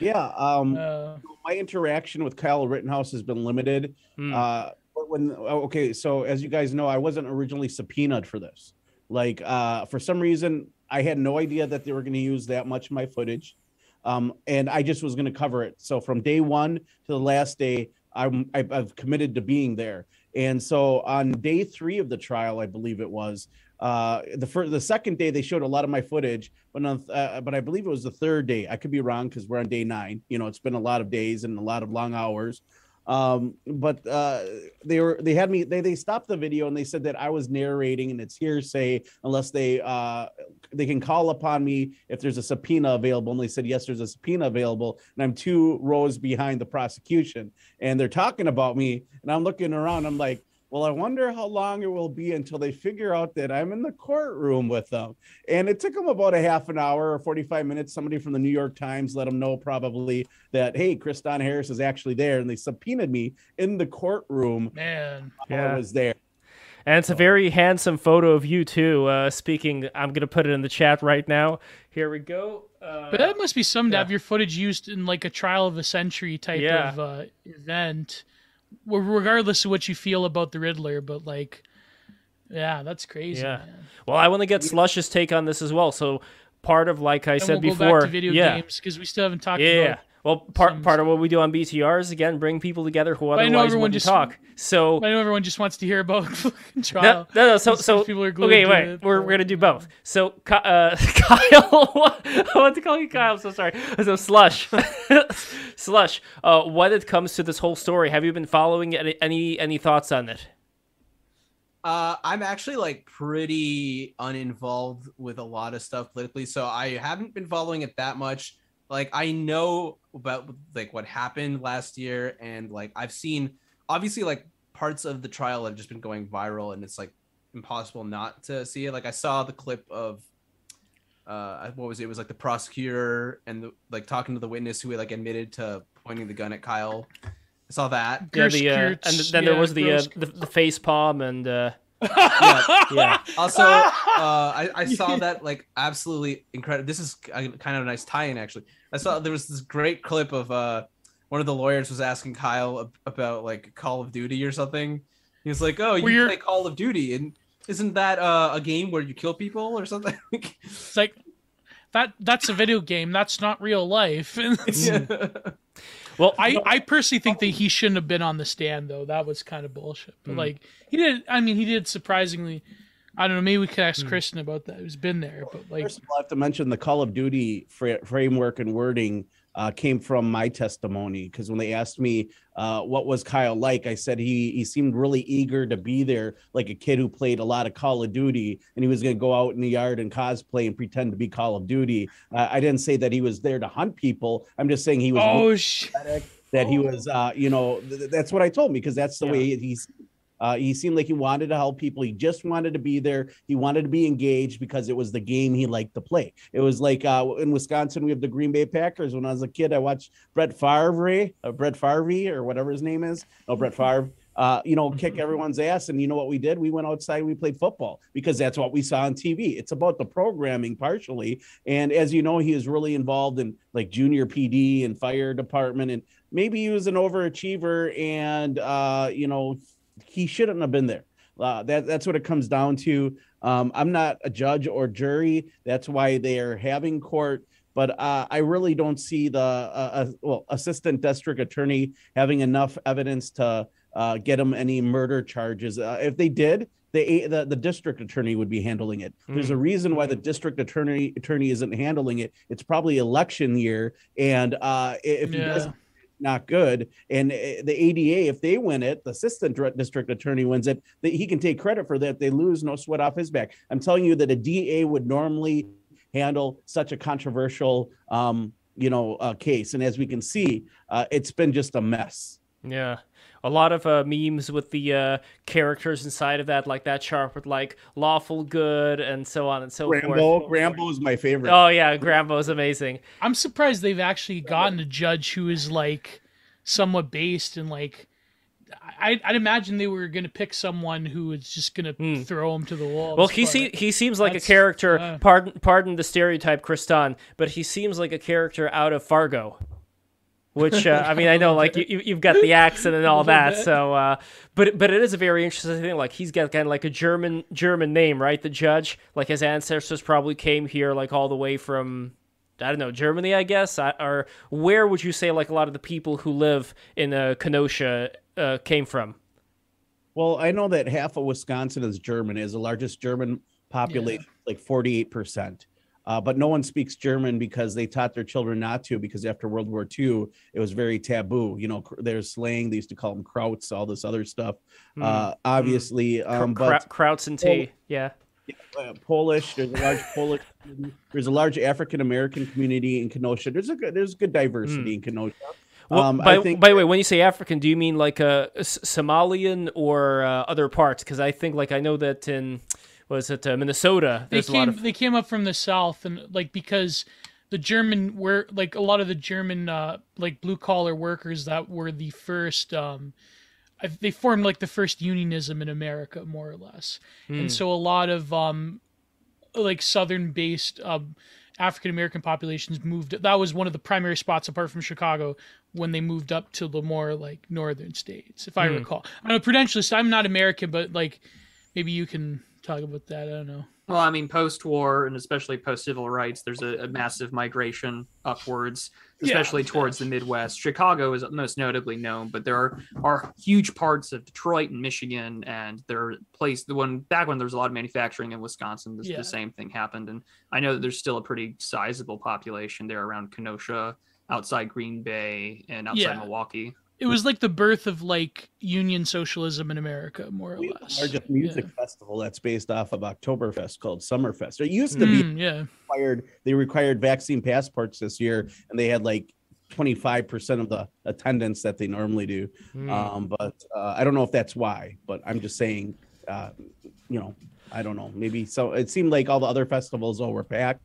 Yeah. Um, Uh, my interaction with Kyle Rittenhouse has been limited. hmm. Uh, but when oh, okay, so as you guys know, I wasn't originally subpoenaed for this. Like, uh, for some reason, I had no idea that they were going to use that much of my footage, um, and I just was going to cover it. So from day one to the last day, I'm I've, I've committed to being there. And so on day three of the trial, I believe it was uh, the first, the second day they showed a lot of my footage, but on, uh, but I believe it was the third day. I could be wrong because we're on day nine. You know, it's been a lot of days and a lot of long hours um but uh they were they had me they they stopped the video and they said that i was narrating and it's hearsay unless they uh they can call upon me if there's a subpoena available and they said yes there's a subpoena available and i'm two rows behind the prosecution and they're talking about me and i'm looking around i'm like well i wonder how long it will be until they figure out that i'm in the courtroom with them and it took them about a half an hour or 45 minutes somebody from the new york times let them know probably that hey kristan harris is actually there and they subpoenaed me in the courtroom man, Yeah. i was there And it's a very handsome photo of you too. Uh, speaking, I'm gonna put it in the chat right now. Here we go. Uh, but that must be some to have your footage used in like a trial of a century type Yeah. of uh, event, well, regardless of what you feel about the Riddler. But like, yeah, that's crazy. Yeah. man. well, I want to get Slush's take on this as well. So part of like I And said we'll before, back to video yeah, games because we still haven't talked yeah. about. Well, part some- part of what we do on BTR is again bring people together who I know otherwise everyone wouldn't just- talk. So I know everyone just wants to hear about fucking no, trial. no, no. So, so people are glued okay, wait. it, We're, we're gonna do both. So, uh, Kyle, I want to call you Kyle. I'm so sorry. So, Slush, Slush. Uh, when it comes to this whole story, have you been following any any, any thoughts on it? Uh, I'm actually like pretty uninvolved with a lot of stuff politically, so I haven't been following it that much. Like I know about like what happened last year, and like I've seen obviously like parts of the trial have just been going viral, and it's like impossible not to see it. Like I saw the clip of uh what was it? It was like the prosecutor and the, like talking to the witness who had like admitted to pointing the gun at Kyle. I saw that. Yeah, the, uh, and Kurtz, then there was the, uh, the the face palm and uh, Yeah, yeah. Also, uh, I, I saw that like absolutely incredible. This is kind of a nice tie-in, actually. I saw there was this great clip of uh, one of the lawyers was asking Kyle about like Call of Duty or something. He was like, "Oh, you Where you're- play Call of Duty, and isn't that uh, a game where you kill people or something?" It's like that. That's a video game. That's not real life. Well, I, I personally think that he shouldn't have been on the stand though. That was kind of bullshit. But Hmm. like he did. I mean, he did surprisingly. I don't know. Maybe we could ask Hmm. Kristan about that. Who's been there, but like, First of all, I have to mention the Call of Duty fra- framework and wording uh, came from my testimony because when they asked me uh, what was Kyle like, I said he he seemed really eager to be there, like a kid who played a lot of Call of Duty, and he was going to go out in the yard and cosplay and pretend to be Call of Duty. Uh, I didn't say that he was there to hunt people. I'm just saying he was oh shit. that he was uh you know th- th- that's what i told him because that's the Yeah. way he's uh he seemed like he wanted to help people he just wanted to be there he wanted to be engaged because it was the game he liked to play it was like uh in wisconsin we have the green bay packers when i was a kid i watched brett Favre, uh, brett Favre or whatever his name is no brett Favre uh, you know, kick everyone's ass. And you know what we did? We went outside, we played football because that's what we saw on TV. It's about the programming partially. And as you know, he is really involved in like junior PD and fire department. And maybe he was an overachiever and, uh, you know, he shouldn't have been there. Uh, that, that's what it comes down to. Um, I'm not a judge or jury. That's why they are having court. But uh, I really don't see the uh, uh, well assistant district attorney having enough evidence to uh, get him any murder charges. Uh, if they did, the, the the district attorney would be handling it. There's a reason why the district attorney attorney isn't handling it. It's probably election year, and uh, if he Yeah. Doesn't, good. And uh, the ADA, if they win it, the assistant district attorney wins it. That he can take credit for that. They lose, no sweat off his back. I'm telling you that a DA would normally handle such a controversial, um, you know, uh, case. And as we can see, uh, it's been just a mess. Yeah. A lot of uh, memes with the uh, characters inside of that, like that chart with like lawful good and so on and so Rambo, forth. Rambo is my favorite. Oh yeah, Grambo's amazing. I'm surprised they've actually gotten a judge who is like somewhat based and like. I, I'd imagine they were going to pick someone who was just going to Hmm. throw him to the wall. Well, he se- he seems like a character. uh, pardon pardon the stereotype, Kristan, but he seems like a character out of Fargo. Which uh, I mean, I know like you, you- you've got the accent and all that, bit. so uh, but but it is a very interesting thing. Like he's got kind of like a German German name, right? The judge, like his ancestors probably came here like all the way from I don't know Germany, I guess, I, or where would you say like a lot of the people who live in uh, Kenosha uh, came from? Well, I know that half of Wisconsin is German, is the largest German population, like 48%. Uh, but no one speaks German because they taught their children not to, because after World War II, it was very taboo. You know, there's slang, they used to call them krauts, all this other stuff. Uh, obviously, um, but Krauts and tea, yeah. uh, Polish. There's a large Polish. There's a large African American community in Kenosha. There's a good. There's good diversity in Kenosha. Well, Um, by, I think by the way, when you say African, do you mean like a, S- Somalian or uh, other parts? Because I think, like, I know that in was it uh, Minnesota? they There's a lot came of they came up from the south and like because the German were like a lot of the German uh like blue collar workers that were the first um they formed like the first unionism in America more or less. Hmm. And so a lot of um like southern based um African American populations moved that was one of the primary spots apart from Chicago when they moved up to the more like northern states if I Hmm. recall. I'm a prudentialist, I'm not American but like maybe you can talk about that, I don't know. Well, I mean, post-war and especially post-civil rights, there's a, a massive migration upwards, Yeah. especially towards the Midwest. Chicago is most notably known, but there are, are huge parts of Detroit and Michigan, and there are place the one back when there was a lot of manufacturing in Wisconsin, the, Yeah. the same thing happened. And I know that there's still a pretty sizable population there around Kenosha, outside Green Bay, and outside Yeah. Milwaukee. It was like the birth of like union socialism in America, more or we the less. largest music festival that's based off of Oktoberfest called Summerfest. It used to be Mm, yeah, required they required vaccine passports this year and they had like 25% of the attendance that they normally do Hmm. um but uh, i don't know if that's why but i'm just saying uh you know i don't know maybe so it seemed like all the other festivals all were packed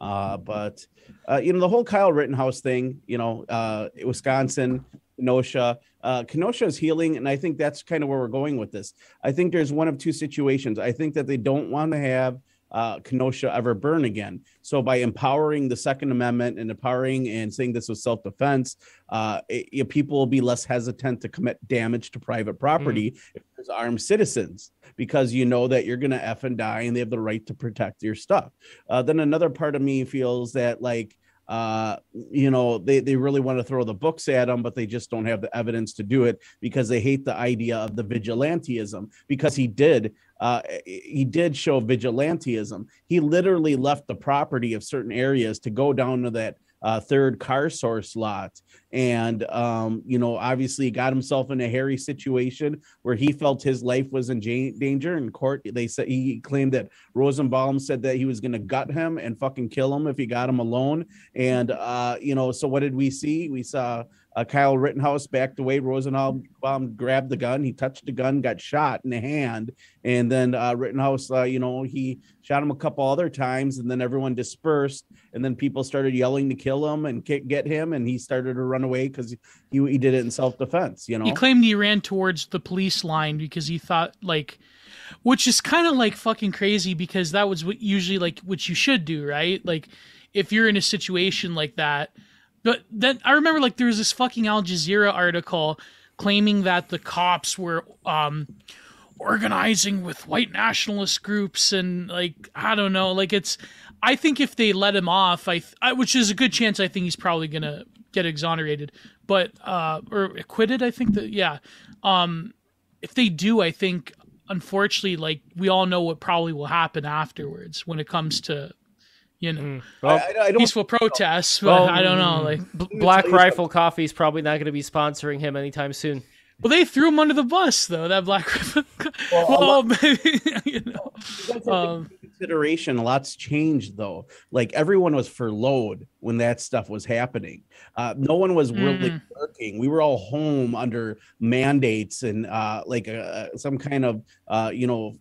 uh but uh you know the whole kyle rittenhouse thing you know uh wisconsin kenosha uh kenosha is healing and i think that's kind of where we're going with this i think there's one of two situations i think that they don't want to have uh, Kenosha ever burn again. So by empowering the Second Amendment and empowering and saying this was self-defense, uh, it- it- people will be less hesitant to commit damage to private property if there's armed citizens because you know that you're going to f and die and they have the right to protect your stuff. Uh, then another part of me feels that like uh you know they they really want to throw the books at him, but they just don't have the evidence to do it because they hate the idea of the vigilanteism because he did uh, he did show vigilanteism. He literally left the property of certain areas to go down to that uh, third car source lot, and um, you know, obviously, got himself in a hairy situation where he felt his life was in danger. In court, they said he claimed that Rosenbaum said that he was going to gut him and fucking kill him if he got him alone. And uh, you know, so what did we see? We saw uh, Kyle Rittenhouse backed away. Rosenbaum grabbed the gun. He touched the gun, got shot in the hand, and then uh, Rittenhouse, uh, you know, he shot him a couple other times, and then everyone dispersed, and then people started yelling to kill him and get him, and he started to run away because he, he did it in self defense. You know, he claimed he ran towards the police line because he thought like, which is kind of like fucking crazy because that was what usually like what you should do, right? Like, if you're in a situation like that. But then I remember like there was this fucking Al Jazeera article claiming that the cops were um organizing with white nationalist groups and like I don't know like it's I think if they let him off I, I which is a good chance I think he's probably going to get exonerated but uh, or acquitted. I think that yeah. Um, if they do, I think unfortunately, like we all know what probably will happen afterwards when it comes to you know Mm. Well, I, I- I don't peaceful protests. But Well, I don't know, like. B- Black Rifle Coffee is probably not going to be sponsoring him anytime soon. Well, they threw him under the bus though. That black. Well, a well, maybe you know. That's, Um, consideration. A lot's changed though. Like everyone was furloughed when that stuff was happening. Uh, no one was really Mm. working. We were all home under mandates and uh, like uh, some kind of uh, you know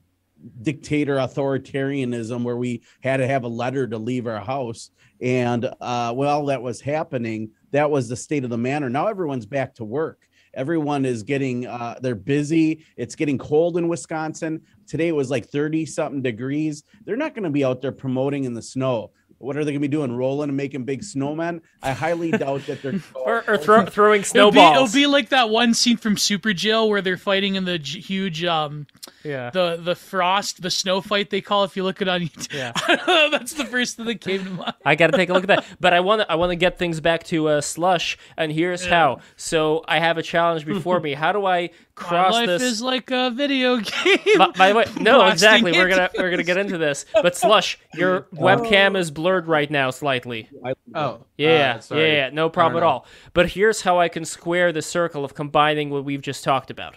dictator authoritarianism where we had to have a letter to leave our house. And uh, while that was happening, that was the state of the manor. Now everyone's back to work. Everyone is getting, uh, they're busy. It's getting cold in Wisconsin. Today it was like 30 something degrees. They're not going to be out there promoting in the snow. What are they going to be doing? Rolling and making big snowmen? I highly doubt that they're. Or, or throw, throwing It'll be, snowballs. it'll be like that one scene from Super Jail where they're fighting in the j- huge um yeah. the the frost the snow fight they call if you look it on YouTube. Yeah. That's the first thing that came to mind. I got to take a look at that. But I want to I want to get things back to uh, slush, and here's how. So I have a challenge before me. How do I My life this? is like a video game. by, by the way, no, exactly. We're gonna we're gonna get into this. But slush, your webcam is blurred right now slightly. Oh, Yeah, uh, sorry. yeah, yeah, no problem at all. But here's how I can square the circle of combining what we've just talked about.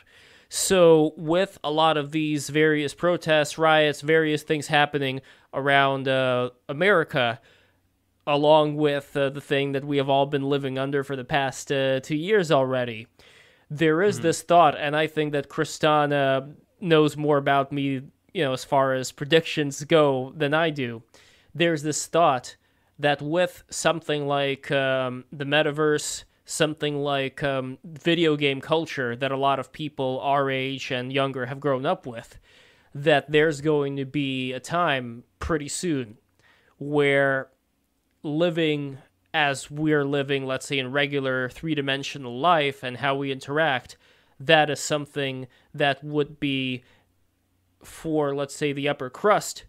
So, with a lot of these various protests, riots, various things happening around uh, America, along with uh, the thing that we have all been living under for the past uh, two years already, there is this thought, and I think that Kristan uh, knows more about me, you know, as far as predictions go than I do. There's this thought that with something like um, the metaverse, something like um, video game culture that a lot of people our age and younger have grown up with, that there's going to be a time pretty soon where living as we're living, let's say in regular three dimensional life and how we interact, that is something that would be for, let's say, the upper crust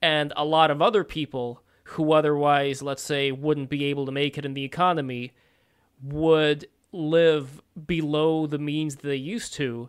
and a lot of other people who otherwise, let's say, wouldn't be able to make it in the economy would live below the means they used to,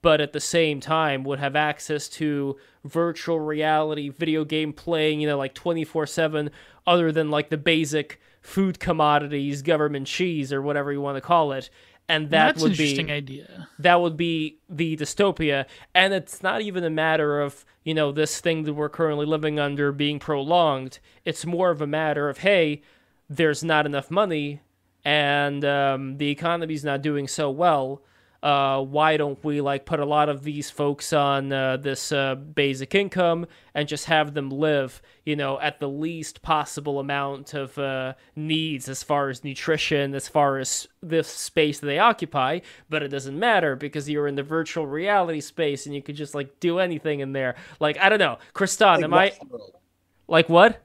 but at the same time would have access to virtual reality, video game playing, you know, like 24 7, other than like the basic food commodities, government cheese, or whatever you want to call it. And that That's would interesting be idea. that would be the dystopia and it's not even a matter of you know this thing that we're currently living under being prolonged it's more of a matter of hey there's not enough money and um, the economy's not doing so well uh, why don't we like put a lot of these folks on uh, this uh, basic income and just have them live, you know, at the least possible amount of uh, needs as far as nutrition, as far as this space they occupy. But it doesn't matter because you're in the virtual reality space and you can just like do anything in there. Like I don't know, Kristan, Like am I like what?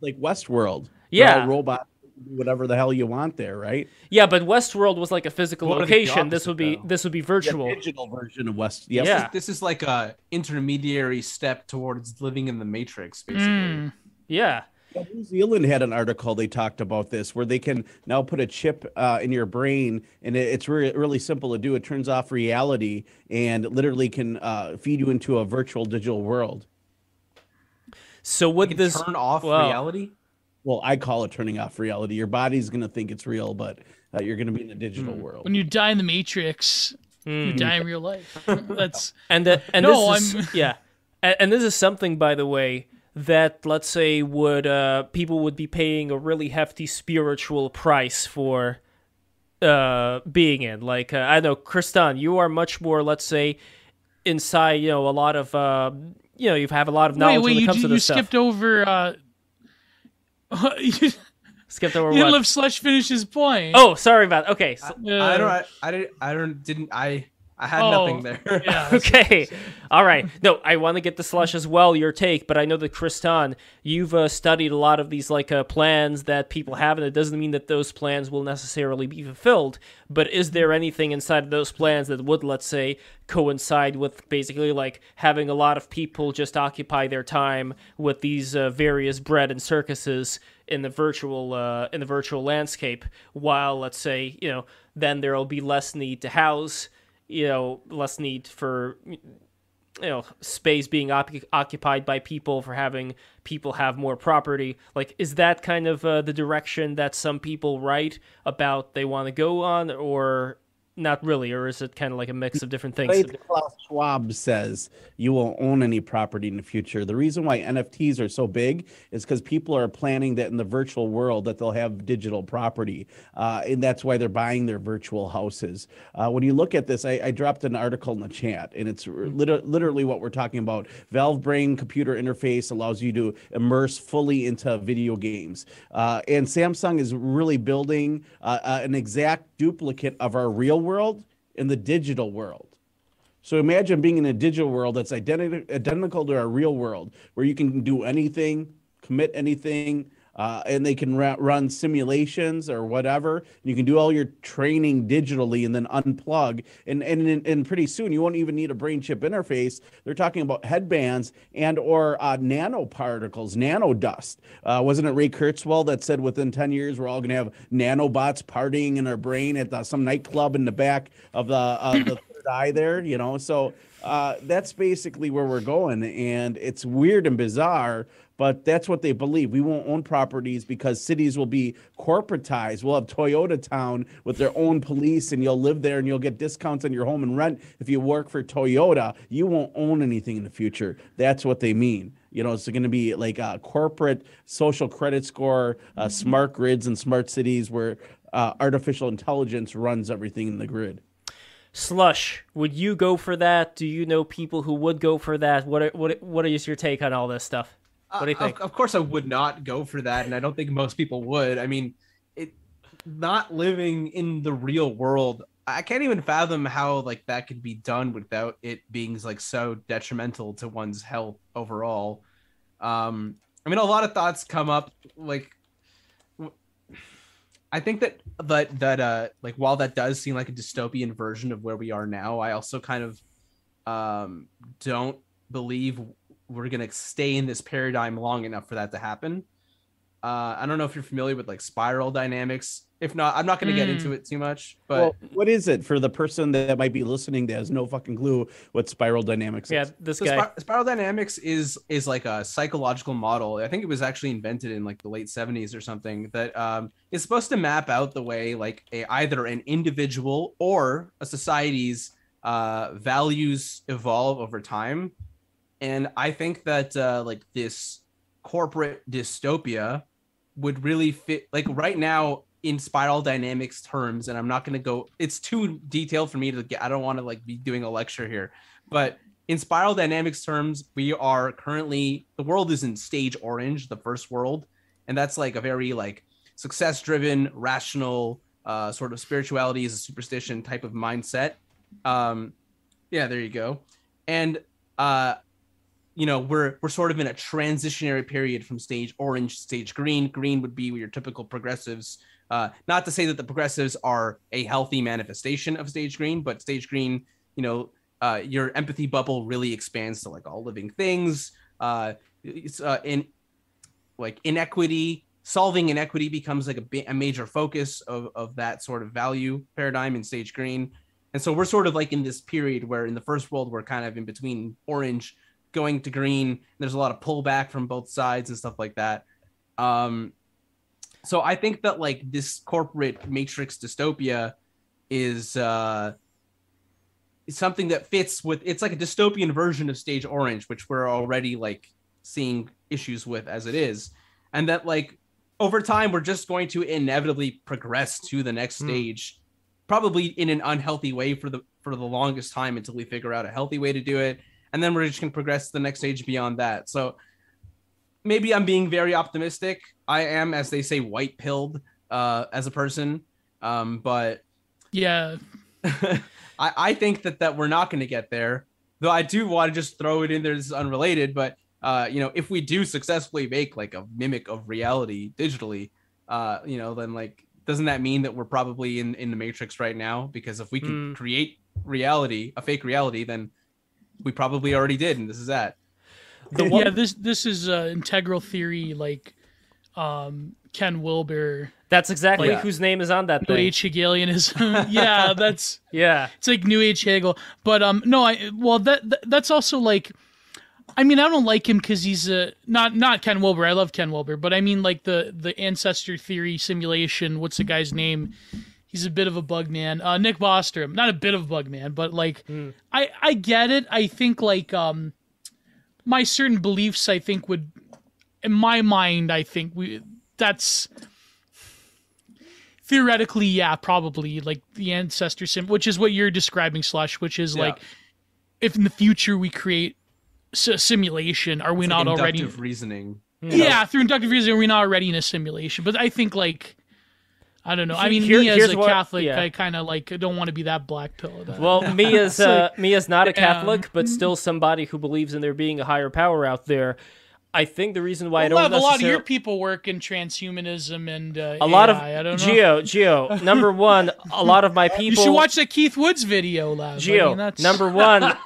like Westworld. Yeah. They're all robots, do whatever the hell you want there, right? Yeah, but Westworld was like a physical What location. This would be though? this would be The virtual. digital version of West. Yes. Yeah. This is like a intermediary step towards living in the matrix, basically. Mm. Yeah. Yeah, New Zealand had an article they talked about this where they can now put a chip uh, in your brain and it, it's re- really simple to do. It turns off reality and literally can uh, feed you into a virtual digital world. So You with can this turn off well, reality. Well, I call it turning off reality. Your body's going to think it's real, but uh, you're going to be in the digital world. When you die in the Matrix, you Mm. die in real life. That's And the, and No, this is I'm- yeah, and, and this is something, by the way, that let's say would uh, people would be paying a really hefty spiritual price for uh, being in. Like uh, I know, Kristan, you are much more, let's say, inside. You know, a lot of uh, you know, you have a lot of knowledge wait. when it You, comes to you this stuff. skipped over. You Skipped over didn't what? let Slush finish his point. Oh, sorry about. That. Okay, so, I don't. I, I didn't. I don't. Didn't. I. I had Oh, nothing there. Yeah. Okay. All right. No, I want to get the slush as well, your take, but I know that Kristan, you've uh, studied a lot of these like uh, plans that people have, and it doesn't mean that those plans will necessarily be fulfilled. But is there anything inside of those plans that would, let's say, coincide with basically like having a lot of people just occupy their time with these uh, various bread and circuses in the virtual uh, in the virtual landscape, while let's say you know then there will be less need to house you know less need for you know space being op- occupied by people for having people have more property. Like is that kind of uh, the direction that some people write about they want to go on or not really or is it kind of like a mix of different things Klaus Schwab says you won't own any property in the future. The reason why NFTs are so big is because people are planning that in the virtual world that they'll have digital property, uh, and that's why they're buying their virtual houses. Uh, when you look at this, I, I dropped an article in the chat, and it's lit- literally what we're talking about. Valve Brain computer interface allows you to immerse fully into video games, uh, and Samsung is really building uh, uh, an exact duplicate of our real world in the digital world. So imagine being in a digital world that's identi- identical to our real world, where you can do anything, commit anything, uh, and they can ra- run simulations or whatever. You can do all your training digitally and then unplug. And, and and pretty soon you won't even need a brain chip interface. They're talking about headbands and or uh, nanoparticles, nano dust. Uh, wasn't it Ray Kurzweil that said within ten years we're all going to have nanobots partying in our brain at the, some nightclub in the back of the uh, the third eye there? You know, so uh, that's basically where we're going, and it's weird and bizarre. But that's what they believe. We won't own properties because cities will be corporatized. We'll have Toyota Town with their own police, and you'll live there and you'll get discounts on your home and rent if you work for Toyota. You won't own anything in the future. That's what they mean. You know, it's going to be like a corporate social credit score, uh, smart grids and smart cities where uh, artificial intelligence runs everything in the grid. Slush would you go for that do you know people who would go for that what are, what what is your take on all this stuff what do you Uh, think Of, of course, I would not go for that, and I don't think most people would. I mean, it not living in the real world. I can't even fathom how like that could be done without it being like so detrimental to one's health overall. Um, I mean, a lot of thoughts come up. Like, I think that that that uh like while that does seem like a dystopian version of where we are now, I also kind of um don't believe we're gonna stay in this paradigm long enough for that to happen. Uh, I don't know if you're familiar with like spiral dynamics. If not, I'm not gonna get Mm. into it too much. But well, what is it for the person that might be listening that has no fucking clue what spiral dynamics yeah is? this so guy spir- spiral dynamics is is like a psychological model. I think it was actually invented in like the late 70s or something that um, is supposed to map out the way like a, either an individual or a society's uh, values evolve over time. And I think that uh, like this corporate dystopia would really fit like right now in spiral dynamics terms and i'm not going to go it's too detailed for me to get i don't want to like be doing a lecture here but in spiral dynamics terms we are currently the world is in stage orange the first world and that's like a very like success driven rational uh sort of spirituality is a superstition type of mindset. Um yeah there you go. And uh you know we're we're sort of in a transitionary period from stage orange stage green. Green would be your typical progressives uh, not to say that the progressives are a healthy manifestation of stage green but stage green you know uh, your empathy bubble really expands to like all living things. Uh, it's uh, in like inequity solving inequity becomes like a, a major focus of, of that sort of value paradigm in stage green. And so we're sort of like in this period where in the first world we're kind of in between orange going to green. There's a lot of pullback from both sides and stuff like that. Um so i think that like this corporate matrix dystopia is uh is something that fits with it's like a dystopian version of stage orange which we're already like seeing issues with as it is. And that like over time we're just going to inevitably progress to the next Hmm. stage probably in an unhealthy way for the for the longest time until we figure out a healthy way to do it. And then we're just going to progress to the next stage beyond that. So maybe i'm being very optimistic i am as they say white pilled uh as a person um but Yeah. I, I think that that we're not going to get there. Though I do want to just throw it in there. This is unrelated, but uh, you know, if we do successfully make like a mimic of reality digitally, uh, you know, then like doesn't that mean that we're probably in in the matrix right now? Because if we can Mm. create reality, a fake reality, then we probably already did, and this is that. One, yeah, this this is uh, integral theory, like um, Ken Wilber, that's exactly Yeah. whose name is on that New thing. Age Hegelianism. yeah, that's Yeah. it's like New Age Hegel. But um, no, I well that, that that's also like, I mean, I don't like him because he's a not not Ken Wilber. I love Ken Wilber, but I mean like the the ancestor theory simulation. What's the guy's name? He's a bit of a bug man. Uh, Nick Bostrom, not a bit of a bug man, but like I I get it. I think like um, my certain beliefs. I think would, in my mind, I think we that's theoretically, yeah, probably like the ancestor sim, which is what you're describing, slush. Which is Yeah. like, if in the future we create a simulation, are we It's not like already? inductive reasoning? Yeah, through inductive reasoning, are we not already in a simulation? But I think like. I don't know. I mean, here- me as a what- Catholic, yeah. I kind of like don't want to be that black pill. Well, me as uh, me as not a um, Catholic, but still somebody who believes in there being a higher power out there. I think the reason why I don't lot, a lot of your people work in transhumanism and uh, a lot of I don't know. Geo Geo number one. A lot of my people. You should watch the Keith Woods video, Lav. I Geo mean, that's- number one.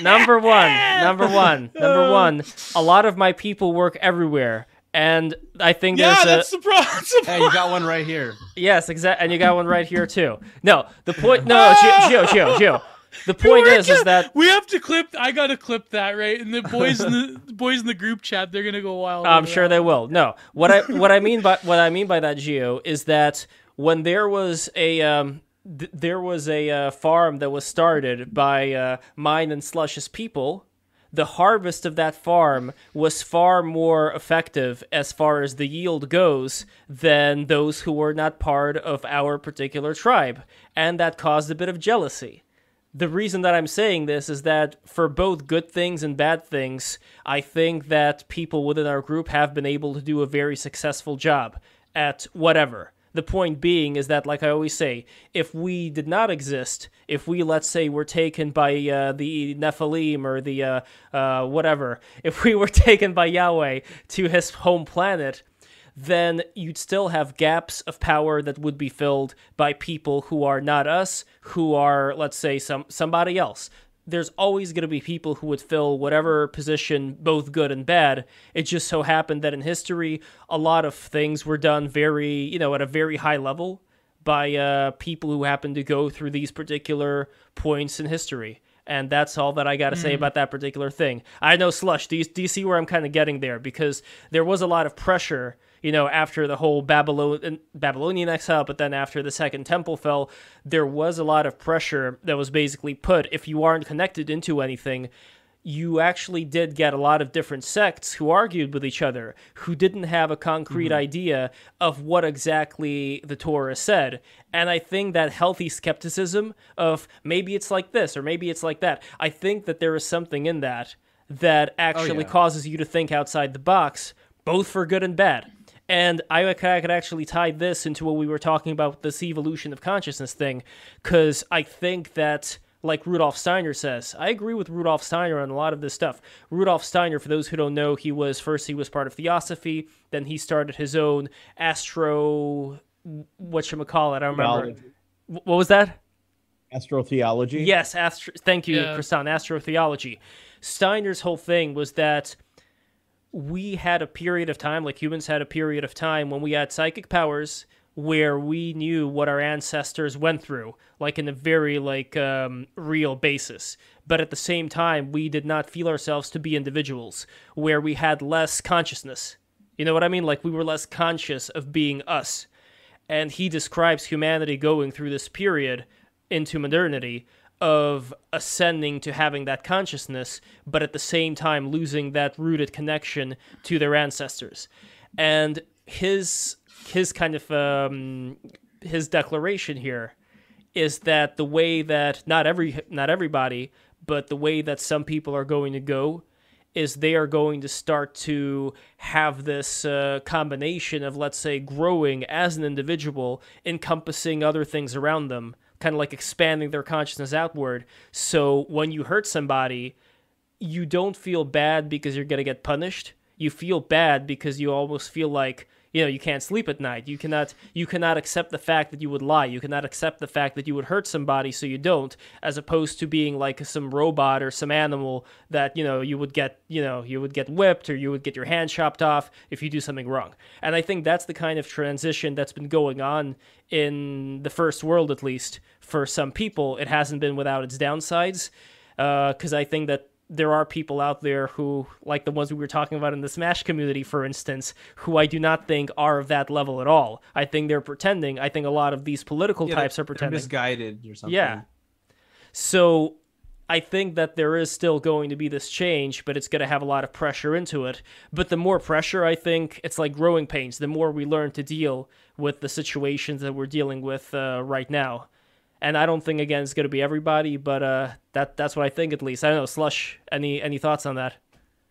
number one. Number one. Number one. A lot of my people work everywhere. And I think Yeah, there's that's a the problem. That's the Hey, you got one right here. yes, exactly, and you got one right here too. No, the point. No, Geo, Geo, Geo, Geo. The point is, is that we have to clip. I gotta clip that, right? And the boys in the, the boys in the group chat, they're gonna go wild. I'm sure that. they will. No, what I what I mean by what I mean by that, Geo, is that when there was a um, th- there was a uh, farm that was started by uh, mine and Slush's people. The harvest of that farm was far more effective as far as the yield goes than those who were not part of our particular tribe, and that caused a bit of jealousy the reason that I'm saying this is that for both good things and bad things, I think that people within our group have been able to do a very successful job at whatever. The point being is that, like I always say, if we did not exist, if we, let's say, were taken by uh, the Nephilim or the uh, uh, whatever, if we were taken by Yahweh to his home planet, then you'd still have gaps of power that would be filled by people who are not us, who are, let's say, some somebody else. There's always going to be people who would fill whatever position, both good and bad. It just so happened that in history, a lot of things were done very, you know, at a very high level by uh, people who happen to go through these particular points in history. And that's all that I got to say about that particular thing. I know, Slush, do you, do you see where I'm kind of getting there? Because there was a lot of pressure, you know, after the whole Babylon, uh, Babylonian exile, but then after the Second Temple fell, there was a lot of pressure that was basically put. If you aren't connected into anything, you actually did get a lot of different sects who argued with each other, who didn't have a concrete mm-hmm. idea of what exactly the Torah said. And I think that healthy skepticism of maybe it's like this or maybe it's like that, I think that there is something in that that oh, actually yeah. causes you to think outside the box, both for good and bad. And I, I could actually tie this into what we were talking about this evolution of consciousness thing, because I think that like Rudolf Steiner says. I agree with Rudolf Steiner on a lot of this stuff. Rudolf Steiner, for those who don't know, he was first he was part of Theosophy, then he started his own astro what should call it? I don't remember. Theology. What was that? Astrotheology. Yes, astro- thank you, Yeah. Kristan, astrotheology. Steiner's whole thing was that we had a period of time, like humans had a period of time when we had psychic powers where we knew what our ancestors went through, like in a very like um, real basis. But at the same time, we did not feel ourselves to be individuals, where we had less consciousness. You know what I mean? Like we were less conscious of being us and he describes humanity going through this period into modernity of ascending to having that consciousness, but at the same time losing that rooted connection to their ancestors. And his his kind of um, his declaration here is that the way that not every not everybody, but the way that some people are going to go is they are going to start to have this uh, combination of, let's say, growing as an individual, encompassing other things around them, kind of like expanding their consciousness outward. So when you hurt somebody, you don't feel bad because you're going to get punished. You feel bad because you almost feel like you know you can't sleep at night. You cannot you cannot accept the fact that you would lie. You cannot accept the fact that you would hurt somebody so you don't as opposed to being like some robot or some animal that you know you would get you know you would get whipped or you would get your hand chopped off if you do something wrong. And i think that's the kind of transition that's been going on in the first world at least for some people. It hasn't been without its downsides because uh, i think that there are people out there who, like the ones we were talking about in the Smash community, for instance, who I do not think are of that level at all. I think they're pretending. I think a lot of these political Yeah, types they're- pretending. Misguided or something. Yeah. So I think that there is still going to be this change, but it's going to have a lot of pressure into it. But the more pressure, I think, it's like growing pains. The more we learn to deal with the situations that we're dealing with uh, right now. And I don't think again it's going to be everybody, but uh, that that's what I think at least. I don't know, Slush. Any any thoughts on that?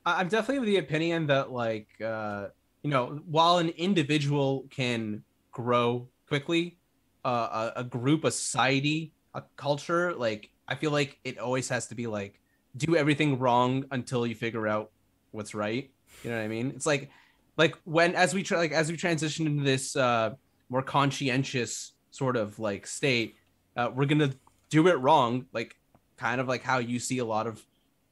I'm definitely of the opinion that like uh you know while an individual can grow quickly, uh, a, a group, a society, a culture, like I feel like it always has to be like do everything wrong until you figure out what's right. You know what I mean? It's like like when as we try like as we transition into this uh more conscientious sort of like state, uh, we're gonna do it wrong, like kind of like how you see a lot of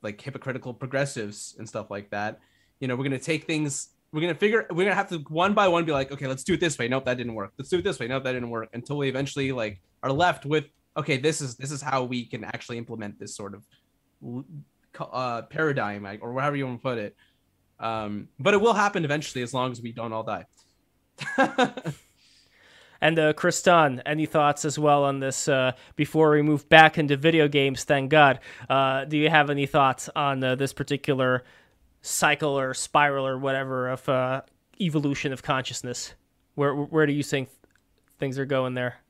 like hypocritical progressives and stuff like that. You know, we're gonna take things. We're gonna figure. We're gonna have to one by one be like, okay, let's do it this way. Nope, that didn't work. Let's do it this way. Nope, that didn't work. Until we eventually like are left with, okay, this is this is how we can actually implement this sort of uh, paradigm, or whatever you want to put it. Um, but it will happen eventually, as long as we don't all die. And uh, Kristan, any thoughts as well on this uh, before we move back into video games? Thank God. Uh, do you have any thoughts on uh, this particular cycle or spiral or whatever of uh, evolution of consciousness? Where where do you think things are going there?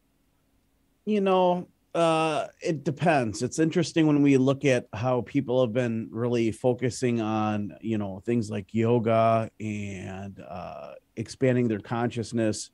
you know uh it depends it's interesting when we look at how people have been really focusing on you know things like yoga and uh expanding their consciousness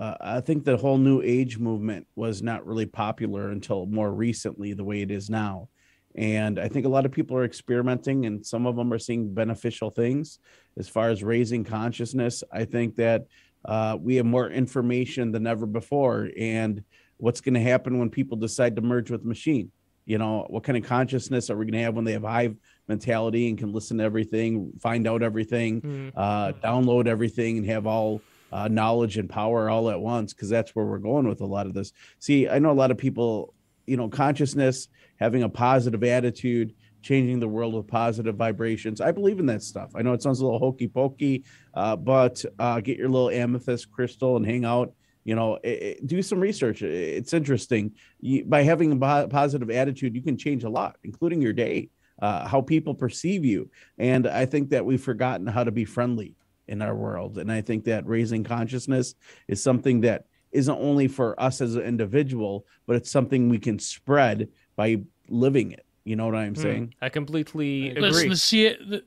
uh, i think the whole new age movement was not really popular until more recently the way it is now. And i think a lot of people are experimenting and some of them are seeing beneficial things. As far as raising consciousness i think that uh, we have more information than ever before. And what's going to happen when people decide to merge with machine? You know what kind of consciousness are we going to have when they have hive mentality and can listen to everything find out everything Hmm. uh, download everything and have all uh, knowledge and power all at once because that's where we're going with a lot of this. See i know a lot of people you know consciousness having a positive attitude changing the world with positive vibrations. I believe in that stuff. I know it sounds a little hokey pokey uh, but uh, get your little amethyst crystal and hang out you know it, it- do some research. It- it's interesting. You, by having a po- positive attitude you can change a lot including your day uh, how people perceive you. And i think that we've forgotten how to be friendly in our world and i think that raising consciousness is something that isn't only for us as an individual but it's something we can spread by living it you know what i'm Hmm. saying I completely agree. Listen, the, C- the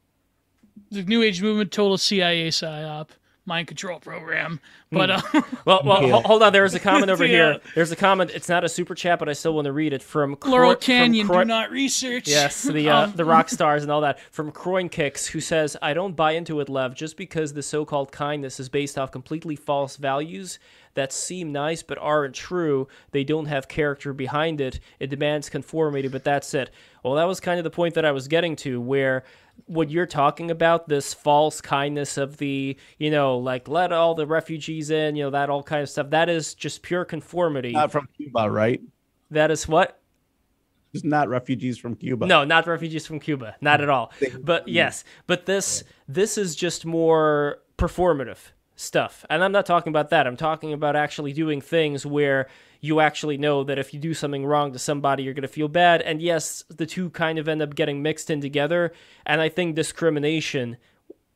the New Age movement, total CIA psyop, mind control program. But uh, Well, well, Yeah. hold on. There was a comment over Yeah. here. There's a comment. It's not a super chat, but I still want to read it from Laurel Croy- from Canyon, do not research. Yes, the uh, Um, the rock stars and all that from Croin Kicks, who says, "I don't buy into it, Lev, just because the so-called kindness is based off completely false values that seem nice but aren't true. They don't have character behind it. It demands conformity, but that's it." Well, that was kind of the point that I was getting to, where what you're talking about, this false kindness of the, you know, like let all the refugees in, you know, that all kind of stuff. That is just pure conformity. not from cuba right that is what just not refugees from cuba no, not refugees from Cuba, not at all. But yes, but this this is just more performative stuff. And I'm not talking about that. I'm talking about actually doing things where you actually know that if you do something wrong to somebody, you're going to feel bad. And yes, the two kind of end up getting mixed in together. And I think discrimination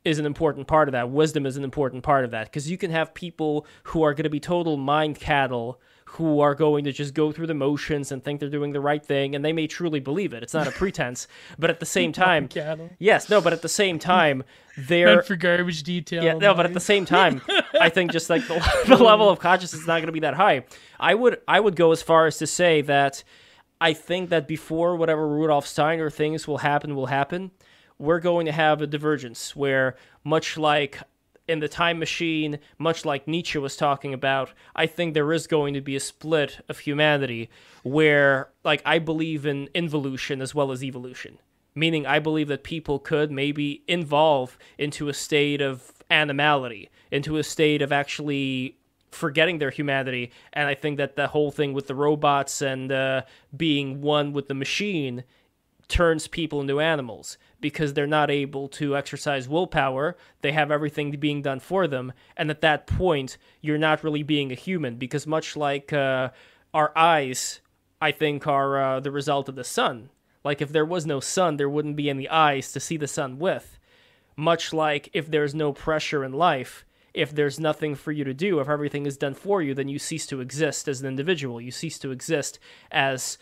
is an important part of that. Wisdom is an important part of that because you can have people who are going to be total mind cattle who are going to just go through the motions and think they're doing the right thing, and they may truly believe it. It's not a pretense, but at the same time, yes, no, but at the same time, they're Meant for garbage detail. yeah, no, but at the same time, I think just like the, the level of consciousness is not going to be that high. I would I would go as far as to say that I think that before whatever Rudolf Steiner things will happen will happen, we're going to have a divergence where much like in the time machine, much like Nietzsche was talking about, I think there is going to be a split of humanity where like I believe in involution as well as evolution meaning I believe that people could maybe evolve into a state of animality, into a state of actually forgetting their humanity. And I think that the whole thing with the robots and uh, being one with the machine turns people into animals because they're not able to exercise willpower. They have everything being done for them. And at that point, you're not really being a human because, much like uh, our eyes, I think, are uh, the result of the sun. Like if there was no sun, there wouldn't be any eyes to see the sun with. Much like if there's no pressure in life, if there's nothing for you to do, if everything is done for you, then you cease to exist as an individual. You cease to exist as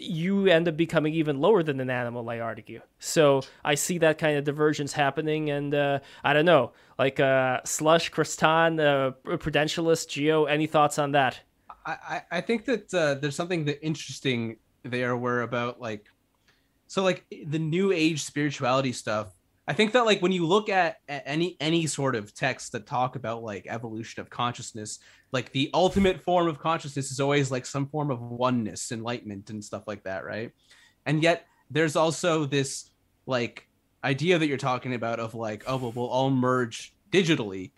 you end up becoming even lower than an animal, I argue. So I see that kind of divergence happening, and uh, I don't know, like uh, Slush, Kristan, uh, Prudentialist, Geo, any thoughts on that? I, I think that uh, there's something that interesting there where about like so like the new age spirituality stuff i think that like when you look at, at any any sort of text that talk about like evolution of consciousness like the ultimate form of consciousness is always like some form of oneness enlightenment and stuff like that right? And yet there's also this like idea that you're talking about of like oh well, we'll all merge digitally.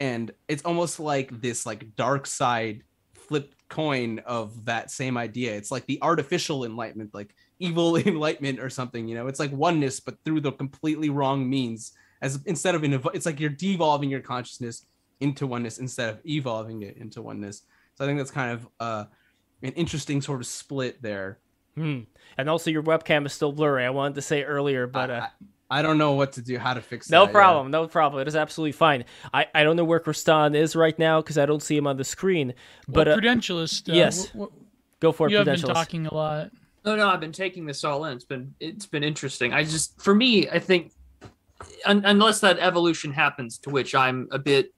And it's almost like this like dark side flipped coin of that same idea. It's like the artificial enlightenment like evil enlightenment or something you know? It's like oneness but through the completely wrong means as instead of in it's like you're devolving your consciousness into oneness instead of evolving it into oneness so i think that's kind of uh an interesting sort of split there Hmm. And also, your webcam is still blurry. I wanted to say earlier, but uh, I, I don't know what to do how to fix it. no that, yeah. problem, no problem. It is absolutely fine. I, I don't know where Kristan is right now because I don't see him on the screen. But well, uh, Prudentialist. Uh, yes. wh- wh- go for it, you have been talking a lot. No, no, I've been taking this all in. It's been it's been interesting. I just for me, I think un- unless that evolution happens, to which I'm a bit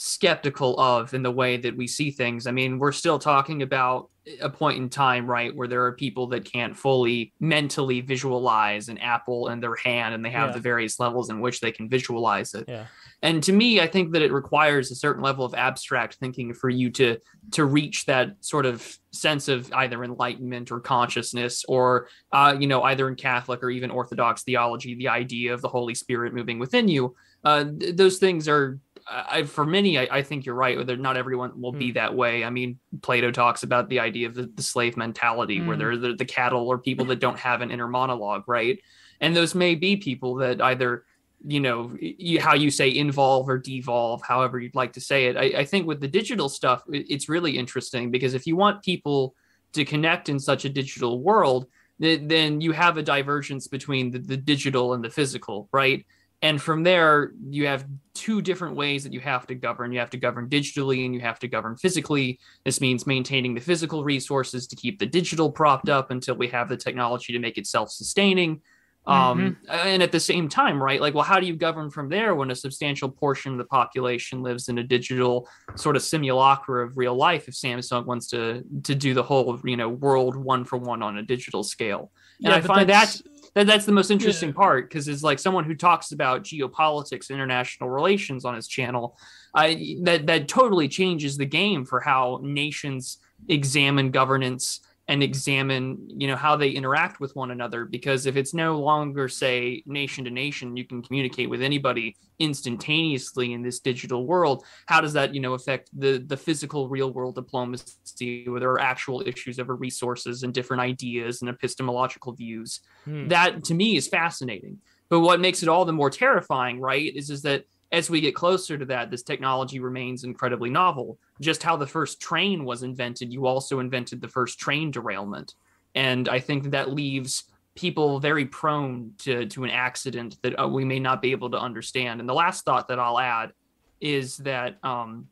skeptical of in the way that we see things. I mean, we're still talking about a point in time, right, where there are people that can't fully mentally visualize an apple in their hand and they have Yeah. the various levels in which they can visualize it. Yeah. And to me, I think that it requires a certain level of abstract thinking for you to to reach that sort of sense of either enlightenment or consciousness, or uh, you know, either in Catholic or even Orthodox theology, the idea of the Holy Spirit moving within you. Uh, th- those things are, I, for many, I, I think you're right. Whether not everyone will be that way. I mean, Plato talks about the idea of the, the slave mentality, where Mm. they're the, the cattle or people that don't have an inner monologue, right? And those may be people that either you know you, how you say involve or devolve however you'd like to say it I, I think with the digital stuff it- it's really interesting because if you want people to connect in such a digital world th- then you have a divergence between the, the digital and the physical right and from there you have two different ways that you have to govern. You have to govern digitally and you have to govern physically. This means maintaining the physical resources to keep the digital propped up until we have the technology to make it self-sustaining. Um and at the same time right like well how do you govern from there when a substantial portion of the population lives in a digital sort of simulacra of real life if samsung wants to to do the whole you know world one for one on a digital scale? And i find that's- that that's the most interesting Yeah. part because it's like someone who talks about geopolitics international relations on his channel i that that totally changes the game for how nations examine governance and examine you know how they interact with one another because if it's no longer say nation to nation you can communicate with anybody instantaneously in this digital world how does that you know affect the the physical real world diplomacy where there are actual issues over resources and different ideas and epistemological views Hmm. that to me is fascinating but what makes it all the more terrifying right is is that as we get closer to that this technology remains incredibly novel. Just how the first train was invented you also invented the first train derailment. And i think that, leaves people very prone to to an accident that uh, we may not be able to understand. And the last thought that i'll add is that um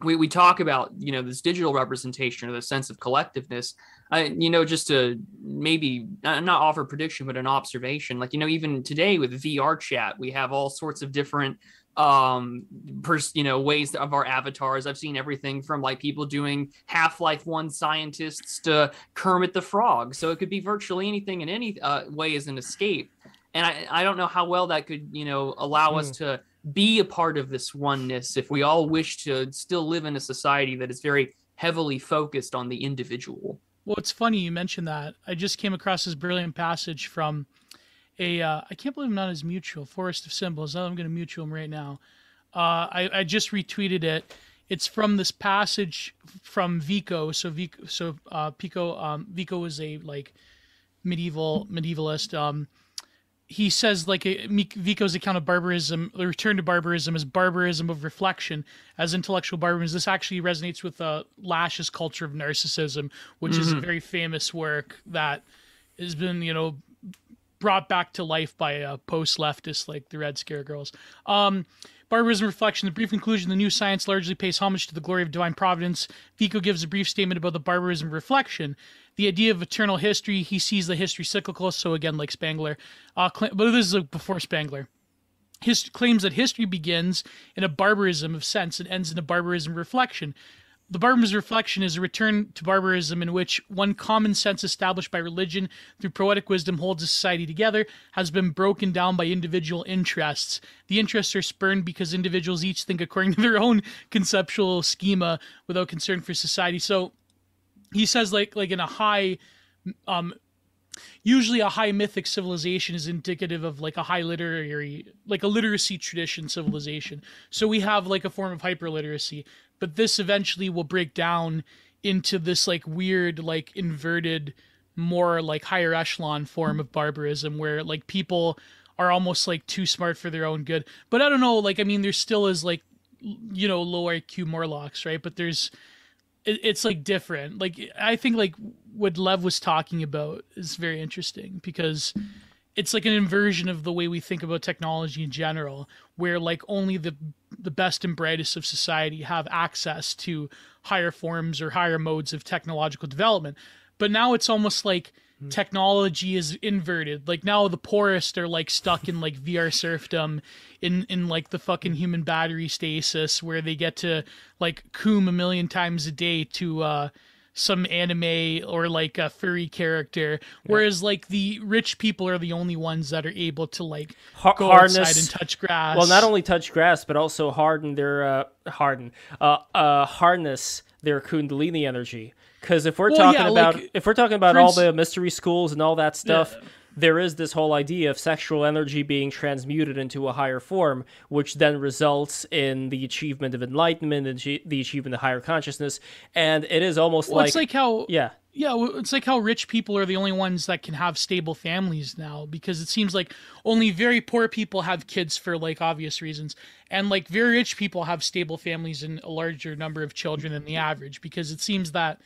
we, we talk about you know this digital representation or the sense of collectiveness. I, you know just to maybe uh, not offer prediction but an observation. Like you know even today with vr chat we have all sorts of different um pers- you know ways of our avatars. I've seen everything from like people doing half-life one scientists to kermit the frog. So it could be virtually anything in any uh, way as an escape. And I, I don't know how well that could you know allow us to be a part of this oneness if we all wish to still live in a society that is very heavily focused on the individual. Well, it's funny you mentioned that. I just came across this brilliant passage from a. Uh, I can't believe I'm not his mutual Forest of Symbols. I'm going to mutual him right now. Uh, I, I just retweeted it. It's from this passage from Vico. So Vico, so uh, Pico, um, Vico was a like medieval medievalist. Um, he says like a, Vico's account of barbarism, the return to barbarism is barbarism of reflection as intellectual barbarism. This actually resonates with uh, Lasch's culture of narcissism, which is a very famous work that has been, you know, brought back to life by uh, post-leftists like the Red Scare Girls. Um, Barbarism Reflection, the brief conclusion, the new science largely pays homage to the glory of divine providence. Vico gives a brief statement about the barbarism reflection. The idea of eternal history, he sees the history cyclical, so again, like Spengler. Uh, cl- but this is before Spengler. His claims that history begins in a barbarism of sense and ends in a barbarism reflection. The barbarism reflection is a return to barbarism in which one common sense established by religion through poetic wisdom holds a society together has been broken down by individual interests. The interests are spurned because individuals each think according to their own conceptual schema without concern for society. So he says like like in a high um usually a high mythic civilization is indicative of like a high literary like a literacy tradition civilization so we have like a form of hyperliteracy but this eventually will break down into this like weird like inverted more like higher echelon form of barbarism where like people are almost like too smart for their own good but i don't know like i mean there still is like you know low iq morlocks right but there's it, it's like different. Like I think like what Lev was talking about is very interesting because it's like an inversion of the way we think about technology in general, where like only the the best and brightest of society have access to higher forms or higher modes of technological development. But now it's almost like technology is inverted. Like now the poorest are like stuck in like VR serfdom in in like the fucking human battery stasis where they get to like coom a million times a day to uh some anime or like a furry character whereas like the rich people are the only ones that are able to like Har- go harness outside and touch grass Well, not only touch grass, but also harden their uh, harden, uh, uh, harness their kundalini energy. Because if we're Well, talking yeah, about like, if we're talking about all the mystery schools and all that stuff, Yeah. There is this whole idea of sexual energy being transmuted into a higher form, which then results in the achievement of enlightenment and the achievement of higher consciousness. And it is almost well, like, it's like how yeah, Yeah, it's like how rich people are the only ones that can have stable families now because it seems like only very poor people have kids for like obvious reasons and like very rich people have stable families and a larger number of children than the average because it seems that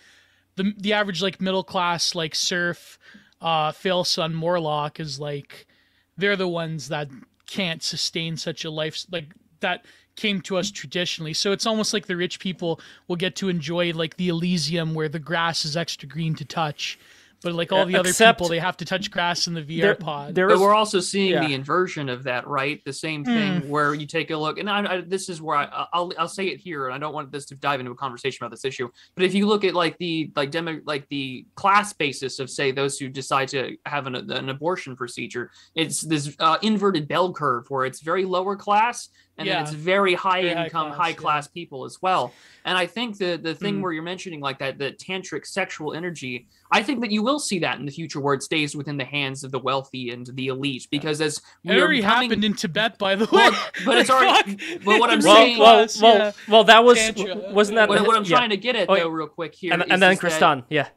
the the average like middle class like serf uh fail son Morlock is like they're the ones that can't sustain such a life like that came to us traditionally. So it's almost like the rich people will get to enjoy like the Elysium where the grass is extra green to touch. But like all the other Except- people, they have to touch grass in the VR there, pod. there But we're also seeing yeah. the inversion of that, right? The same thing where you take a look, and I, I, this is where I, I'll I'll say it here, and I don't want this to dive into a conversation about this issue. But if you look at like the like demo like the class basis of say those who decide to have an, an abortion procedure, it's this uh, inverted bell curve where it's very lower class and Yeah. then it's very high Very high income, class, high yeah. class people as well. And I think the the thing Mm. where you're mentioning like that the tantric sexual energy, I think that you will see that in the future where it stays within the hands of the wealthy and the elite because as it we are already becoming- happened in Tibet, by the way. Well, but it's already- Fuck. but what I'm well, saying- middle well, well, yeah. well, that was Tantra. wasn't that what, what I'm yeah. trying to get at Oh, though, real quick here, and, is- and then is Kristan, yeah.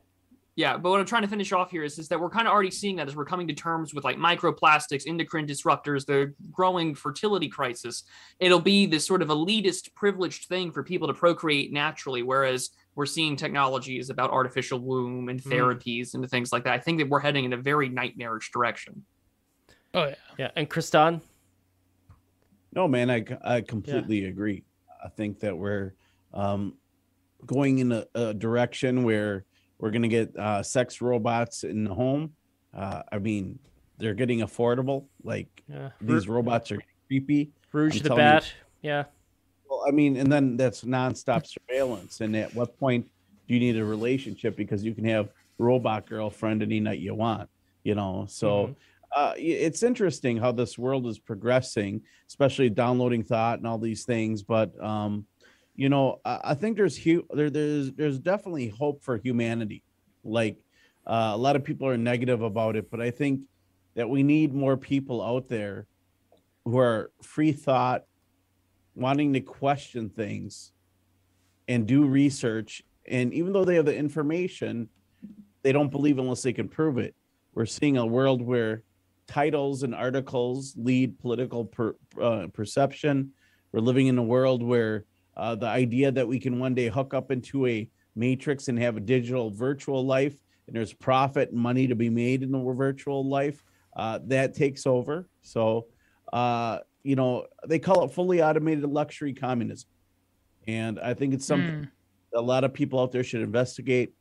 Yeah, but what I'm trying to finish off here is, is that we're kind of already seeing that as we're coming to terms with like microplastics, endocrine disruptors, the growing fertility crisis. It'll be this sort of elitist, privileged thing for people to procreate naturally, whereas we're seeing technologies about artificial womb and Mm. therapies and things like that. I think that we're heading in a very nightmarish direction. Oh yeah. Yeah, and Kristan, No, man, I, I completely agree. I think that we're um, going in a, a direction where we're going to get uh, sex robots in the home. Uh, I mean, they're getting affordable. Like Yeah. these robots are creepy. Rouge I'm the telling you. Bat. Yeah. Well, I mean, and then that's nonstop surveillance. And at what point do you need a relationship because you can have robot girlfriend any night you want, you know? So Mhm. uh, it's interesting how this world is progressing, especially downloading thought and all these things. But um, you know, I, I think there's hu- there, there's there's definitely hope for humanity. Like uh, a lot of people are negative about it, but I think that we need more people out there who are free thought, wanting to question things and do research. And even though they have the information, they don't believe unless they can prove it. We're seeing a world where titles and articles lead political per, uh, perception. We're living in a world where uh, the idea that we can one day hook up into a matrix and have a digital virtual life and there's profit and money to be made in the virtual life uh, that takes over. So, uh, you know, they call it fully automated luxury communism. And I think it's something Mm. a lot of people out there should investigate.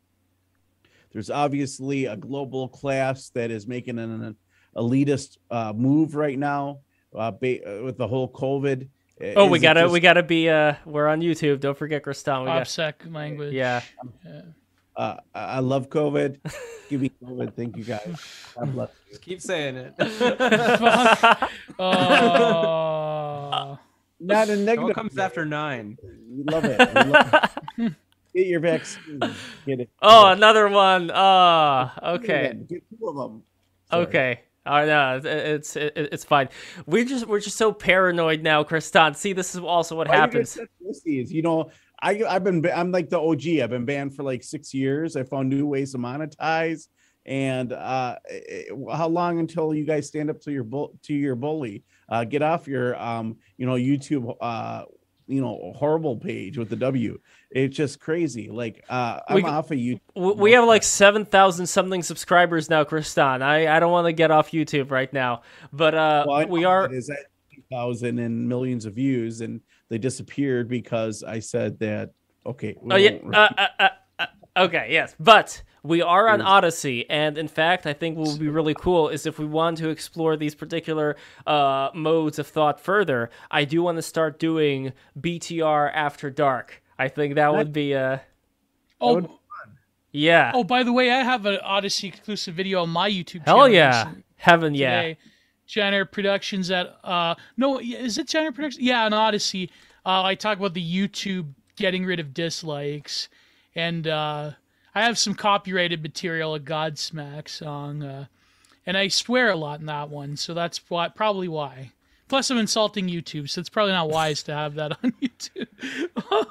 There's obviously a global class that is making an, an elitist uh, move right now uh, ba- uh, with the whole COVID. Oh, we gotta just- we gotta be uh we're on YouTube. Don't forget Kristan. We got, OPSEC language. yeah. Yeah. Uh, I I love COVID. Give me COVID. Thank you guys. God bless you. Just keep saying it. Fuck. Oh. Not a It all negative. comes way. after nine. We love it. We love it. Get your vaccine. Get it. oh, another one. Ah, Two of okay. Get two of them. Okay. Right, no, it's it, it's fine. We just we're just so paranoid now, Kristan. See, this is also what Why happens. pussies? You know, I I've been I'm like the OG. I've been banned for like six years. I found new ways to monetize. And uh, eh, how long until you guys stand up to your bull to your bully? Uh, get off your um, you know, YouTube uh, you know, horrible page with the W. It's just crazy. Like uh, I'm We- off of you. We, have like seven thousand something subscribers now, Kristan. I I don't want to get off YouTube right now, but uh, Well, we are. is at thousand and millions of views, and they disappeared because I said that. Okay. Oh yeah. Uh, uh, uh, uh, okay. Yes, but we are on Odysee, and in fact, I think what would be really cool is if we want to explore these particular uh, modes of thought further. I do want to start doing BTR after dark. I think that would be uh Oh, would- yeah. oh, by the way, I have an Odysee exclusive video on my YouTube channel. Hell yeah. recently- Heaven yeah. today. Jenner Productions at uh no is it Jenner Productions? Yeah, on Odysee. Uh, I talk about the YouTube getting rid of dislikes, and uh, I have some copyrighted material, a Godsmack song, uh, and I swear a lot in that one, so that's why probably why. Plus, I'm insulting YouTube, so it's probably not wise to have that on YouTube.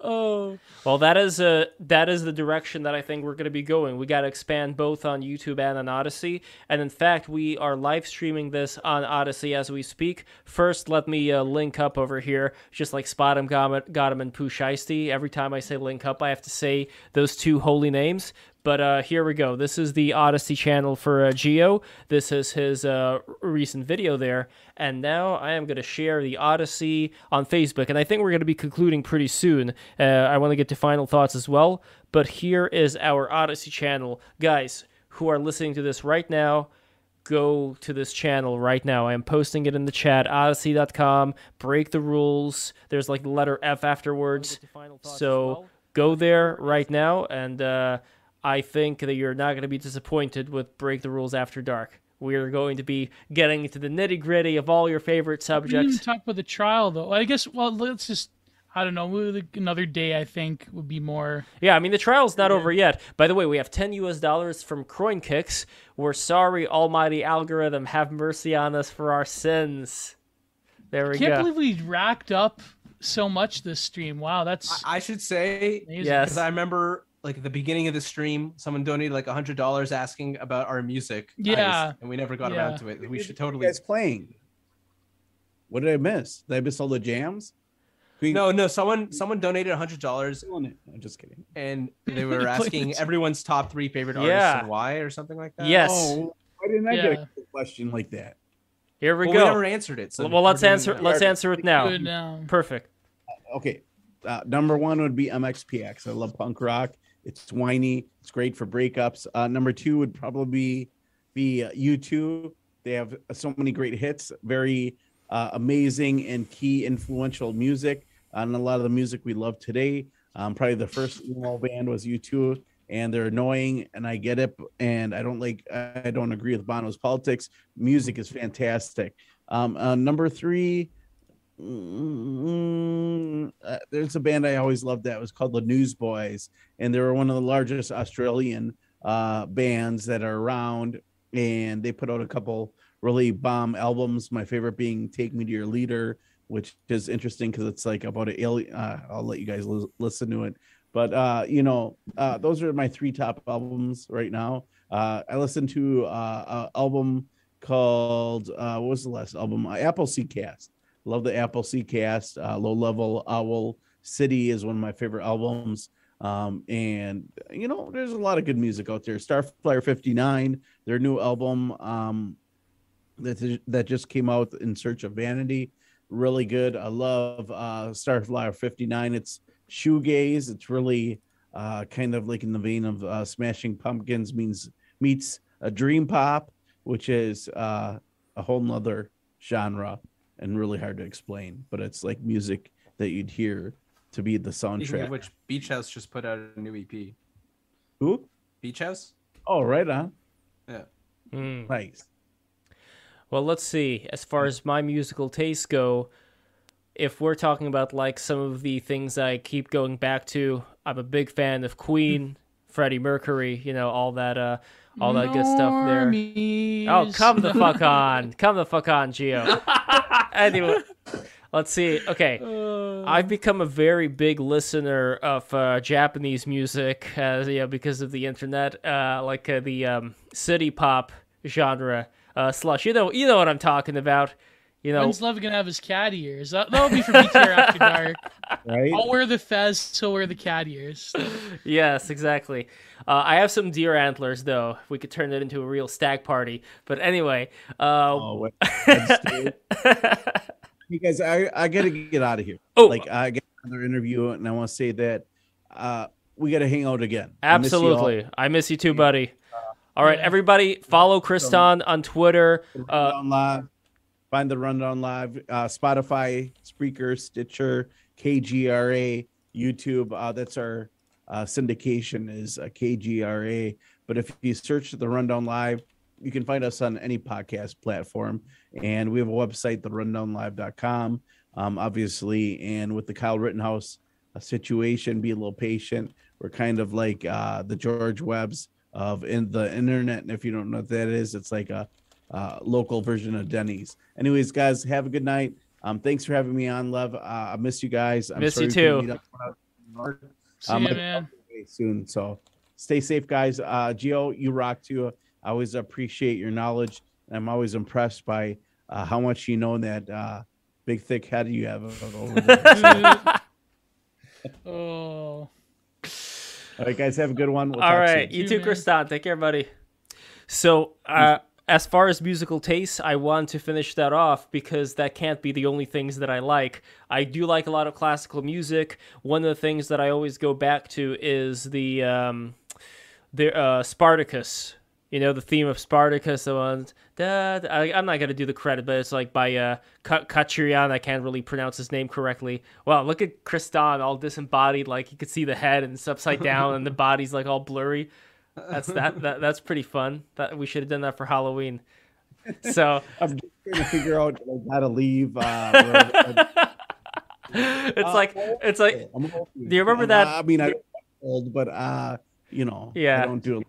Oh, Well, that is uh, that is the direction that I think we're going to be going. We got to expand both on YouTube and on Odysee, and in fact, we are live streaming this on Odysee as we speak. First, let me uh, link up over here, just like Spot'em, Got got him, and Pooh Shiesty. Every time I say link up, I have to say those two holy names. But uh, here we go. This is the Odysee channel for uh, Geo. This is his uh, recent video there. And now I am going to share the Odysee on Facebook. And I think we're going to be concluding pretty soon. Uh, I want to get to final thoughts as well. But here is our Odysee channel. Guys who are listening to this right now, go to this channel right now. I am posting it in the chat, odysee.com. Break the rules. There's like the letter F afterwards. So go there right now. And uh, I think that you're not going to be disappointed with Break the Rules After Dark. We are going to be getting into the nitty gritty of all your favorite we didn't even subjects. talk about the trial though. I guess. Well, let's just. I don't know. Another day, I think, would be more. Yeah, I mean the trial's not over yet. By the way, we have 10 US dollars from Croin Kicks. We're sorry, Almighty Algorithm, have mercy on us for our sins. There we go. I Can't go. believe we racked up so much this stream. Wow, that's I, I should say amazing. Yes. because I remember like at the beginning of the stream, someone donated like a hundred dollars asking about our music. Yeah. Ice, and we never got Yeah. around to it. We should totally. guys playing? What did I miss? Did I miss all the jams? Who- No, no. Someone someone donated a hundred dollars. I'm just kidding. and they were asking the- everyone's top three favorite artists Yeah. and why, or something like that. Yes. Oh, why didn't I get a question like that? Here we Well, we go. never answered it. So well, let's answer. that. Let's answer it now. good now. Perfect. Okay, uh, number one would be MXPX. I love punk rock. It's whiny. It's great for breakups. Uh, number two would probably be, uh, U2. They have so many great hits, very uh, amazing and key influential music, and a lot of the music we love today. Um, probably the first emo band was U2, and they're annoying, and I get it, and I don't like, I don't agree with Bono's politics. Music is fantastic. Um, uh, number three, mm, uh, there's a band I always loved that was called the Newsboys, and they were one of the largest Australian uh, bands that are around, and they put out a couple really bomb albums. My favorite being "Take Me to Your Leader," which is interesting because it's like about an alien. Uh, I'll let you guys li- listen to it, but uh, you know, uh, those are my three top albums right now. Uh, I listened to uh, an album called uh, what was the last album? Uh, Appleseed Cast. Love the Appleseed Cast. Uh, Low Level Owl City is one of my favorite albums. Um, and you know, there's a lot of good music out there. Starflyer 59, their new album um, that that just came out in Search of Vanity, really good. I love uh, Starflyer 59. It's shoegaze. It's really uh, kind of like in the vein of uh, Smashing Pumpkins means meets a dream pop, which is uh, a whole nother genre and really hard to explain. But it's like music that you'd hear to be the Speaking soundtrack. of which, Beach House just put out a new EP. Who? Beach House? Oh, right on. Yeah. Mm. Nice. Well, let's see. As far as my musical tastes go, if we're talking about like some of the things I keep going back to, I'm a big fan of Queen, Freddie Mercury, you know, all that uh all that good stuff there. Oh, come the fuck on. Come the fuck on, Geo. anyway, let's see. Okay. I've become a very big listener of uh, Japanese music, uh, you know, because of the internet, uh, like uh, the um, city pop genre. Uh, slush, you know, you know what I'm talking about. You know, When's Love gonna have his cat ears? That, that'll be for BTR After Dark. Right? I'll wear the fez, he'll wear the cat ears. yes, exactly. Uh, I have some deer antlers, though. We could turn it into a real stag party. But anyway, uh, Oh, Hey guys, I, I gotta get out of here. Oh. like I get another interview, and I want to say that uh, we gotta hang out again. I miss you absolutely. I miss you too, buddy. All right, everybody, follow Kristan on Twitter. Uh, Rundown live. Find the rundown live. Uh, Spotify, Spreaker, Stitcher, KGRA, YouTube. Uh, that's our uh, syndication is uh, KGRA. But if you search the rundown live, you can find us on any podcast platform. And we have a website, the therundownlive.com. Um, obviously, and with the Kyle Rittenhouse uh, situation, be a little patient. We're kind of like uh, the George Webbs of in the internet. And if you don't know what that is, it's like a uh, local version of Denny's. Anyways, guys, have a good night. Um, thanks for having me on, Love. Uh, I miss you guys. I'm Miss you too. See Um, I- man. soon. So stay safe, guys. Uh, Gio, you rock too. I always appreciate your knowledge. I'm always impressed by uh, how much you know that uh, big thick head you have over there. So, oh. all right, guys, have a good one. We'll All talk right, soon. you You too, too, man. Kristan. Take care, buddy. So, uh, as far as musical tastes, I want to finish that off because that can't be the only things that I like. I do like a lot of classical music. One of the things that I always go back to is the um, the uh, Spartacus. You know the theme of Spartacus. The ones da, da- I, I'm not gonna do the credit, but it's like by uh, Ka- Kachurian. I can't really pronounce his name correctly. Wow, look at Kristan, all disembodied. Like you could see the head and it's upside down, and the body's like all blurry. That's that, that that's pretty fun. That we should have done that for Halloween. So I'm just trying to figure out how to leave. Uh, it's Uh, like it's like Do you remember I'm, that- I mean, I'm old, but uh, you know, Yeah. I don't do.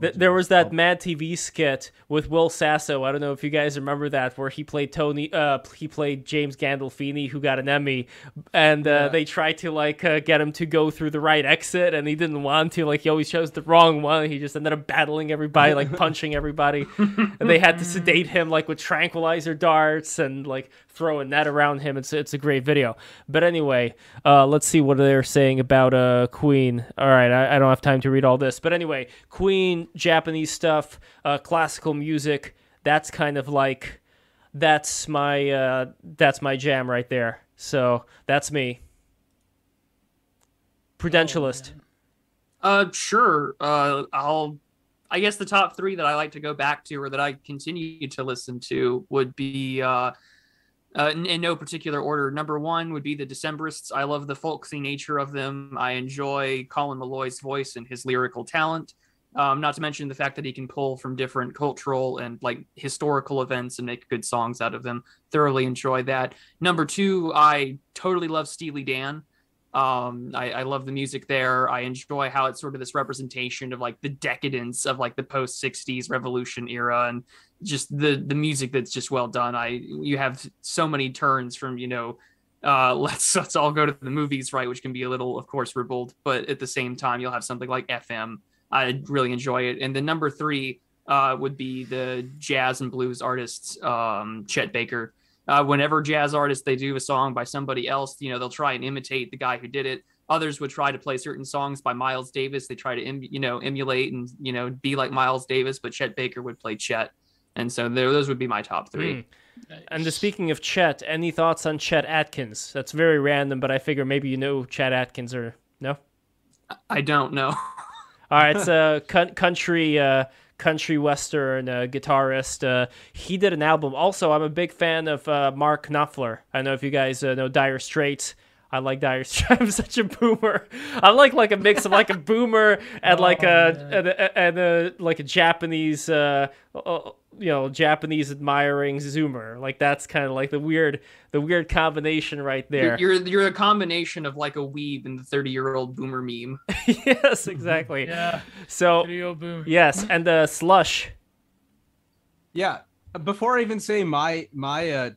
Th- there was that Mad TV skit with Will Sasso. I don't know if you guys remember that, where he played Tony. Uh, he played James Gandolfini, who got an Emmy, and uh, Yeah. they tried to like uh, get him to go through the right exit, and he didn't want to. Like he always chose the wrong one. He just ended up battling everybody, like punching everybody, and they had to sedate him like with tranquilizer darts and like throw that around him. It's it's a great video. But anyway, uh, let's see what they're saying about uh, Queen. All right, I, I don't have time to read all this, but anyway, Queen, Japanese stuff, uh, classical music. That's kind of like that's my uh, that's my jam right there. So that's me. Prudentialist. Uh, sure. Uh, I'll. I guess the top three that I like to go back to, or that I continue to listen to, would be uh, in, in no particular order. Number one would be the Decemberists. I love the folksy nature of them. I enjoy Colin Meloy's voice and his lyrical talent. Um, not to mention the fact that he can pull from different cultural and like historical events and make good songs out of them. Thoroughly enjoy that. Number two, I totally love Steely Dan. Um, I, I love the music there. I enjoy how it's sort of this representation of like the decadence of like the post '60s revolution era and just the the music that's just well done. I you have so many turns from you know uh, let's let's all go to the movies, right? Which can be a little, of course, ribald, but at the same time, you'll have something like FM. I really enjoy it. And then number three uh, would be the jazz and blues artists, um, Chet Baker. Uh, whenever jazz artists they do a song by somebody else, you know they'll try and imitate the guy who did it. Others would try to play certain songs by Miles Davis. They try to em- you know emulate and you know be like Miles Davis, but Chet Baker would play Chet. And so there, those would be my top three. Mm. And the, speaking of Chet, any thoughts on Chet Atkins? That's very random, but I figure maybe you know Chet Atkins or no? I don't know. All right, it's a country uh, country western uh, guitarist. Uh, he did an album. Also, I'm a big fan of uh, Mark Knopfler. I don't know if you guys uh, know Dire Straits. I like Dire Straits. I'm such a boomer. I like like a mix of like a boomer and like oh, a, and a, and a like a Japanese uh, uh, you know Japanese admiring Zoomer. Like that's kind of like the weird the weird combination right there. You're, you're you're a combination of like a weeb and the 30 year old boomer meme. yes, exactly. yeah. So yes, and the slush. Yeah. Before I even say my my uh,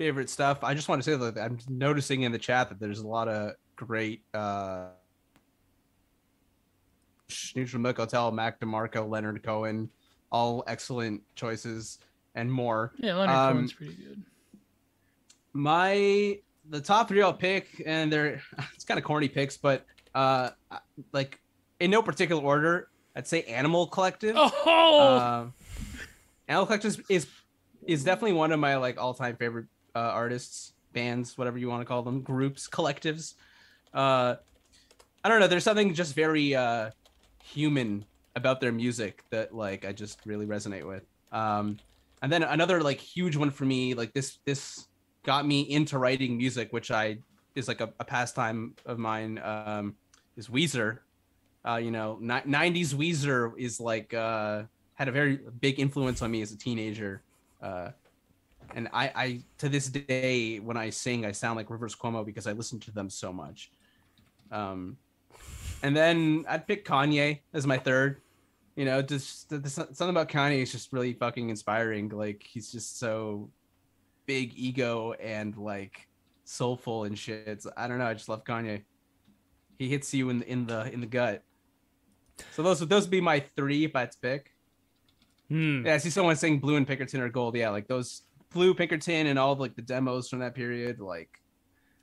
favorite stuff, I just want to say that I'm noticing in the chat that there's a lot of great uh Neutral Milk Hotel, Mac DeMarco, Leonard Cohen, all excellent choices and more. Yeah, Leonard um, Cohen's pretty good. My the top three I'll pick, and they're it's kind of corny picks, but uh, like in no particular order, I'd say Animal Collective. Oh, uh, Animal Collective is, is is definitely one of my like all time favorite uh, artists, bands, whatever you want to call them, groups, collectives. Uh, I don't know. There's something just very uh, human about their music that like I just really resonate with. Um, and then another like huge one for me, like this this got me into writing music, which I is like a, a pastime of mine. Um, is Weezer. Uh, you know, ni- '90s Weezer is like uh, had a very big influence on me as a teenager. Uh, and I, I to this day when I sing, I sound like Rivers Cuomo because I listen to them so much. Um, and then I'd pick Kanye as my third. You know, just the, the, something about Kanye is just really fucking inspiring. Like he's just so big ego and like soulful and shit. I don't know. I just love Kanye. He hits you in the in the in the gut. So those those would be my three if I had to pick. Hmm. Yeah, I see someone saying blue and Pinkerton are gold. Yeah, like those Blue Pinkerton and all of like the demos from that period. Like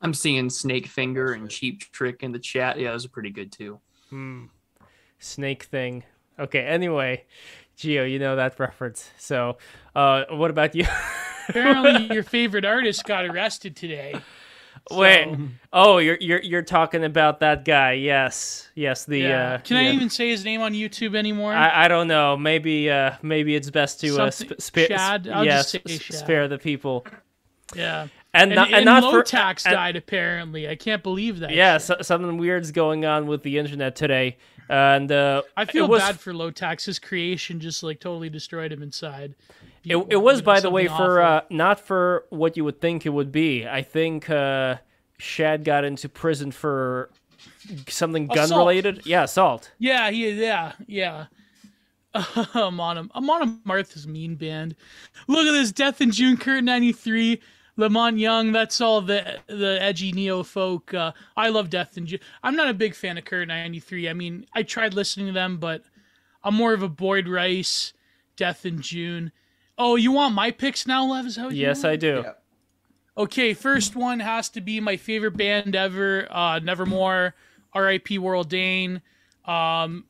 I'm seeing Snake Finger and Cheap Trick in the chat. Yeah, those are pretty good too. Hmm. Snake thing. Okay. Anyway, Geo, you know that reference. So, uh, what about you? Apparently, your favorite artist got arrested today. So. Wait. Oh, you're you're you're talking about that guy? Yes, yes. The yeah. uh, can yeah. I even say his name on YouTube anymore? I, I don't know. Maybe uh maybe it's best to uh, sp- sp- Shad? I'll yes, just say Shad. spare the people. Yeah. And, and, not, and, and not low for, tax and, died apparently. I can't believe that. Yeah, so, something weird's going on with the internet today, and uh, I feel was, bad for Lowtax. His creation just like totally destroyed him inside. It, it was, by the way, for uh, not for what you would think it would be. I think uh, Shad got into prison for something gun related. Yeah, assault. Yeah, he yeah, yeah. I'm on him. I'm on a Martha's Mean band. Look at this Death in June, Current 93. La Monte Young, that's all the the edgy neo folk. Uh, I love Death in June. I'm not a big fan of Current 93. I mean, I tried listening to them, but I'm more of a Boyd Rice, Death in June. Oh, you want my picks now, Lev? Is how yes, I do. Yeah. Okay, first one has to be my favorite band ever, uh, Nevermore, R.I.P. Warrel Dane. Um,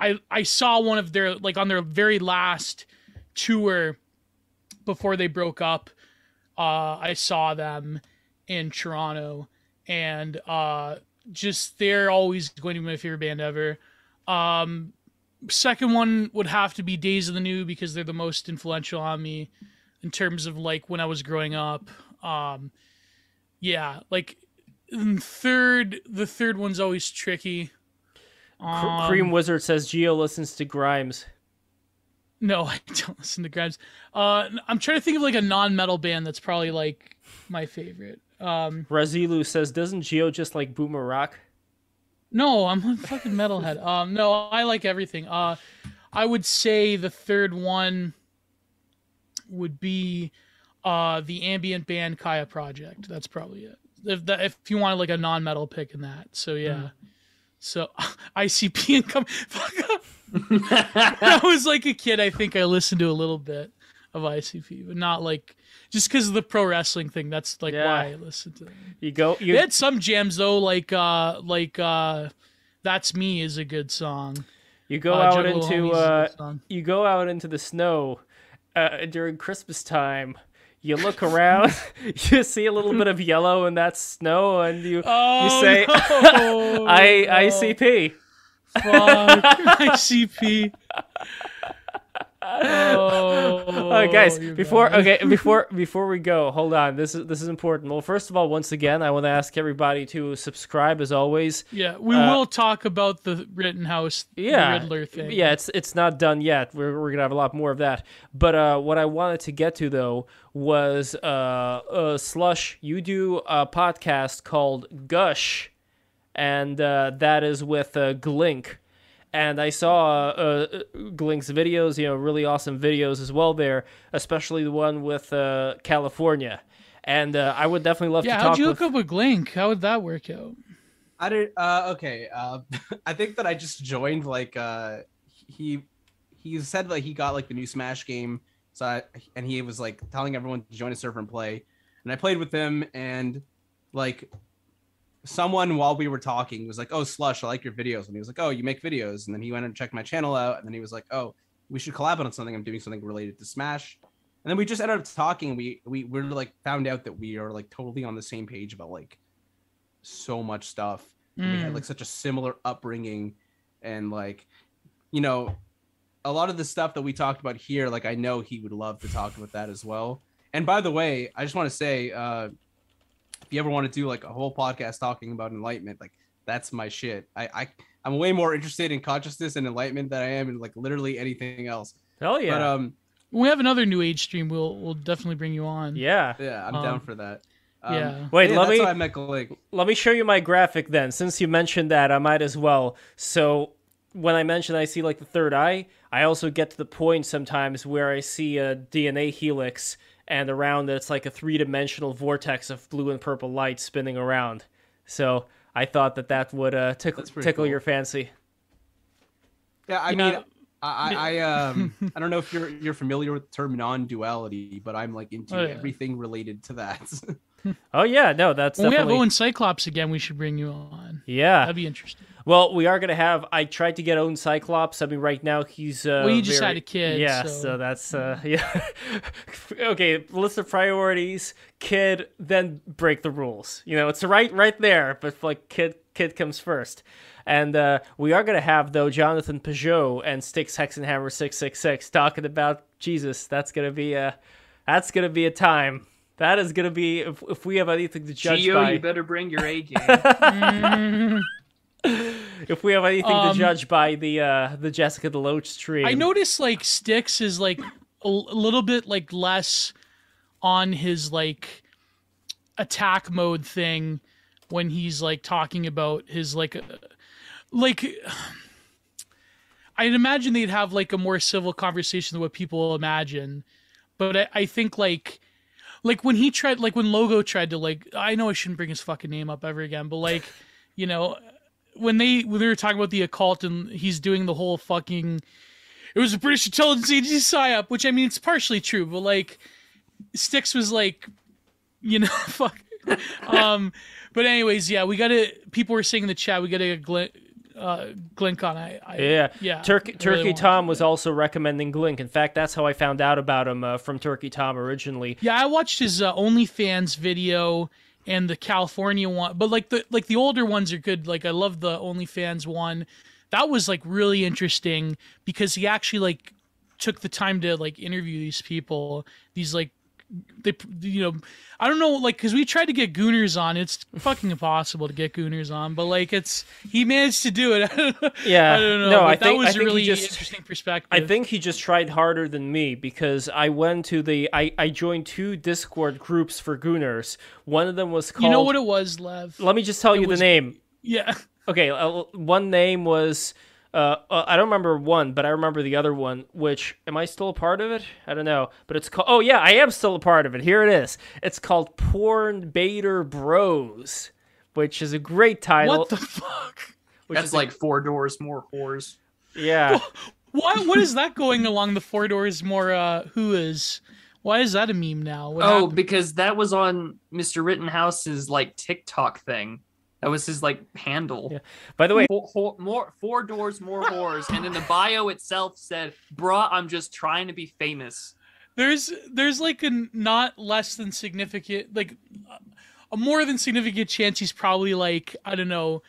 I I saw one of their like on their very last tour before they broke up. Uh, I saw them in Toronto, and uh, just they're always going to be my favorite band ever. Um, second one would have to be Days of the New because they're the most influential on me in terms of like when I was growing up. Um, yeah, like third, the third one's always tricky. Um, Cream Wizard says Geo listens to Grimes. No, I don't listen to Grimes. Uh, I'm trying to think of like a non-metal band that's probably like my favorite. Um, Razilu says, doesn't Geo just like Boomer Rock? No, I'm a fucking metalhead. Um, no, I like everything. Uh, I would say the third one would be uh the ambient band Kaya Project. That's probably it. If that, if you want like a non-metal pick in that, so yeah. So ICP and come fuck up. I was like a kid, I think I listened to a little bit of ICP, but not like just because of the pro wrestling thing. That's like Yeah. why I listened to them. You go, They you had some jams though, like uh like uh That's Me is a good song. you go Uh, out Juggalo into Homies is a uh, you go out into the snow uh, during Christmas time. You look around, you see a little bit of yellow in that snow, and you Oh, say, no, I no. ICP. Fuck. ICP. Oh, Oh, guys, before bad. okay, before before we go, hold on. This is this is important. Well, first of all, once again, I want to ask everybody to subscribe as always. Yeah, we Uh, will talk about the Rittenhouse, Yeah, the Riddler thing. Yeah, it's it's not done yet. We're we're gonna have a lot more of that. But uh, what I wanted to get to though was uh, uh slush. You do a podcast called Gush, and uh, that is with uh, Glink. And I saw uh, uh, Glink's videos, you know, really awesome videos as well there, especially the one with uh, California. And uh, I would definitely love Yeah, to talk. Yeah, how'd you with. hook up with Glink? How would that work out? I did. Uh, okay. Uh, I think that I just joined. Like, uh, he he said like he got like the new Smash game, so I, and he was like telling everyone to join a server and play. And I played with him, and like someone while we were talking was like, "Oh, Slush, I like your videos," and he was like, "Oh, you make videos," and then he went and checked my channel out, and then he was like, "Oh, we should collab on something. I'm doing something related to Smash." And then we just ended up talking. We we we like found out that we are like totally on the same page about like so much stuff. And We had Mm. like such a similar upbringing, and like, you know, a lot of the stuff that we talked about here, like I know he would love to talk about that as well. And by the way, I just want to say, uh, you ever want to do like a whole podcast talking about enlightenment, like that's my shit. I, I I'm way more interested in consciousness and enlightenment than I am in like literally anything else. Hell yeah, But um, When we have another New Age stream, we'll we'll definitely bring you on. yeah. yeah, I'm Um, down for that. Um, yeah. Wait, yeah, let that's me- I met Galik. let me show you my graphic then. Since you mentioned that, I might as well. So when I mention I see like the third eye, I also get to the point sometimes where I see a DNA helix and around it, it's like a three-dimensional vortex of blue and purple light spinning around. So I thought that that would uh, tickle, tickle cool. your fancy. Yeah, I You mean, know- I, I, I um, I don't know if you're you're familiar with the term non-duality, but I'm like into Oh, yeah. everything related to that. Oh yeah, no, that's When we have Owen Cyclops again, we should bring you on. yeah. That'd be interesting. Well, we are gonna have. I tried to get Owen Cyclops. I mean, right now he's. Uh, Well, you just very- had a kid, Yeah, so- that's uh, yeah. okay, list of priorities: kid, then break the rules. You know, it's right, right there. But like, kid, kid comes first. And uh, we are gonna have though Jonathan Pageau and Sticks Hexenhammer six six six talking about Jesus. That's gonna be a, that's gonna be a time. That is gonna be if, if we have anything to judge Geo, by. you better bring your A game. If we have anything Um, to judge by the uh the Jessica DeLoach stream. I noticed like Sticks is like a little bit like less on his like attack mode thing when he's like talking about his like uh, like I'd imagine they'd have like a more civil conversation than what people imagine. But I, I think like like when he tried like when Logo tried to like I know I shouldn't bring his fucking name up ever again, but like, you know, when they when they were talking about the occult and he's doing the whole fucking it was a British intelligence agency psyop, which I mean it's partially true, but like Sticks was like, you know, fuck. um, but anyways, yeah, we gotta. People were saying in the chat we gotta Glen, uh, Glink on. I, I Yeah, yeah. Turkey I really Turkey Tom to. was also recommending Glink. In fact, that's how I found out about him uh, from Turkey Tom originally. Yeah, I watched his uh, OnlyFans video, and the California one. But like the like the older ones are good. Like I love the OnlyFans one. That was like really interesting because he actually like took the time to like interview these people. These like they you know I don't know like because we tried to get Gooners on. It's fucking impossible to get Gooners on, but like it's he managed to do it. Yeah. I don't know. No, but I that think- was I a think he really just- interesting perspective. I think he just tried harder than me because I went to the I, I joined two Discord groups for Gooners. One of them was called you know what it was, Lev. Let me just tell you was- the name. yeah. Okay, uh, one name was uh, uh, I don't remember one, but I remember the other one. Which am I still a part of it? I don't know, but it's called. Oh yeah, I am still a part of it. Here it is. It's called Porn Bader Bros, which is a great title. What the fuck? which That's is a- like four doors more whores. yeah. Why? What is that going along the four doors more? Uh, who is? Why is that a meme now? What oh, happened? because that was on Mr. Rittenhouse's like TikTok thing. That was his like handle. Yeah. By the way, Four, four, more four doors, more whores, and then the bio itself said, "Bruh, I'm just trying to be famous." there's there's like a not less than significant, like a more than significant chance he's probably like I don't know,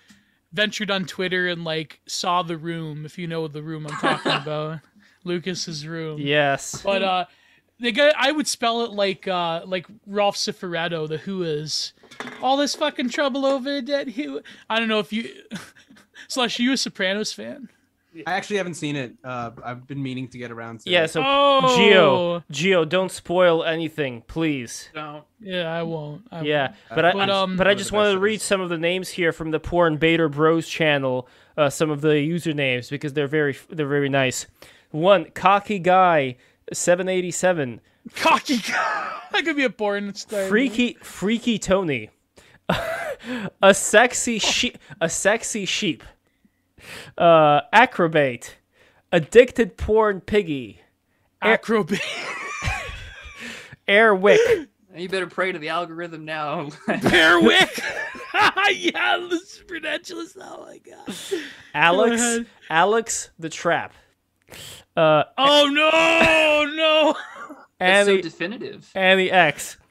ventured on Twitter and like saw the room. If you know the room I'm talking about, Lucas's room. yes. But uh the guy I would spell it like uh like Ralph Cifaretto, the who is all this fucking trouble over that who I don't know if you slash you a Sopranos fan. I actually haven't seen it. Uh, I've been meaning to get around to. Yeah. it. So Oh Geo, Geo, don't spoil anything, please. Don't. Yeah, I won't. I Yeah, won't. but I, But, um, but I just the wanted to read some of the names here from the Porn Bader Bros channel. Uh, some of the usernames because they're very they're very nice. One cocky guy, seven eighty seven. cocky that could be a porn star. Freaky Freaky Tony, a sexy sheep, a sexy sheep. Uh, acrobat, addicted porn piggy, acrobat. Airwick, You better pray to the algorithm now. Bearwick. yeah, this is Prudentialist. Oh my god. Alex, ahead. Alex the Trap. Uh, Oh no, no. That's so Annie, definitive. Annie X.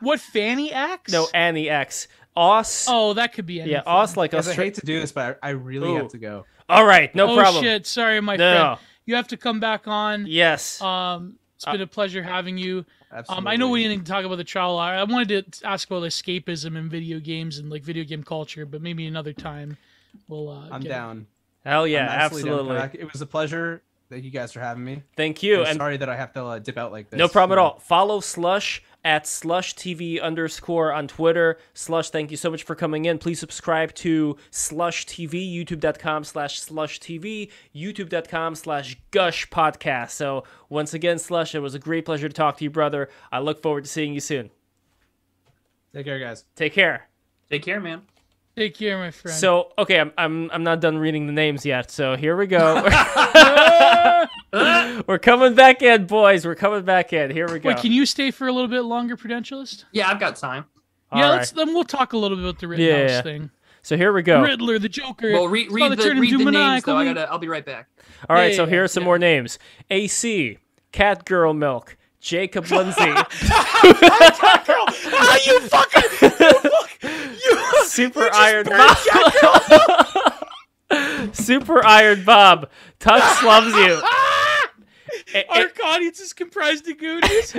What Fanny X? No, Annie X. Os. Oh, that could be anything. yeah, Os like Guys, I Austra- hate to do this, but I, I really Ooh. have to go. All right, no oh problem. shit! Sorry, my No, friend. no. You have to come back on. Yes. Um, it's been a pleasure having you. Absolutely. Um, I know we didn't talk about the trial. I I wanted to ask about escapism in video games and like video game culture, but maybe another time we'll. Uh, I'm get- down. Hell yeah, absolutely down to come absolutely. back. It was a pleasure. Thank you guys for having me. Thank you. I'm And sorry that I have to uh, dip out like this. no problem at all. Follow Slush at Slush TV underscore on Twitter. Slush, thank you so much for coming in. Please subscribe to Slush TV, youtube.com slash Slush TV, youtube.com slash Gush Podcast. So once again, Slush, it was a great pleasure to talk to you, brother. I look forward to seeing you soon. Take care, guys. Take care. Take care, man. Take care, my friend. So okay, I'm I'm I'm not done reading the names yet. So here we go. We're coming back in, boys. We're coming back in. Here we go. wait, can you stay for a little bit longer, Prudentialist? Yeah, I've got time. All yeah, right. let's then we'll talk a little bit about the Rittenhouse Yeah. thing. So here we go. Riddler, the Joker. Well, read it's about read to the turn read the names maniacal though. I gotta. I'll be right back. All right. Yeah, so here are some yeah. more names: AC, Cat Girl Milk, Jacob Lindsay, you fucking, you you, Super Iron Bob, Super Iron Bob, Tux loves you. A- Our audience is comprised of Goonies.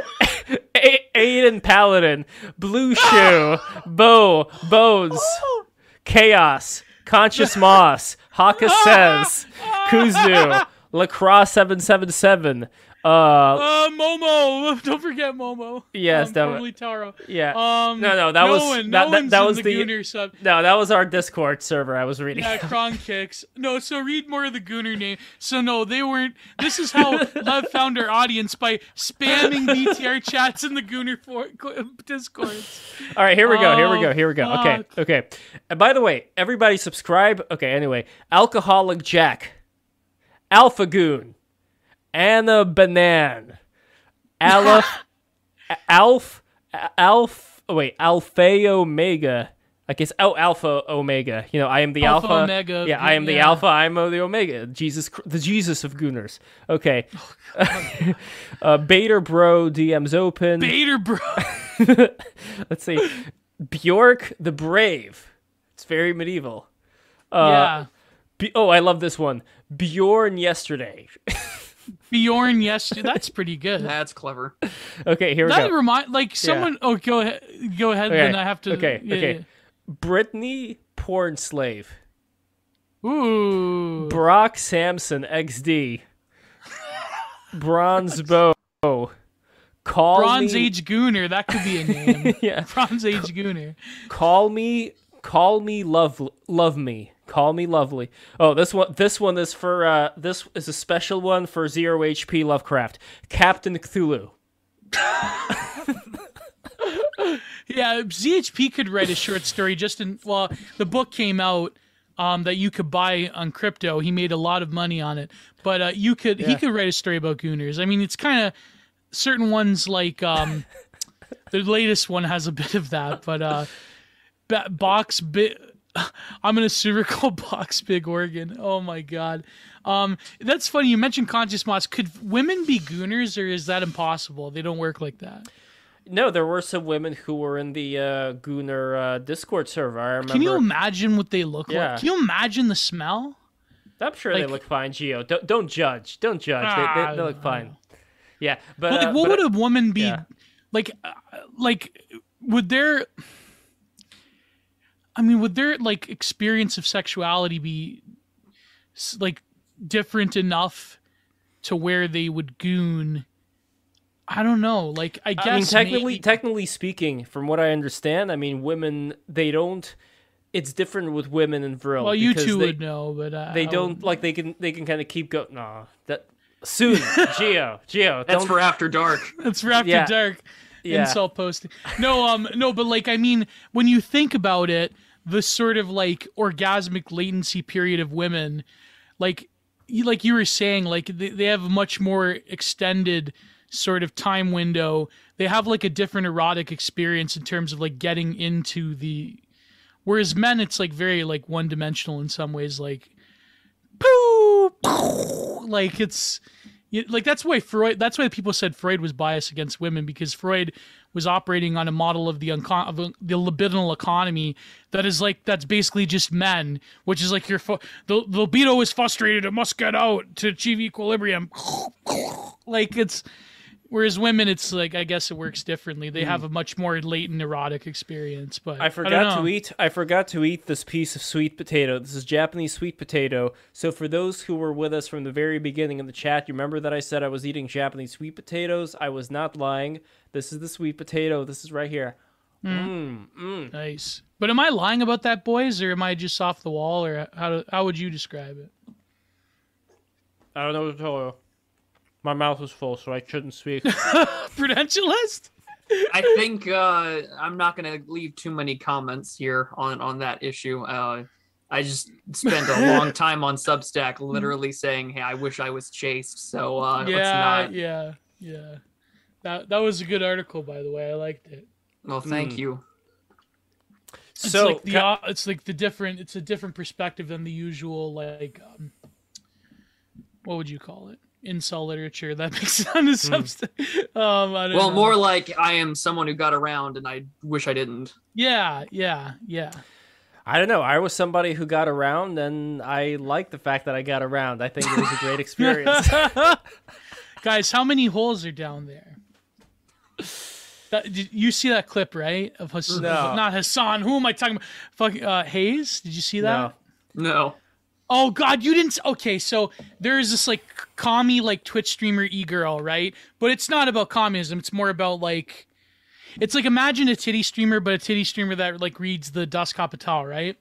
A- Aiden Paladin, Blue Shoe, Bo, Bones, oh. Chaos, Conscious Moss, Haka Says, Kuzu, Lacrosse 777. Uh, Uh, Momo. Don't forget Momo. Yes, um, that formerly Taro. yeah. Um, No, no, that no was- one, that- no that- that was the, the- Gooner sub. No, that was our Discord server I was reading. Yeah, Kron kicks. No, so read more of the Gooner name. So no, they weren't. This is how Lev found our audience by spamming BTR chats in the Gooner for, Discords. All right, here we go. Here we Oh, go. Here we go. Okay. fuck. Okay. And by the way, everybody subscribe. Okay, anyway. Alcoholic Jack. Alpha Goon. Anna Banan. Aleph. Alf. Alf. Oh, wait. Alpha Omega. I guess. Oh, Alpha Omega. You know, I am the Alpha Alpha. Omega, Yeah, I am the yeah. Alpha. I am the Omega. Jesus, the Jesus of Gooners. Okay. uh, Bader Bro DMs open. Bader, bro. Let's see. Bjork the Brave. It's very medieval. Uh, yeah. B- oh, I love this one. Bjorn yesterday. Bjorn, yes, that's pretty good. That's clever. okay, here we That go. remind like someone. Oh, go ahead. Go ahead. Okay, Then I have to. okay, yeah, okay. Brittany porn slave. Ooh. Brock Samson XD. Bronze bow. Call Bronze me, Age Gooner. That could be a name. Yeah. Bronze Age Gooner. Call me call me love love me. Call me lovely. Oh, this one this one is for uh this is a special one for 0 HP Lovecraft. Captain Cthulhu. Yeah, ZHP could write a short story just in. Well, the book came out um, that you could buy on crypto. He made a lot of money on it, but uh, you could he could write a story about Gooners. I mean, it's kind of certain ones like um, the latest one has a bit of that, but uh, box bit. I'm in a super call box big organ. Oh my god. Um, that's funny. You mentioned conscious mods. Could women be gooners, or is that impossible? They don't work like that. No, there were some women who were in the uh Gooner uh, Discord server. I remember Can you imagine what they look Yeah. like? Can you imagine the smell? I'm sure they look fine, Geo. Don't, don't judge. Don't judge. they, they, they look fine. Yeah, but like, uh, what but, would a woman be yeah. like? Uh, like, would their? I mean, would their like experience of sexuality be like different enough to where they would goon? I don't know. Like, I guess I mean, technically, maybe- technically speaking, from what I understand, I mean, women they don't. It's different with women and Vril. well, you two they, would know, but uh, They I don't wouldn't. like they can they can kind of keep going. Nah, that soon, Geo, Geo. That's don't, for after dark. That's for after Yeah. dark. Yeah. Insult posting. No, um, no, but like, I mean, when you think about it, the sort of like orgasmic latency period of women, like, you, like you were saying, like they, they have a much more extended sort of time window. They have like a different erotic experience in terms of like getting into the, whereas men, it's like very like one dimensional in some ways, like, poo, like it's you- like that's why Freud. That's why people said Freud was biased against women because Freud was operating on a model of the uncon- of the libidinal economy that is like that's basically just men, which is like your fu- the, the libido is frustrated, it must get out to achieve equilibrium. like it's whereas women, it's like I guess it works differently. They have a much more latent erotic experience. But I don't forgot know. to eat. I forgot to eat this piece of sweet potato. This is Japanese sweet potato. So for those who were with us from the very beginning in the chat, you remember that I said I was eating Japanese sweet potatoes. I was not lying. This is the sweet potato. This is right here. Mm, mm. Nice. But am I lying about that, boys, or am I just off the wall, or how do, how would you describe it? I don't know what to tell you. My mouth was full, so I shouldn't speak. Prudentialist? I think uh, I'm not going to leave too many comments here on on that issue. Uh, I just spent a long time on Substack, literally saying, "Hey, I wish I was chased." So uh, let's yeah, not. yeah, yeah. That that was a good article, by the way. I liked it. Well, thank Mm. you. It's so like the ca- uh, it's like the different. It's a different perspective than the usual like. Um, what would you call it? Incel literature that makes it onto Substack. Um, I don't Well, know. more like I am someone who got around, and I wish I didn't. Yeah, yeah, yeah. I don't know. I was somebody who got around, and I like the fact that I got around. I think it was a great experience. Guys, how many holes are down there? That, did you see that clip, right? Of Hassan, No. not Hassan. Who am I talking about? Fuck, uh, Hayes. Did you see that? no. No. Oh God, you didn't. Okay, so there's this like commie like Twitch streamer e girl, right? But it's not about communism. It's more about like, it's like imagine a titty streamer, but a titty streamer that like reads the Das Kapital, right?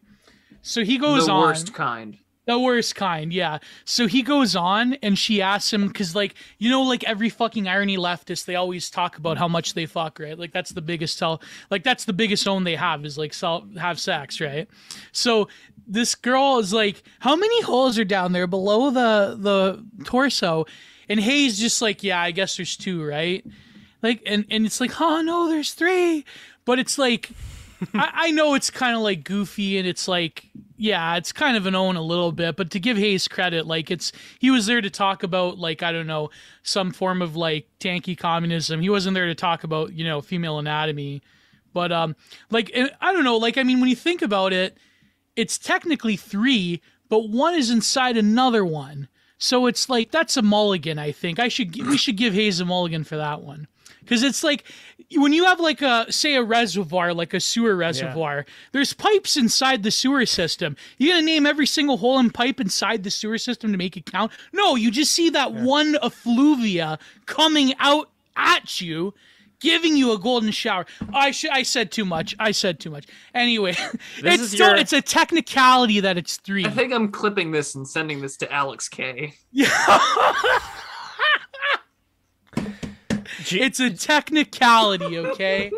So he goes the on The worst kind. the worst kind, yeah. So he goes on and she asks him because, like, you know, like every fucking irony leftist, they always talk about how much they fuck, right? Like that's the biggest tell, like that's the biggest own they have is like sell, have sex, right? So this girl is like, how many holes are down there below the the torso? And Hayes just like, yeah, I guess there's two, right? Like, and and it's like, oh no, there's three, but it's like. I, I know it's kind of like goofy and it's like yeah, it's kind of an own a little bit, but to give Hayes credit, like it's he was there to talk about like I don't know some form of like tanky communism. He wasn't there to talk about you know female anatomy, but um like I don't know like I mean when you think about it, it's technically three, but one is inside another one, so it's like that's a mulligan. I think. I should we should give Hayes a mulligan for that one. Because it's like when you have like a say a reservoir like a sewer reservoir there's pipes inside the sewer system. You gonna name every single hole in pipe inside the sewer system to make it count? No you just see that one effluvia coming out at you giving you a golden shower i sh- i said too much i said too much anyway This it's is still your- it's a technicality that it's three I think I'm clipping this and sending this to Alex K. yeah G- it's a technicality okay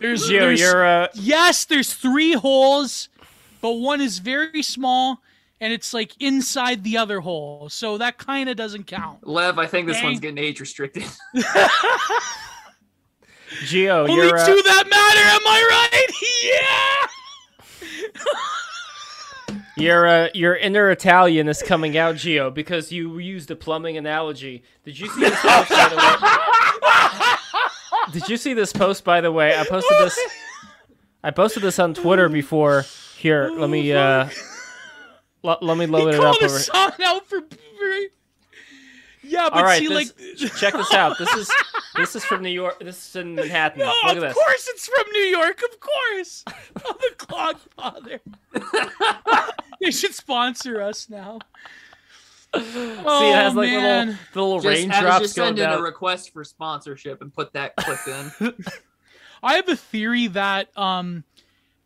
there's, Gio, there's you're uh, yes, there's three holes, but one is very small and it's like inside the other hole. So that kind of doesn't count. Lev, I think this Dang. one's getting age restricted. Gio, Only you're two uh, that matter, am I right? Yeah. your uh, your inner Italian is coming out, Geo, because you used a plumbing analogy. Did you see this post by the way? Did you see this post by the way? I posted this. I posted this on Twitter before. Here, let me uh, l- let me load He it up. Over. song out for. For- Yeah, but All right, see, this, like, check this out. This is this is from New York. This is in Manhattan. no, Look at of this. course it's from New York. Of course, I'm the Clogfather. they should sponsor us now. See, it has like oh, man. little little just, raindrops just going send in a request for sponsorship and put that clip in. I have a theory that um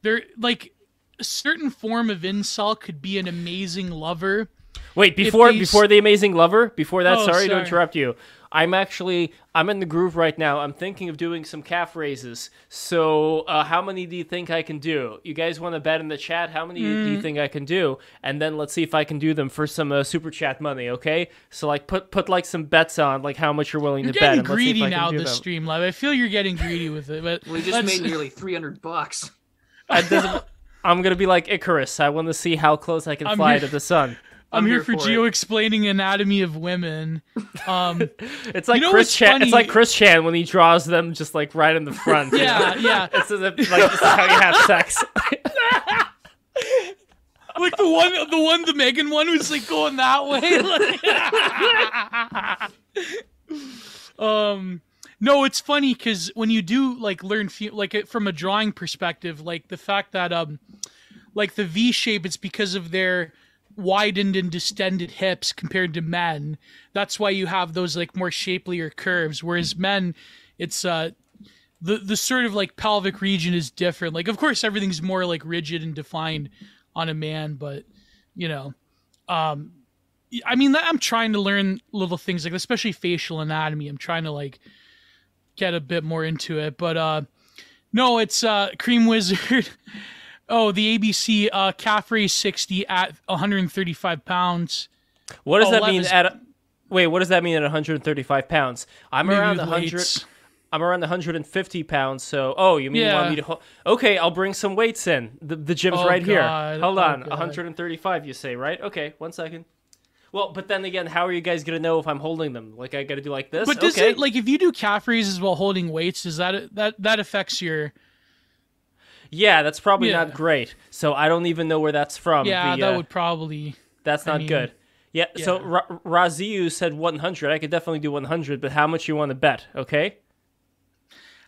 there like a certain form of incel could be an amazing lover. Wait, before they s- before the Amazing Lover, before that, Oh, sorry, to interrupt you. I'm actually I'm in the groove right now. I'm thinking of doing some calf raises. So, uh, how many do you think I can do? You guys want to bet in the chat? How many do Mm. you think I can do? And then let's see if I can do them for some uh, super chat money. Okay? So, like, put put like some bets on like how much you're willing You're to bet. getting and let's see if greedy I now do this them. stream live. I feel you're getting greedy with it, but We just let's- made nearly 300 bucks. I'm gonna be like Icarus. I want to see how close I can I'm fly here- to the sun. I'm, I'm here here for Geo explaining anatomy of women. Um, It's like You know Chris Chan. funny? It's like Chris Chan when he draws them just like right in the front. you know? yeah, yeah. It's as if like this is how you have sex. Like the one, the one, the Megan one was like going that way. um, no, it's funny because when you do like learn fe- like it from a drawing perspective, like the fact that um, like the V shape, it's because of their widened and distended hips compared to men. That's why you have those like more shapelier curves. Whereas men, it's uh the the sort of like pelvic region is different. Like of course everything's more like rigid and defined on a man, but you know, um I mean I'm trying to learn little things like especially facial anatomy. I'm trying to like get a bit more into it, but uh no, it's uh Cream Wizard. oh, the ABC uh calf raise 60 at 135 pounds. What does Oh, that mean is- at? Wait, what does that mean at 135 pounds? I'm Maybe around with 100. I'm around 150 pounds. So, oh, you mean you want me to? Ho- okay, I'll bring some weights in. The the gym's Oh, right here. Hold Oh, on, God. 135. You say right? Okay, one second. Well, but then again, how are you guys gonna know if I'm holding them? Like I gotta do like this? But does okay. it like if you do calf raises while holding weights, does that that that affects your yeah, that's probably Yeah. not great. So I don't even know where that's from. Yeah, The, that uh, would probably That's I not mean, good. Yeah, so yeah. Ra- Raziu said 100. I could definitely do 100, but how much you want to bet? Okay.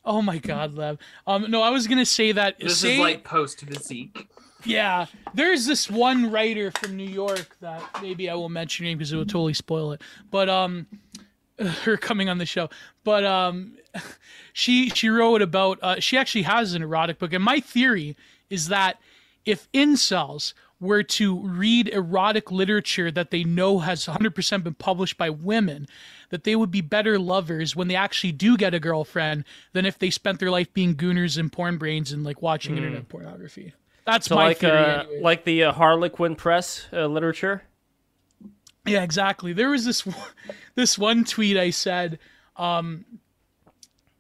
Oh my god, Lev. Um no, I was gonna say that This say, is like post physique. Yeah. There's this one writer from New York that maybe I won't mention name because it will totally spoil it. But um her coming on the show. But um she she wrote about uh she actually has an erotic book and my theory is that if incels were to read erotic literature that they know has 100% been published by women that they would be better lovers when they actually do get a girlfriend than if they spent their life being gooners and porn brains and like watching internet pornography that's So my like theory uh, anyway. like the uh, Harlequin press uh, literature. Yeah, exactly. There was this one- this one tweet I said, um,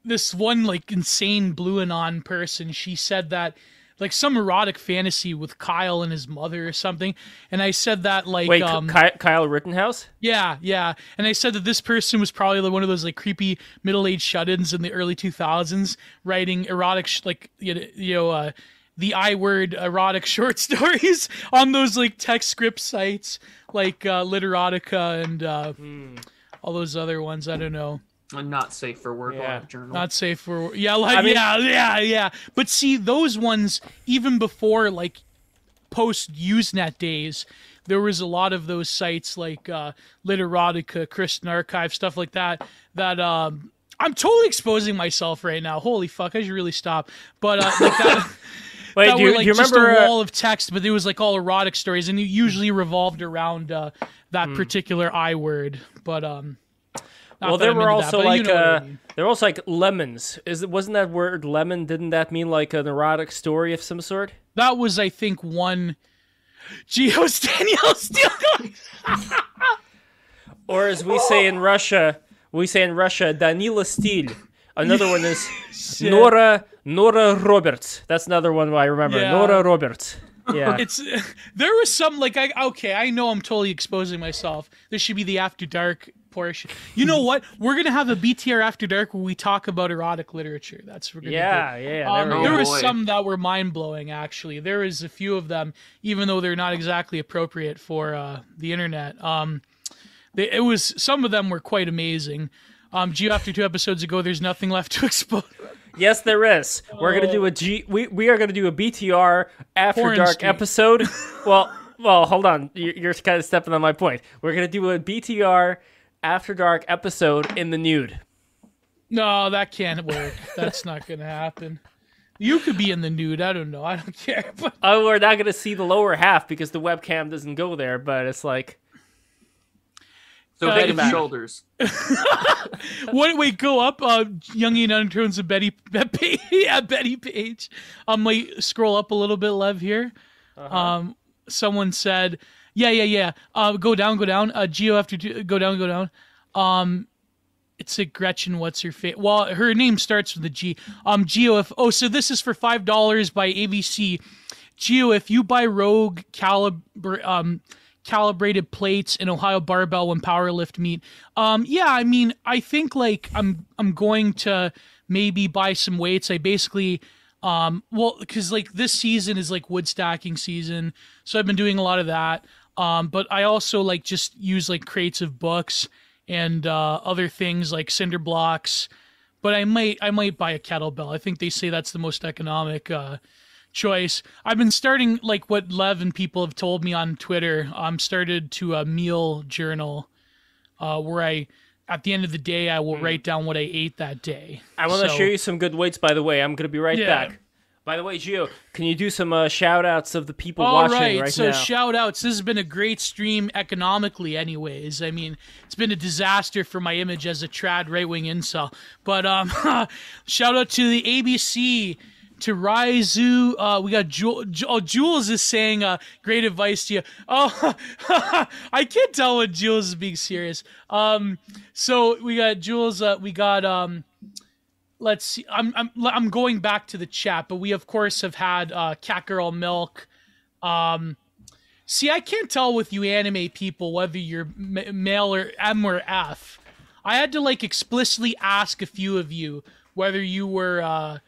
this one like insane blue anon person. She said that like some erotic fantasy with Kyle and his mother or something. And I said that like Wait, um, Ky- Kyle Rittenhouse? yeah, yeah. And I said that this person was probably like one of those like creepy middle-aged shut-ins in the early 2000s writing erotic sh- like you know, you know uh, the I word erotic short stories on those like text script sites like uh, Literotica and uh, Hmm. all those other ones. I don't know. And not safe for work Yeah. live journal. Not safe for yeah, like I mean- yeah, yeah, yeah. But see, those ones even before like post Usenet days, there was a lot of those sites like uh, Literotica, Christian Archive, stuff like that. That um, I'm totally exposing myself right now. Holy fuck, I should really stop. But uh, like that. Wait, that do were you, like do you just remember? a uh, wall of text, but it was like all erotic stories, and it usually revolved around uh, that Hmm. particular I word. But um, not well, there I'm were into that, also you like know what I uh, mean. there were also like lemons. Is it wasn't that word lemon? Didn't that mean like an erotic story of some sort? That was, I think, one. Geo's Danielle Steel. Or as we say in Russia, we say in Russia, Danila Stil. Another one is Nora Nora Roberts. That's another one I remember. Yeah. Nora Roberts. Yeah. It's there was some like I okay I know I'm totally exposing myself. This should be the after dark portion. You know what? We're gonna have a BTR after dark where we talk about erotic literature. That's what we're gonna yeah, do. yeah, Um, there we there go. was some that were mind blowing. Actually, there is a few of them, even though they're not exactly appropriate for uh, the internet. Um, they, it was some of them were quite amazing. Um, Geo, after two episodes ago, there's nothing left to expose. Yes, there is. We're gonna do a G. We we are gonna do a BTR after Porn dark stream. episode. well, well, hold on. You're, you're kind of stepping on my point. We're gonna do a BTR after dark episode in the nude. No, that can't work. That's not gonna happen. You could be in the nude. I don't know. I don't care. But Oh, we're not gonna see the lower half because the webcam doesn't go there. But it's like, so uh, head if and you- shoulders. what? Wait, go up. Uh, Youngie Undertones of Betty. Betty yeah, Bettie Page. I might scroll up a little bit, Lev here. Um, someone said, "Yeah, yeah, yeah. Uh, go down, go down. Uh, Geo after go down, go down. Um, it's a Gretchen. What's her face? Well, her name starts with a G. Um, Geo. If oh, so this is for five dollars by ABC. Geo, if you buy Rogue caliber um calibrated plates and Ohio barbell when powerlift meet, um, yeah, I mean, I think like I'm I'm going to maybe buy some weights. I basically um well because like this season is like wood stacking season so i've been doing a lot of that um but i also like just use like crates of books and uh other things like cinder blocks but i might i might buy a kettlebell i think they say that's the most economic uh choice i've been starting like what lev and people have told me on twitter i'm started to a meal journal uh where i at the end of the day i will write down what i ate that day I want to So- show you some good weights. By the way, I'm gonna be right Yeah. back. By the way, Gio, can you do some uh, shout outs of the people All watching right, right so now? shout outs. This has been a great stream economically, anyways. I mean, it's been a disaster for my image as a trad right wing incel. But um, shout out to the ABC, to Raizu. Uh, we got Jul- Ju- oh, Jules is saying uh, great advice to you. Oh, I can't tell when Jules is being serious. Um, so we got Jules. Uh, we got um let's see. I'm I'm I'm going back to the chat, but we of course have had uh, Cat Girl Milk. Um, see, I can't tell with you anime people whether you're m- male or M or F. I had to like explicitly ask a few of you whether you were uh,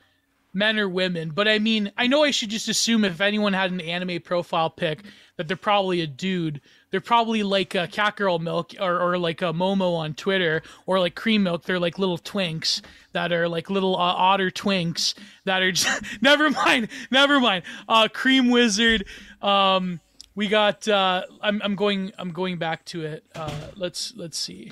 men or women. But I mean, I know I should just assume if anyone had an anime profile pic that they're probably a dude. They're probably like a cat girl milk or, or like a Momo on Twitter or like cream milk. They're like little twinks that are like little uh, otter twinks that are just, never mind, never mind. Uh, cream wizard. Um, we got. Uh, I'm I'm going I'm going back to it. Uh, let's let's see.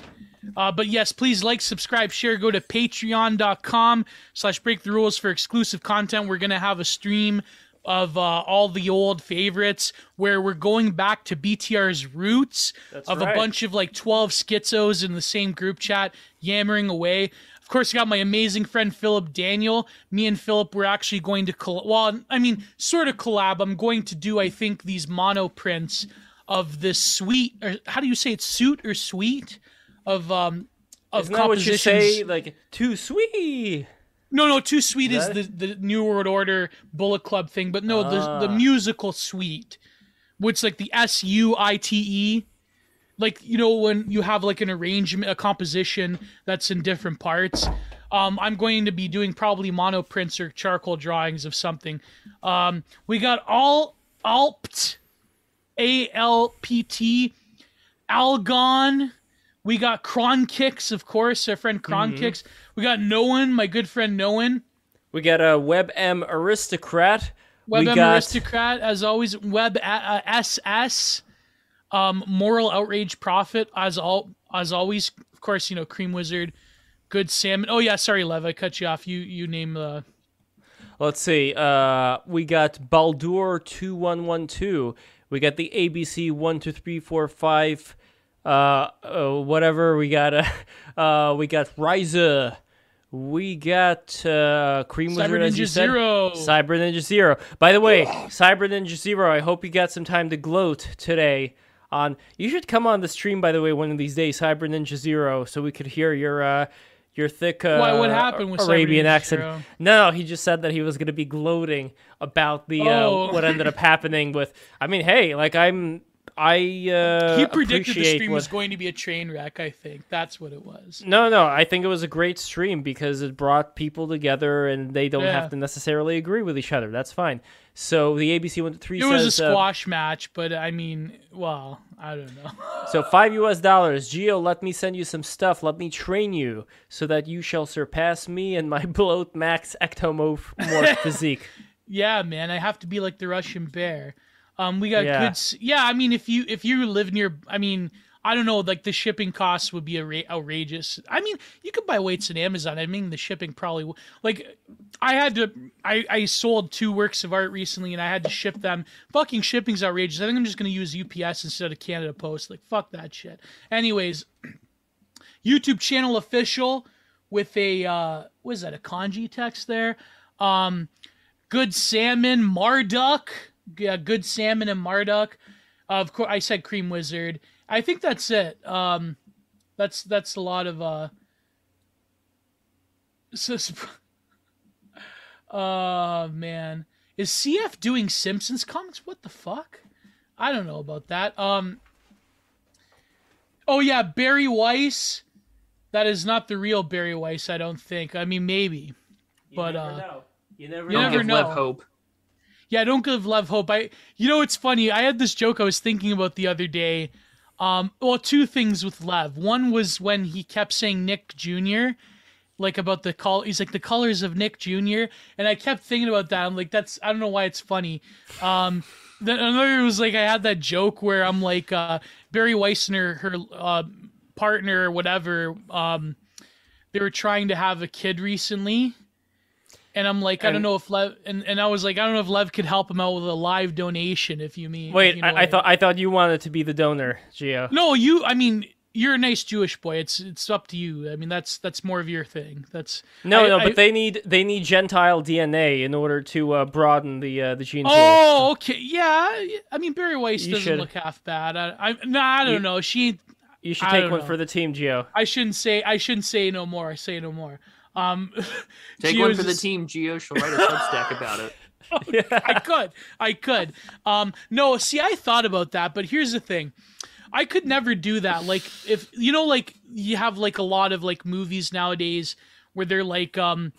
Uh, but yes, please like, subscribe, share. Go to patreon.com slash break the rules for exclusive content. We're going to have a stream of uh, all the old favorites where we're going back to BTR's roots of right. a bunch of like 12 schizos in the same group chat yammering away. Of course, you got my amazing friend Philip Daniel. Me and Philip were actually going to coll- well, I mean, sort of collab. I'm going to do, I think, these mono prints of this sweet, or how do you say it, suit or sweet of um of Isn't that what you say? Like too sweet. No, no, too sweet is, Is the the New World Order Bullet Club thing, but no, the the Ah. musical suite, which like the S U I T E, like you know when you have like an arrangement, a composition that's in different parts. Um, I'm going to be doing probably mono prints or charcoal drawings of something. Um, we got all Alpt, A L P T, Algon. We got Kron Kicks, of course, our friend Kron Mhm. Kicks. We got Noan, my good friend Noan. We got a WebM aristocrat. we WebM got Aristocrat, as always. Web uh, uh, SS. Um, Moral Outrage Prophet, as all as always. Of course, you know Cream Wizard, Good Salmon. Oh yeah, sorry, Lev, I cut you off. You you name the. Let's see. Uh, we got Baldur two one one two. We got the ABC one two three four five. Uh, uh whatever. We got uh, uh we got Ryza. We got uh Cream Cyber Wizard as you Ninja said. Zero. Cyber Ninja Zero. By the way, Cyber Ninja Zero. I hope you got some time to gloat today. On you should come on the stream. By the way, one of these days, Cyber Ninja Zero, so we could hear your uh your thick uh, Why, what happened with Arabian accent. Zero? No, he just said that he was going to be gloating about the Oh. uh, what ended up happening with. I mean, hey, like I'm, I uh, he predicted the stream what- was going to be a train wreck. I think that's what it was. No, no, I think it was a great stream because it brought people together and they don't Yeah. have to necessarily agree with each other. That's fine. So the ABC one to three It was a says uh, squash match, but I mean, well, I don't know. so five US dollars. Geo, let me send you some stuff. Let me train you so that you shall surpass me and my bloat max ectomorph morph physique. Yeah, man, I have to be like the Russian bear. Um, we got Yeah. good. Yeah, I mean, if you if you live near, I mean, I don't know, like the shipping costs would be outra- outrageous. I mean, you could buy weights on Amazon. I mean, the shipping probably like I had to. I I sold two works of art recently, and I had to ship them. Fucking shipping's outrageous. I think I'm just gonna use UPS instead of Canada Post. Like fuck that shit. Anyways, YouTube channel official with a uh, what is that? A kanji text there. Um, good salmon, Marduk. Yeah, good salmon and Marduk. of course, I said Cream Wizard. I think that's it. Um, that's that's a lot of uh. So, uh man, is CF doing Simpsons comics? What the fuck? I don't know about that. Um. Oh yeah, Bari Weiss. That is not the real Bari Weiss. I don't think. I mean, maybe. But, never uh, know. You never you know. Don't never know. Lev hope. Yeah, don't give love hope. I, you know, it's funny. I had this joke I was thinking about the other day. Um, well, two things with Lev. One was when he kept saying Nick Jr., like about the call. He's like the colors of Nick Jr. And I kept thinking about that. I'm like, that's I don't know why it's funny. Um, then another was like I had that joke where I'm like uh, Bari Weiss and her, her uh, partner or whatever. Um, they were trying to have a kid recently. And I'm like, I don't know if Lev, and, and I was like, I don't know if Lev could help him out with a live donation, if you mean. Wait, you know I, I thought I thought you wanted to be the donor, Geo. No, you. I mean, you're a nice Jewish boy. It's it's up to you. I mean, that's that's more of your thing. That's No, I- no, but they need they need Gentile DNA in order to uh, broaden the uh, the gene pool. Oh, okay, yeah. I mean, Bari Weiss You doesn't should- look half bad. I, I nah, I don't You- know. She, You should take one know. for the team, Geo. I shouldn't say. I shouldn't say no more. I say no more. Um, Take Gio one for the team. Geo shall write a Substack about it. I could. I could. Um, no, see, I thought about that, but here's the thing. I could never do that. Like, if you know, like you have like a lot of like movies nowadays where they're like, um,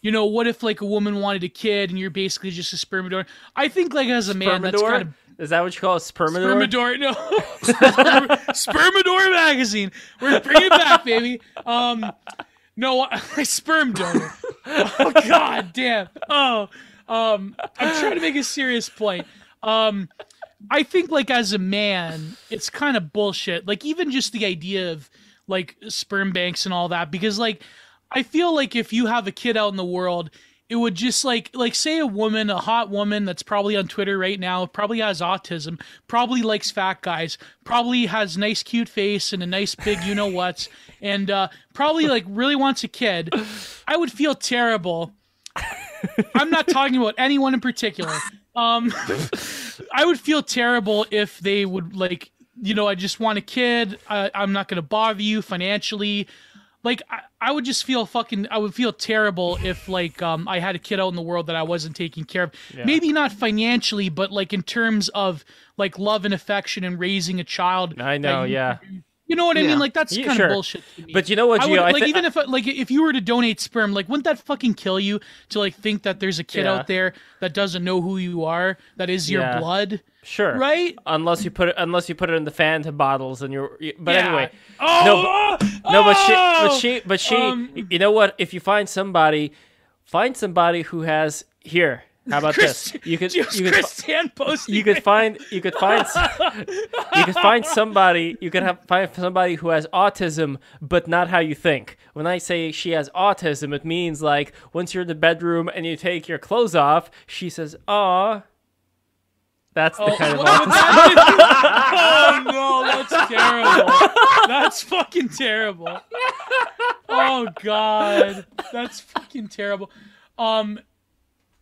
you know, what if like a woman wanted a kid and you're basically just a sperm donor? I think like as a man, that's kind of Is that what you call a spermador? Spermador, no, Spermador magazine. We're bringing it back, baby. Um, no, I sperm donor. Oh god damn. Oh, um, I'm trying to make a serious point. Um, I think like as a man, it's kind of bullshit. Like even just the idea of like sperm banks and all that, because like I feel like if you have a kid out in the world, it would just like like say a woman, a hot woman that's probably on Twitter right now, probably has autism, probably likes fat guys, probably has nice cute face and a nice big you know what's, and uh, probably like really wants a kid. I would feel terrible. I'm not talking about anyone in particular. Um, I would feel terrible if they would like, you know, I just want a kid. I, I'm not going to bother you financially. Like I, I would just feel fucking I would feel terrible if like um I had a kid out in the world that I wasn't taking care of. Yeah. Maybe not financially, but like in terms of like love and affection and raising a child. I know, you- yeah. You know what I mean? Like that's Yeah, kind sure. of bullshit to me. But you know what, I Gio? I like thi- even if like if you were to donate sperm, like wouldn't that fucking kill you to like think that there's a kid Yeah. out there that doesn't know who you are, that is your Yeah. blood, sure, right? Unless you put it, unless you put it in the Fanta bottles, and you're. But Yeah. anyway, Oh, No, but- no, but she, but oh! she, but she. Um, you know what? If you find somebody, find somebody who has here. How about Chris, this? You could, you could, Christian you could find, you could find, you could find somebody. You could have find somebody who has autism, but not how you think. When I say she has autism, it means like once you're in the bedroom and you take your clothes off, she says, "Aw." That's the Oh, kind of what- that is- oh no, that's terrible. That's fucking terrible. Oh god, that's fucking terrible. Um,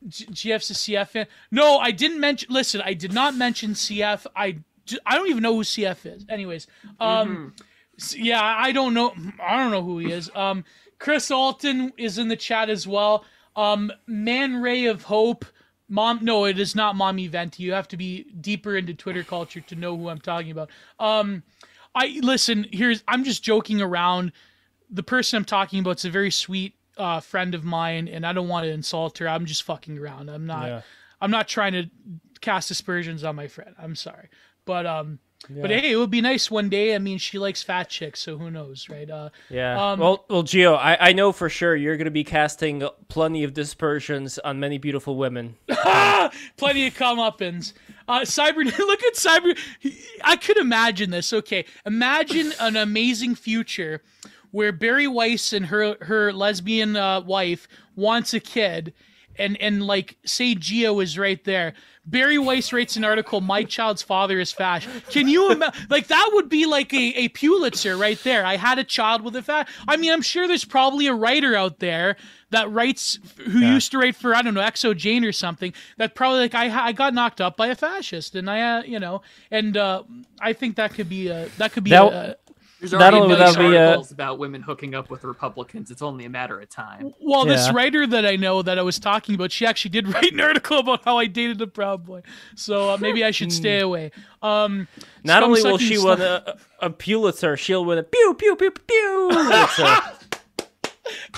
G- GF's a CF fan. No, I didn't mention. Listen, I did not mention CF. I I don't even know who CF is. Anyways, um, s- yeah, I don't know. I don't know who he is. Um, Chris Alton is in the chat as well. Um, Man Ray of Hope. Mom, no, it is not Mommy Venti. You have to be deeper into Twitter culture to know who I'm talking about. Um, I listen. Here's I'm just joking around. The person I'm talking about is a very sweet uh, friend of mine, and I don't want to insult her. I'm just fucking around. I'm not. Yeah. I'm not trying to cast aspersions on my friend. I'm sorry, but um, but hey, it would be nice one day. I mean, she likes fat chicks, so who knows, right? Uh, Yeah. Um, well, well, Gio, I, I know for sure you're going to be casting plenty of dispersions on many beautiful women. plenty of comeuppance. Uh, Cyber, look at Cyber. I could imagine this. Okay, imagine an amazing future where Bari Weiss and her her lesbian uh, wife wants a kid, and and like say Geo is right there. Bari Weiss writes an article. My child's father is Fash. Can you imagine? Like that would be like a, a Pulitzer right there. I had a child with a Fash. I mean, I'm sure there's probably a writer out there that writes who used to write for I don't know xoJane or something. That probably like I I got knocked up by a fascist, and I uh, you know, and uh, I think that could be a that could be That- a, There's Not already only a would million that be, uh, articles about women hooking up with Republicans. It's only a matter of time. Well, this writer that I know that I was talking about, she actually did write an article about how I dated a proud boy. So uh, maybe I should stay away. Um, Not only will she stuff- win a, a Pulitzer, she'll win a pew pew pew pew pew.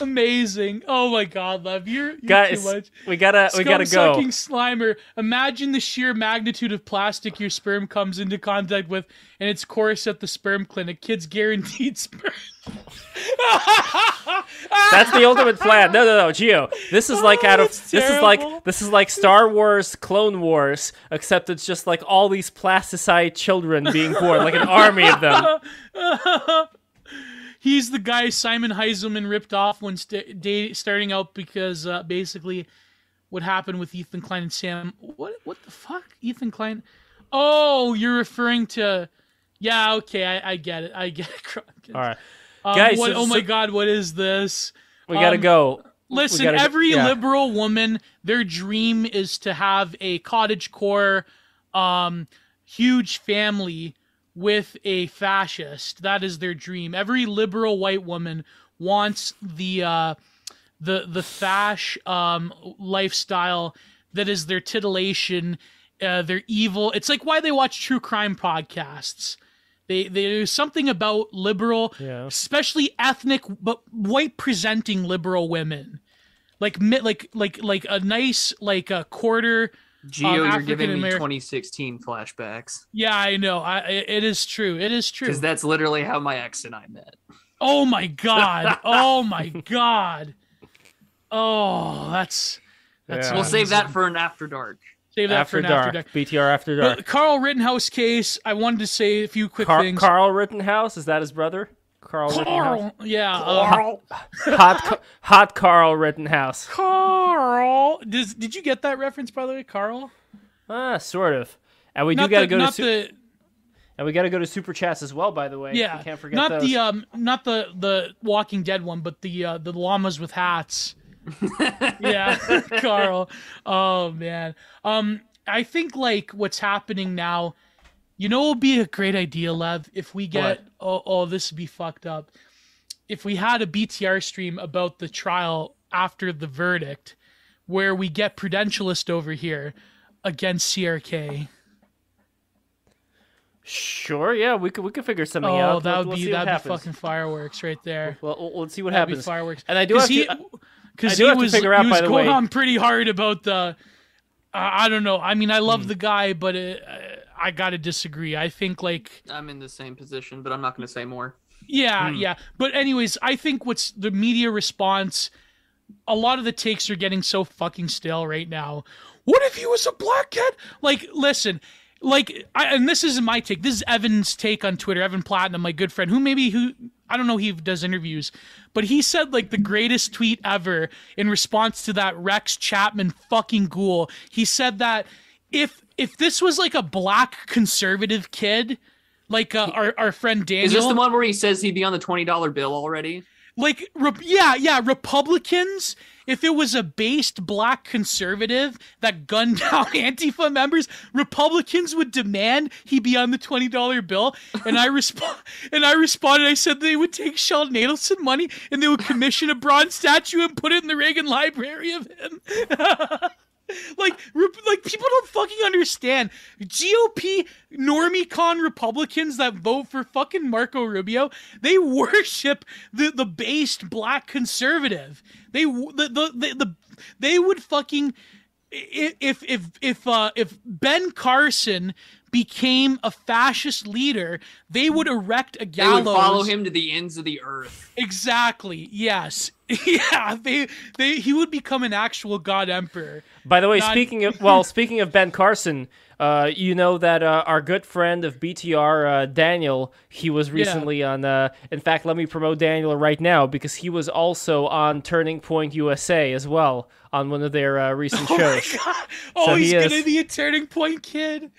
Amazing. Oh my God, love you're, you're guys, too much. we gotta we gotta go. Scum-sucking Slimer. Imagine the sheer magnitude of plastic your sperm comes into contact with, and its course at the sperm clinic. Kids guaranteed sperm. That's the ultimate plan. No, no, no, Geo. This is like out oh, of That's this is like this is like Star Wars Clone Wars, except it's just like all these plasticized children being born, like an army of them. He's the guy Simon Heiselman ripped off when st- da- starting out because uh, basically what happened with Ethan Klein and Sam. What what the fuck? Ethan Klein? Oh, you're referring to. Yeah, okay, I, I get it. I get it. All right, Um, Guys, what, so- oh my god, what is this? we gotta Um, go. Listen, gotta every yeah. liberal woman, their dream is to have a cottage core, um, huge family with a fascist. That is their dream. Every liberal white woman wants the uh, the the fash um, lifestyle that is their titillation, uh, their evil. It's like why they watch true crime podcasts. They, they there's something about liberal, Yeah. especially ethnic but white presenting liberal women, like like like like a nice like a quarter. Geo, Um, you're giving me 2016 flashbacks Yeah, I know. I it it is true. It is true. because that's literally how my ex and I met. Oh my god. oh my god. Oh, that's that's Yeah. We'll save that for an after dark. save that After for an dark. after dark. BTR after The dark. Carl Rittenhouse case. I wanted to say a few quick Car- things. Carl Rittenhouse is that his brother? Carl Rittenhouse. Carl, yeah, uh, Hot, Ca- hot Carl Rittenhouse. Carl. Does, did you get that reference by the way, Carl? Ah, sort of. And we not do gotta go to su- the and we gotta go to super chats as well. By the way, yeah, we can't forget not those. the um, not the the Walking Dead one, but the uh, the llamas with hats. yeah, Carl. Oh man. Um, I think like what's happening now. You know, it would be a great idea, Lev, if we get. Oh, oh, this would be fucked up. if we had a BTR stream about the trial after the verdict, where we get Prudentialist over here against CRK. Sure, yeah, we could we could figure something Oh, out. that would let's be what that'd be happens. fucking fireworks right there. Well, well, let's see what That'd be happens. fireworks. And I do have he, to. because he was, figure out, he was by the going way- on pretty hard about the. Uh, I don't know. I mean, I Hmm. love the guy, but it, uh, I gotta disagree. I think like I'm in the same position, but I'm not going to say more. Yeah, Hmm. yeah. But anyways, I think what's the media response a lot of the takes are getting so fucking stale right now. What if he was a black kid? Like, listen, like I, and this isn't my take. This is Evan's take on Twitter. Evan Platinum, my good friend, who maybe who I don't know he does interviews, but he said like the greatest tweet ever in response to that Rex Chapman fucking ghoul. He said that if if this was like a black conservative kid, like uh, our our friend Daniel, Is this the one where he says he'd be on the twenty dollar bill already? like re- yeah yeah republicans if it was a based black conservative that gunned down antifa members republicans would demand he be on the $20 bill. And i respond and i responded i said they would take sheldon adelson money and they would commission a bronze statue and put it in the reagan library of him like like people don't fucking understand. GOP normie Republicans that vote for fucking Marco Rubio they worship the the based black conservative. They the the the, the they would fucking if if if uh if Ben Carson became a fascist leader they would erect a gallows. They gallows would follow him to the ends of the earth. exactly yes yeah they they he would become an actual god emperor By the way, Not- speaking of well, speaking of Ben Carson, uh, you know that uh, our good friend of BTR, uh, Daniel, he was recently on. Uh, in fact, let me promote Daniel right now because he was also on Turning Point USA as well on one of their uh, recent shows. oh So he he's is- gonna be a turning point kid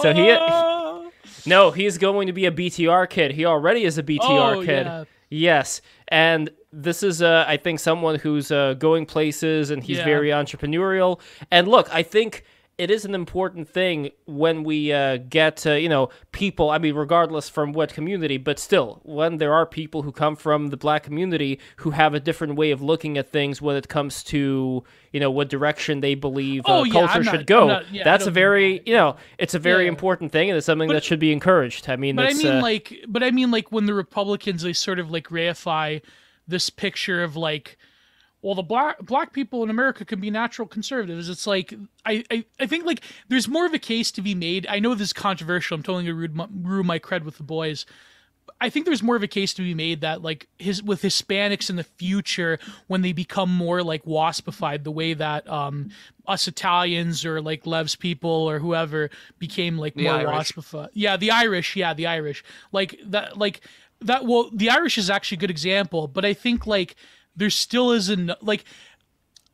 So he- Oh. No, he's going to be a BTR kid. He already is a BTR Oh, kid. yeah. Yes, and this is, uh, I think, someone who's uh, going places and he's Yeah. very entrepreneurial. And look, I think it is an important thing when we uh, get, uh, you know, people. I mean, regardless from what community, but still, when there are people who come from the black community who have a different way of looking at things when it comes to, you know, what direction they believe uh, Oh, yeah, culture I'm should not- go. Not- yeah, That's a very, you know, it's a very Yeah. important thing, and it's something But- that should be encouraged. I mean, but I mean uh, like but I mean like when the Republicans they sort of like reify this picture of like well the black black people in America can be natural conservatives. It's like I, I I think like there's more of a case to be made. I know this is controversial. I'm totally gonna my, my cred with the boys. I think there's more of a case to be made that like his with Hispanics in the future when they become more like waspified the way that um us Italians or like Lev's people or whoever became like The more Irish. waspified. Yeah, the Irish, yeah, the Irish. Like that like that well the Irish is actually a good example, but I think like there still isn't like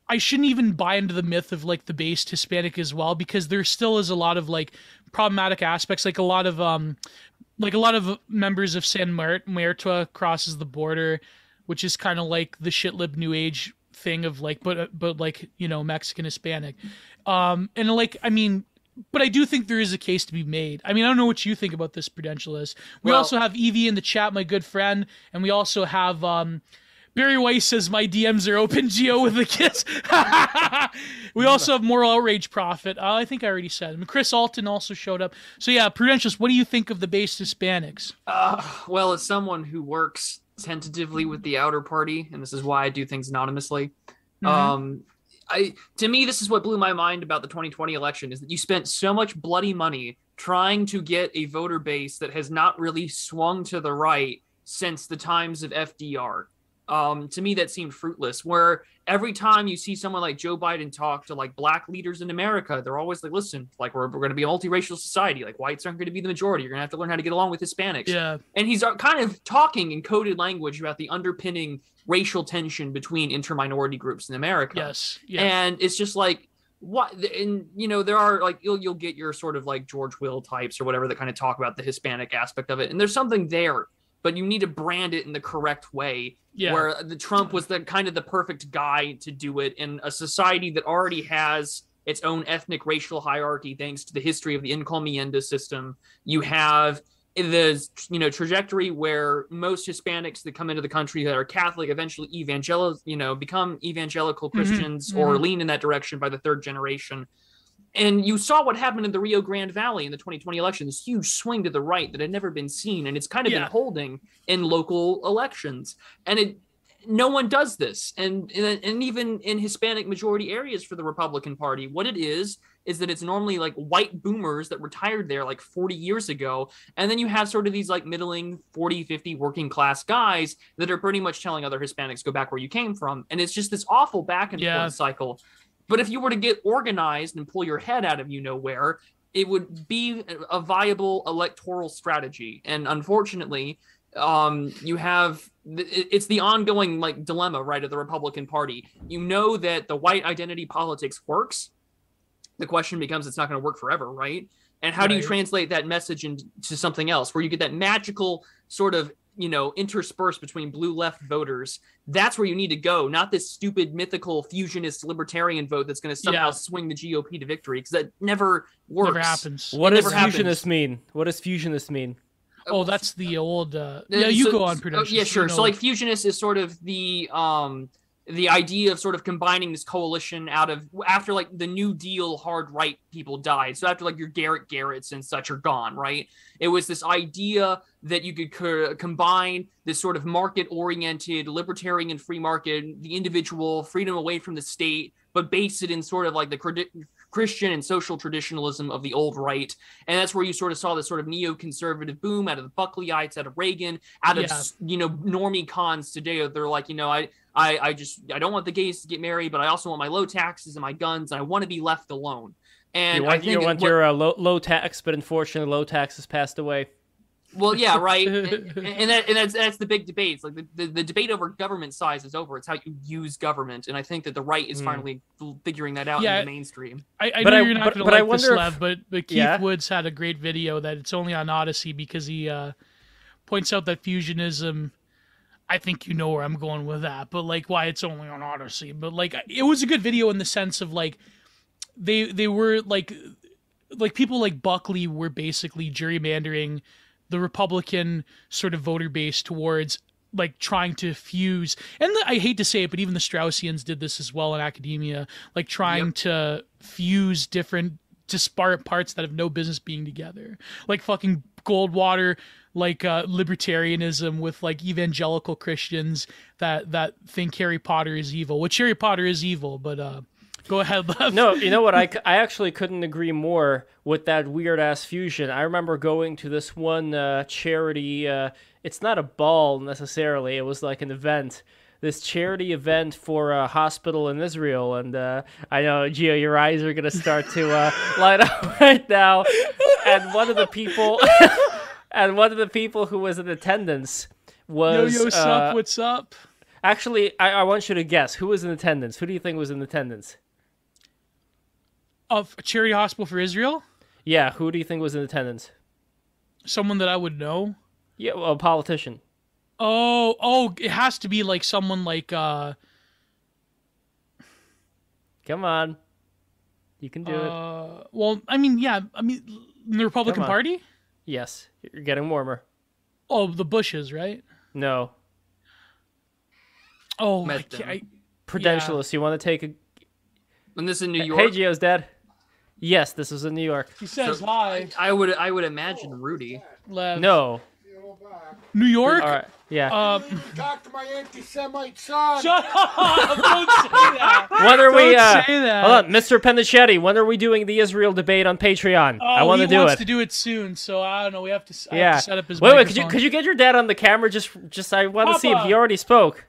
I shouldn't even buy into the myth of like the based Hispanic as well because there still is a lot of like problematic aspects, like a lot of um, like a lot of members of San Mar- Muerto crosses the border, which is kind of like the shitlib new age thing of like, but but like you know Mexican Hispanic, um, and like I mean. But I do think there is a case to be made. I mean, I don't know what you think about this prudentialist. We Well- also have Evie in the chat, my good friend, and we also have um, Bari Weiss says my DMs are open. Geo with a kiss. we also have Moral Outrage Prophet. Uh, I think I already said him. Chris Alton also showed up. So yeah, Prudentialist, what do you think of the base Hispanics? Uh, well, as someone who works tentatively with the outer party, and this is why I do things anonymously, Mhm. um, I to me this is what blew my mind about the 2020 election is that you spent so much bloody money trying to get a voter base that has not really swung to the right since the times of FDR. Um, to me, that seemed fruitless. Where every time you see someone like Joe Biden talk to like black leaders in America, they're always like, "Listen, like we're, we're going to be a multiracial society. Like whites aren't going to be the majority. You're going to have to learn how to get along with Hispanics." yeah, and he's uh, kind of talking in coded language about the underpinning racial tension between interminority groups in America. yes, yeah, And it's just like what and you know there are like you'll you'll get your sort of like George Will types or whatever that kind of talk about the Hispanic aspect of it. And there's something there, but you need to brand it in the correct way yeah, where the Trump was the kind of the perfect guy to do it in a society that already has its own ethnic racial hierarchy thanks to the history of the encomienda system. You have the you know trajectory where most Hispanics that come into the country that are Catholic eventually evangelical, you know, become evangelical Christians or mhm. lean in that direction by the third generation. And you saw what happened in the Rio Grande Valley in the 2020 election, this huge swing to the right that had never been seen, and it's kind of Yeah. been holding in local elections. And it no one does this and, and and even in hispanic majority areas for the republican party what it is is that it's normally like white boomers that retired there like 40 years ago and then you have sort of these like middling 40 50 working class guys that are pretty much telling other hispanics go back where you came from and it's just this awful back and Yeah. forth cycle but if you were to get organized and pull your head out of you know where it would be a viable electoral strategy. And unfortunately um you have it's the ongoing like dilemma right of the republican party. You know that the white identity politics works. The question becomes it's not going to work forever right? And how do you translate that message into something else where you get that magical sort of you know interspersed between blue left voters that's where you need to go not this stupid mythical fusionist libertarian vote that's going to somehow Yeah. swing the gop to victory because that never works Never happens. What It does never happens. fusionist mean? What does fusionist mean? Oh, that's the old. Uh, Uh, yeah, you so- go on, so- production. yeah, sure. So like fusionist is sort of the um the idea of sort of combining this coalition out of after like the New Deal hard right people died. So after like your Garet Garrett's and such are gone, right? It was this idea that you could co- combine this sort of market oriented libertarian and free market, the individual freedom away from the state, but base it in sort of like the Christian and social traditionalism of the old right. And that's where you sort of saw this sort of neoconservative boom out of the Buckleyites, out of Reagan, out of you know normie cons today. They're like, you know, I I I just I don't want the gays to get married, but I also want my low taxes and my guns, and I want to be left alone. And you I want, think you want what- your uh, low, low tax, but unfortunately, low tax has passed away. Well, yeah, right. and, and that and that's that's the big debates. Like the, the, the debate over government size is over. It's how you use government, and I think that the right is Hmm. finally figuring that out Yeah. in the mainstream. I, I But know I- you're not but- going but to I like this, wonder if- Lev, but but Keith Yeah? Woods had a great video that it's only on Odysee because he uh, points out that fusionism. I think you know where I'm going with that, but like why it's only on Odysee. But like it was a good video in the sense of like they they were like like people like Buckley were basically gerrymandering the Republican sort of voter base towards like trying to fuse and the, I hate to say it, but even the Straussians did this as well in academia, like trying Yep. to fuse different disparate parts that have no business being together. Like fucking Goldwater, like uh, libertarianism with like evangelical Christians that that think Harry Potter is evil. Which Harry Potter is evil, but uh go ahead, Lev. No, you know what? I, I actually couldn't agree more with that weird ass fusion. I remember going to this one uh, charity. Uh, it's not a ball necessarily. It was like an event. This charity event for a hospital in Israel, and uh, I know Gio, your eyes are gonna start to uh, light up right now. And one of the people, and one of the people who was in attendance was yo uh, sup, what's up? actually. I, I want you to guess who was in attendance. Who do you think was in attendance? Of Charity Hospital for Israel? Yeah, who do you think was in attendance? Someone that I would know. Yeah, well, a politician. Oh, oh, it has to be like someone like uh Come on. You can do it. uh well, I mean, yeah, I mean the Republican Party? Yes. You're getting warmer. Oh, the Bushes, right? No. Oh, I Met can't, them. I, Prudentialist, you want to take a. And this is in New Hey, York. Gio's dad. Yes, this was in New York. he says So- hi, I would I would imagine Rudy. Lev. No. New York? All right. Yeah. Um, Talk to my anti-Semite son. shut up! Don't say that. when are we. Don't Uh, say that. hold on, Mr. Pennichetti, when are we doing the Israel debate on Patreon? Oh, I want he to do wants it. to do it soon, so I don't know. We have to, I have yeah. to set up his wait, wait, could you could you get your dad on the camera? Just, just I want to see if he already spoke.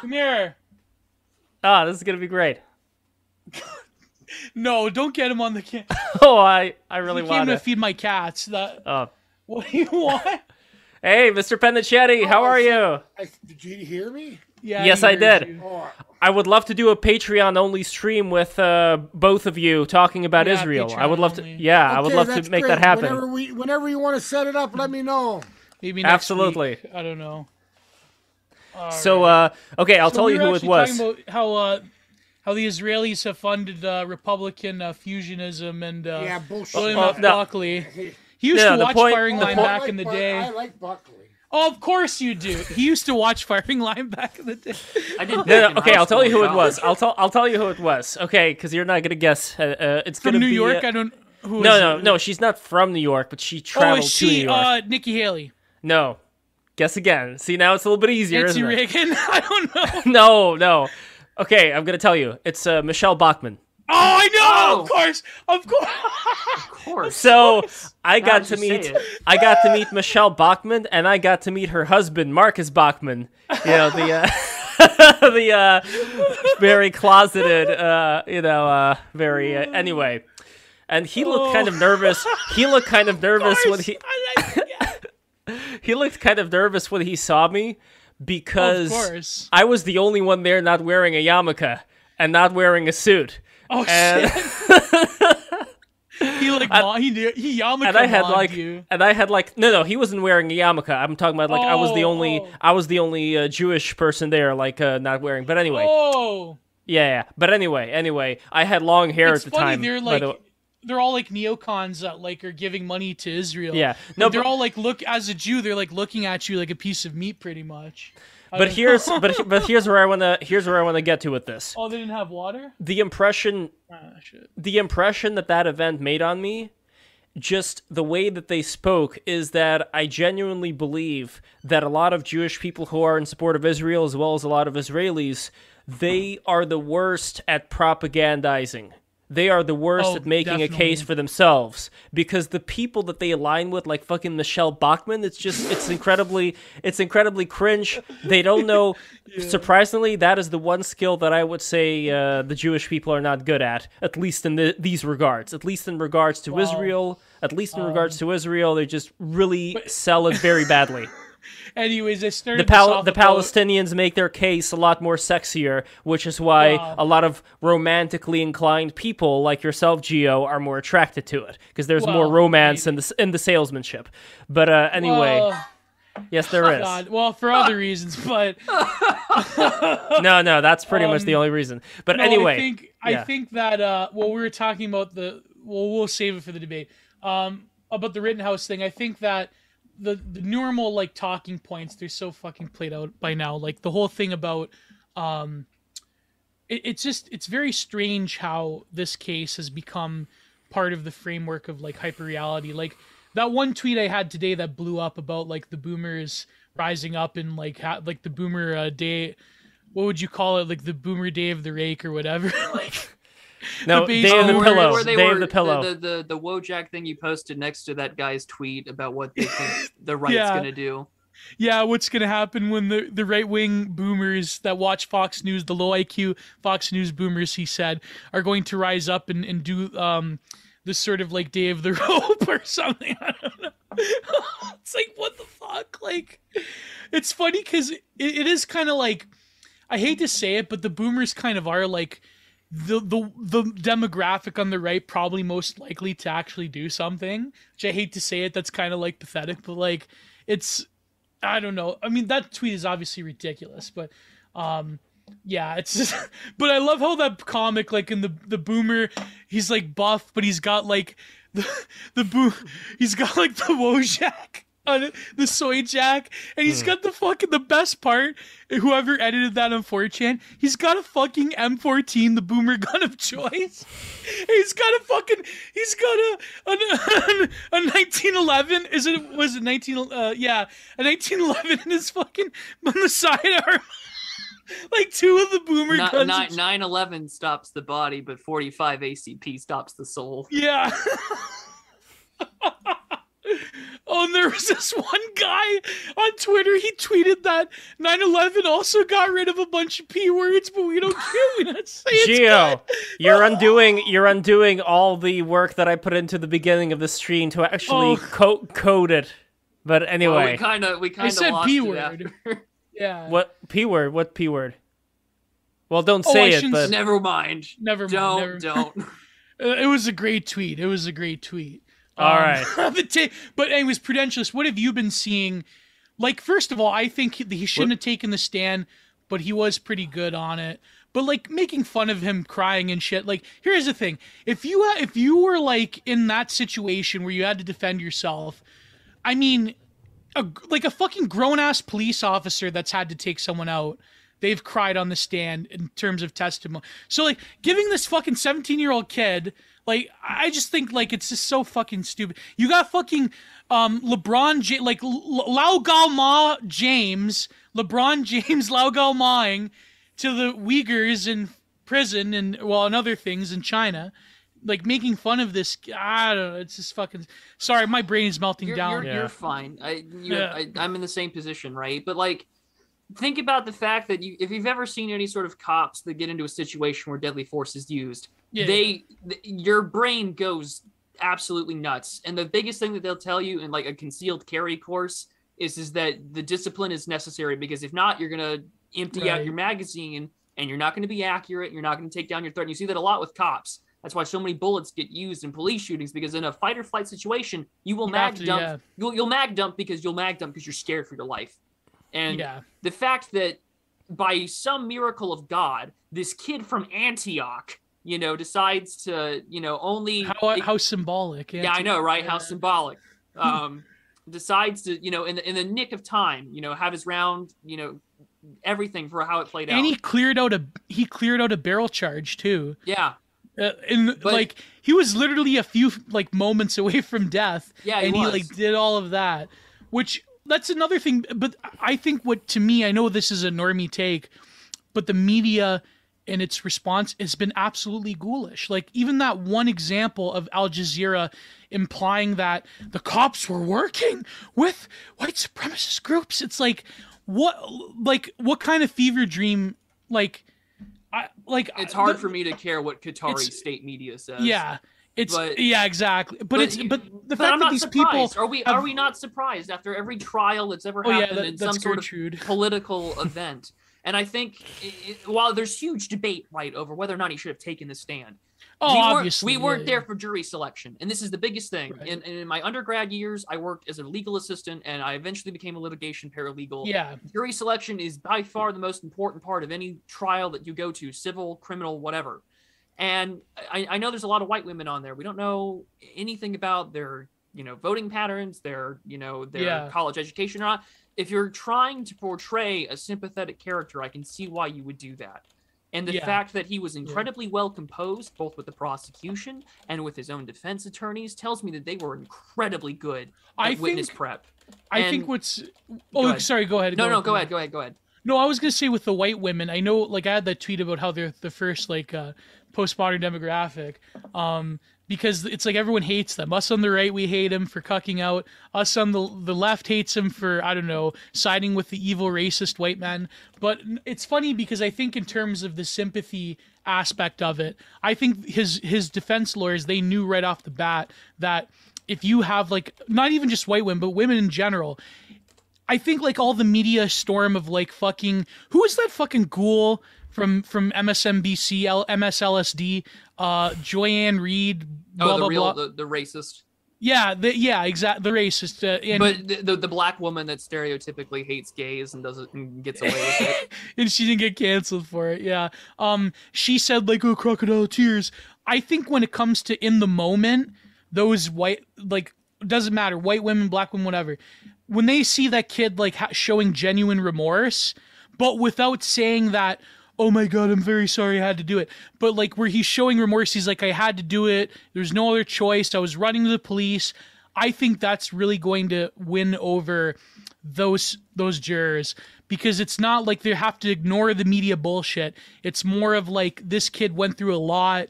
Come here. Ah, this is gonna be great. No, don't get him on the camera. Oh, I, I really he came want to to. feed my cats. That Oh. what do you want? Hey, Mr. Pennichetti, how Oh, are I you? I, did you hear me? Yeah. Yes, he I did. Oh, I would love to do a Patreon only stream with uh, both of you talking about Yeah, Israel. I would love to. only. Yeah, I would love to make great. that happen. Whenever, we, whenever you want to set it up, let me know. Maybe next Absolutely. week. I don't know. So, uh, okay, I'll So tell we you who it was. talking About how uh, how the Israelis have funded uh, Republican uh, fusionism and uh, Yeah, bullshit. William Oh, F. no. Buckley. Hey, He He used No, to watch point- Firing Line point- back I in the day. I like Buckley. Oh, of course you do. He used to watch Firing Line back in the day. I did. No, no, okay, I'll tell you who it was. I'll tell I'll tell you who it was. Okay, because you're not gonna guess. Uh, uh, it's From gonna New be, York, uh, I don't. Who no, is no, it? no. She's not from New York, but she Oh, traveled is to New she York. uh, Nikki Haley? No, guess again. See, now it's a little bit easier, Nancy isn't it? Reagan? I don't know. No, no. Okay, I'm gonna tell you. It's uh, Michele Bachmann. Oh, I know. Oh. Of course, of course. Of course. So I got that to meet. I got to meet Michele Bachmann, and I got to meet her husband Marcus Bachmann. You know the uh, the uh, very closeted, uh, you know, uh, very uh, anyway. And he looked kind of nervous. He looked kind of nervous when he I like- yeah. he looked kind of nervous when he saw me because course. I was the only one there not wearing a yarmulke and not wearing a suit. Oh And shit. He like mo- he he yarmulke and I had like you. and I had like no no he wasn't wearing a yarmulke. I'm talking about like I was the Oh, only oh. I was the only uh, Jewish person there like uh, not wearing. But anyway, Oh, yeah, yeah. But anyway, anyway, I had long hair it's at the funny. time. They're by like they're all like neocons that like are giving money to Israel. Yeah. no, No, they're but- all like look as a Jew, they're like looking at you like a piece of meat, pretty much. I but here's but but here's where I wanna here's where I wanna get to with this. oh, they didn't have water. The impression Ah, the impression that that event made on me just the way that they spoke is that I genuinely believe that a lot of Jewish people who are in support of Israel, as well as a lot of Israelis, they are the worst at propagandizing. They are the worst Oh, at making a case for themselves because the people that they align with, like fucking Michele Bachmann, it's just it's incredibly it's incredibly cringe. They don't know. Surprisingly, that is the one skill that I would say uh, the Jewish people are not good at, at least in the, these regards. At least in regards to Wow. Israel. At least in regards to Israel, they just really sell it very badly. Anyways, I started The, Pal- the about- Palestinians make their case a lot more sexier, which is why Wow. a lot of romantically inclined people like yourself, Geo, are more attracted to it because there's more Well, romance in the in the salesmanship. But uh, anyway, Well, yes, there is. God, well, for other reasons, but No, no, that's pretty much the only reason. But Um, no, anyway, I think I think that uh, well, we were talking about the well, we'll save it for the debate. Um, about the Rittenhouse thing, I think that the the normal like talking points they're so fucking played out by now. Like the whole thing about um, it, it's just it's very strange how this case has become part of the framework of like hyperreality. Like that one tweet I had today that blew up about like the boomers rising up and like ha- like the boomer uh, day. What would you call it? Like the boomer day of the rake or whatever. like no, the Day of the Pillow. where they Day were- of the Pillow. The, the, the Wojak thing you posted next to that guy's tweet about what they think the right's Yeah. gonna do. yeah, what's gonna happen when the, the right wing boomers that watch Fox News, the low IQ Fox News boomers, he said, are going to rise up and, and do um this sort of like day of the rope or something. I don't know. it's like what the fuck? Like it's funny because it, it is kind of like I hate to say it, but the boomers kind of are like the the the demographic on the right probably most likely to actually do something. Which I hate to say it, that's kind of like pathetic, but like it's I don't know. I mean that tweet is obviously ridiculous, but um yeah, it's just but I love how that comic like in the the boomer he's like buff, but he's got like the the boom he's got like the Wojak on the soy jack, and he's got the fucking the best part. Whoever edited that on 4chan, he's got a fucking M14, the boomer gun of choice. He's got a fucking, he's got a a, a 1911. Is it was it 19? Uh, yeah, a 1911 in his fucking on the side arm. like two of the boomer Ni- guns. ni- of 9/11 stops the body, but 45 ACP stops the soul. Yeah. oh, and there was this one guy on Twitter. He tweeted that 9/11 also got rid of a bunch of p words, but we don't care. We don't say it's Geo, you're undoing you're undoing all the work that I put into the beginning of the stream to actually Oh. co- code it. But Well, anyway, we kind of we kind of said P word. Yeah. what p word? What p word? Well, don't Oh, say I it. But Never mind. Never mind. Don't never- don't. Uh, It was a great tweet. It was a great tweet. All Um, right. the ta- but anyways, Prudentialist, what have you been seeing? Like, first of all, I think he, he shouldn't have taken the stand but he was pretty good on it. But like making fun of him crying and shit. Like here's the thing: if you ha- if you were like in that situation where you had to defend yourself, I mean, a, like a fucking grown ass police officer that's had to take someone out. They've cried on the stand in terms of testimony. So like giving this fucking 17 year old kid, like I just think like it's just so fucking stupid. You got fucking um LeBron J- like L- Lau Galma James, LeBron James Lau Galmaing to the Uyghurs in prison and well and other things in China. Like making fun of this, I don't know. It's just fucking. Sorry, my brain is melting You're, down. you're, Yeah. you're fine. I, you're, Yeah. I, I'm in the same position, right? But like, think about the fact that you, if you've ever seen any sort of cops that get into a situation where deadly force is used, Yeah. they, th- your brain goes absolutely nuts. And the biggest thing that they'll tell you in like a concealed carry course is is that the discipline is necessary because if not, you're gonna empty out your magazine and you're not going to be accurate. You're not going to take down your threat. And you see that a lot with cops. That's why so many bullets get used in police shootings because in a fight or flight situation, you will You mag to, dump. yeah. You'll, you'll mag dump because you'll mag dump because you're scared for your life. And yeah. the fact that by some miracle of God, this kid from Antioch, you know, decides to, you know, only How, how symbolic. yeah, I know, right? How symbolic. Um, decides to, you know, in the in the nick of time, you know, have his round, you know, everything for how it played and out. he cleared out a he cleared out a barrel charge too. yeah, Uh, and But- like he was literally a few like moments away from death. Yeah, he and he like did all of that, which that's another thing. But I think what to me, I know this is a normie take, but the media and its response has been absolutely ghoulish. Like even that one example of Al Jazeera implying that the cops were working with white supremacist groups. It's like what like what kind of fever dream like I like it's hard the- for me to care what Qatari state media says. yeah. It's But- yeah, exactly. But, it's but the but fact I'm that these surprised. people Are we have- are we not surprised after every trial that's ever Oh yeah, happened that, in some sort of political event? And I think i i while there's huge debate right over whether or not he should have taken the stand, Oh, we weren't, obviously. we weren't yeah, there for jury selection, and this is the biggest thing. Right. In, in my undergrad years, I worked as a legal assistant, and I eventually became a litigation paralegal. Yeah, Jury selection is by far the most important part of any trial that you go to, civil, criminal, whatever. And I, I know there's a lot of white women on there. We don't know anything about their, you know, voting patterns, their, you know, their Yeah. college education or not. If you're trying to portray a sympathetic character, I can see why you would do that. And the Yeah. fact that he was incredibly well composed, both with the prosecution and with his own defense attorneys, tells me that they were incredibly good at I witness think prep. I think what's. Oh, ahead. sorry. Go ahead. No, no, go ahead, go ahead, go ahead. No, I was gonna say with the white women. I know, like, I had that tweet about how they're the first like uh, postmodern demographic, um, because it's like everyone hates them. Us on the right, we hate him for cucking out. Us on the the left hates him for I don't know siding with the evil racist white men. But it's funny because I think in terms of the sympathy aspect of it, I think his his defense lawyers they knew right off the bat that if you have like not even just white women but women in general I think like all the media storm of like fucking who is that fucking ghoul from from MSNBC L, MSLSD uh Joy-Ann Reid blah Oh, the blah real, blah the, the racist. yeah the, yeah exact the racist uh, and but the, the the black woman that stereotypically hates gays and doesn't and gets away with it. and she didn't get canceled for it yeah um she said like oh crocodile tears I think when it comes to in the moment those white like doesn't matter white women black women whatever when they see that kid like ha- showing genuine remorse but without saying that oh my god i'm very sorry i had to do it but like where he's showing remorse he's like i had to do it. There's no other choice. I was running to the police. I think that's really going to win over those those jurors because it's not like they have to ignore the media bullshit. It's more of like this kid went through a lot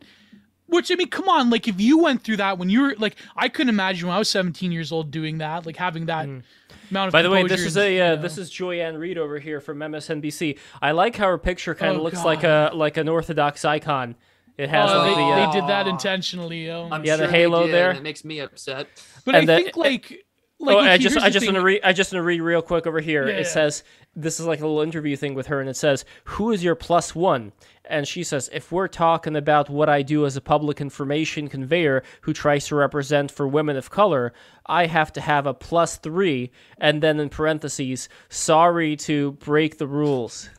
which I mean, come on, like if you went through that when you were like, I couldn't imagine when I was 17 years old doing that, like having that amount of. Mm. By the way, this is and, a you uh, know. this is Joy-Ann Reid over here from MSNBC. I like how her picture kind of Oh, looks like a like an Orthodox icon. It has Oh, like they, the uh, they did that intentionally. Oh. I'm Yeah, the sure they halo did, there. and It makes me upset. but and I the- think like, like oh, okay, I just I just thing. want to read I just want to read real quick over here. Yeah, it yeah. says this is like a little interview thing with her, and it says, "Who is your plus one?" And she says, "If we're talking about what I do as a public information conveyor who tries to represent for women of color, I have to have a plus three, and then in parentheses, sorry to break the rules."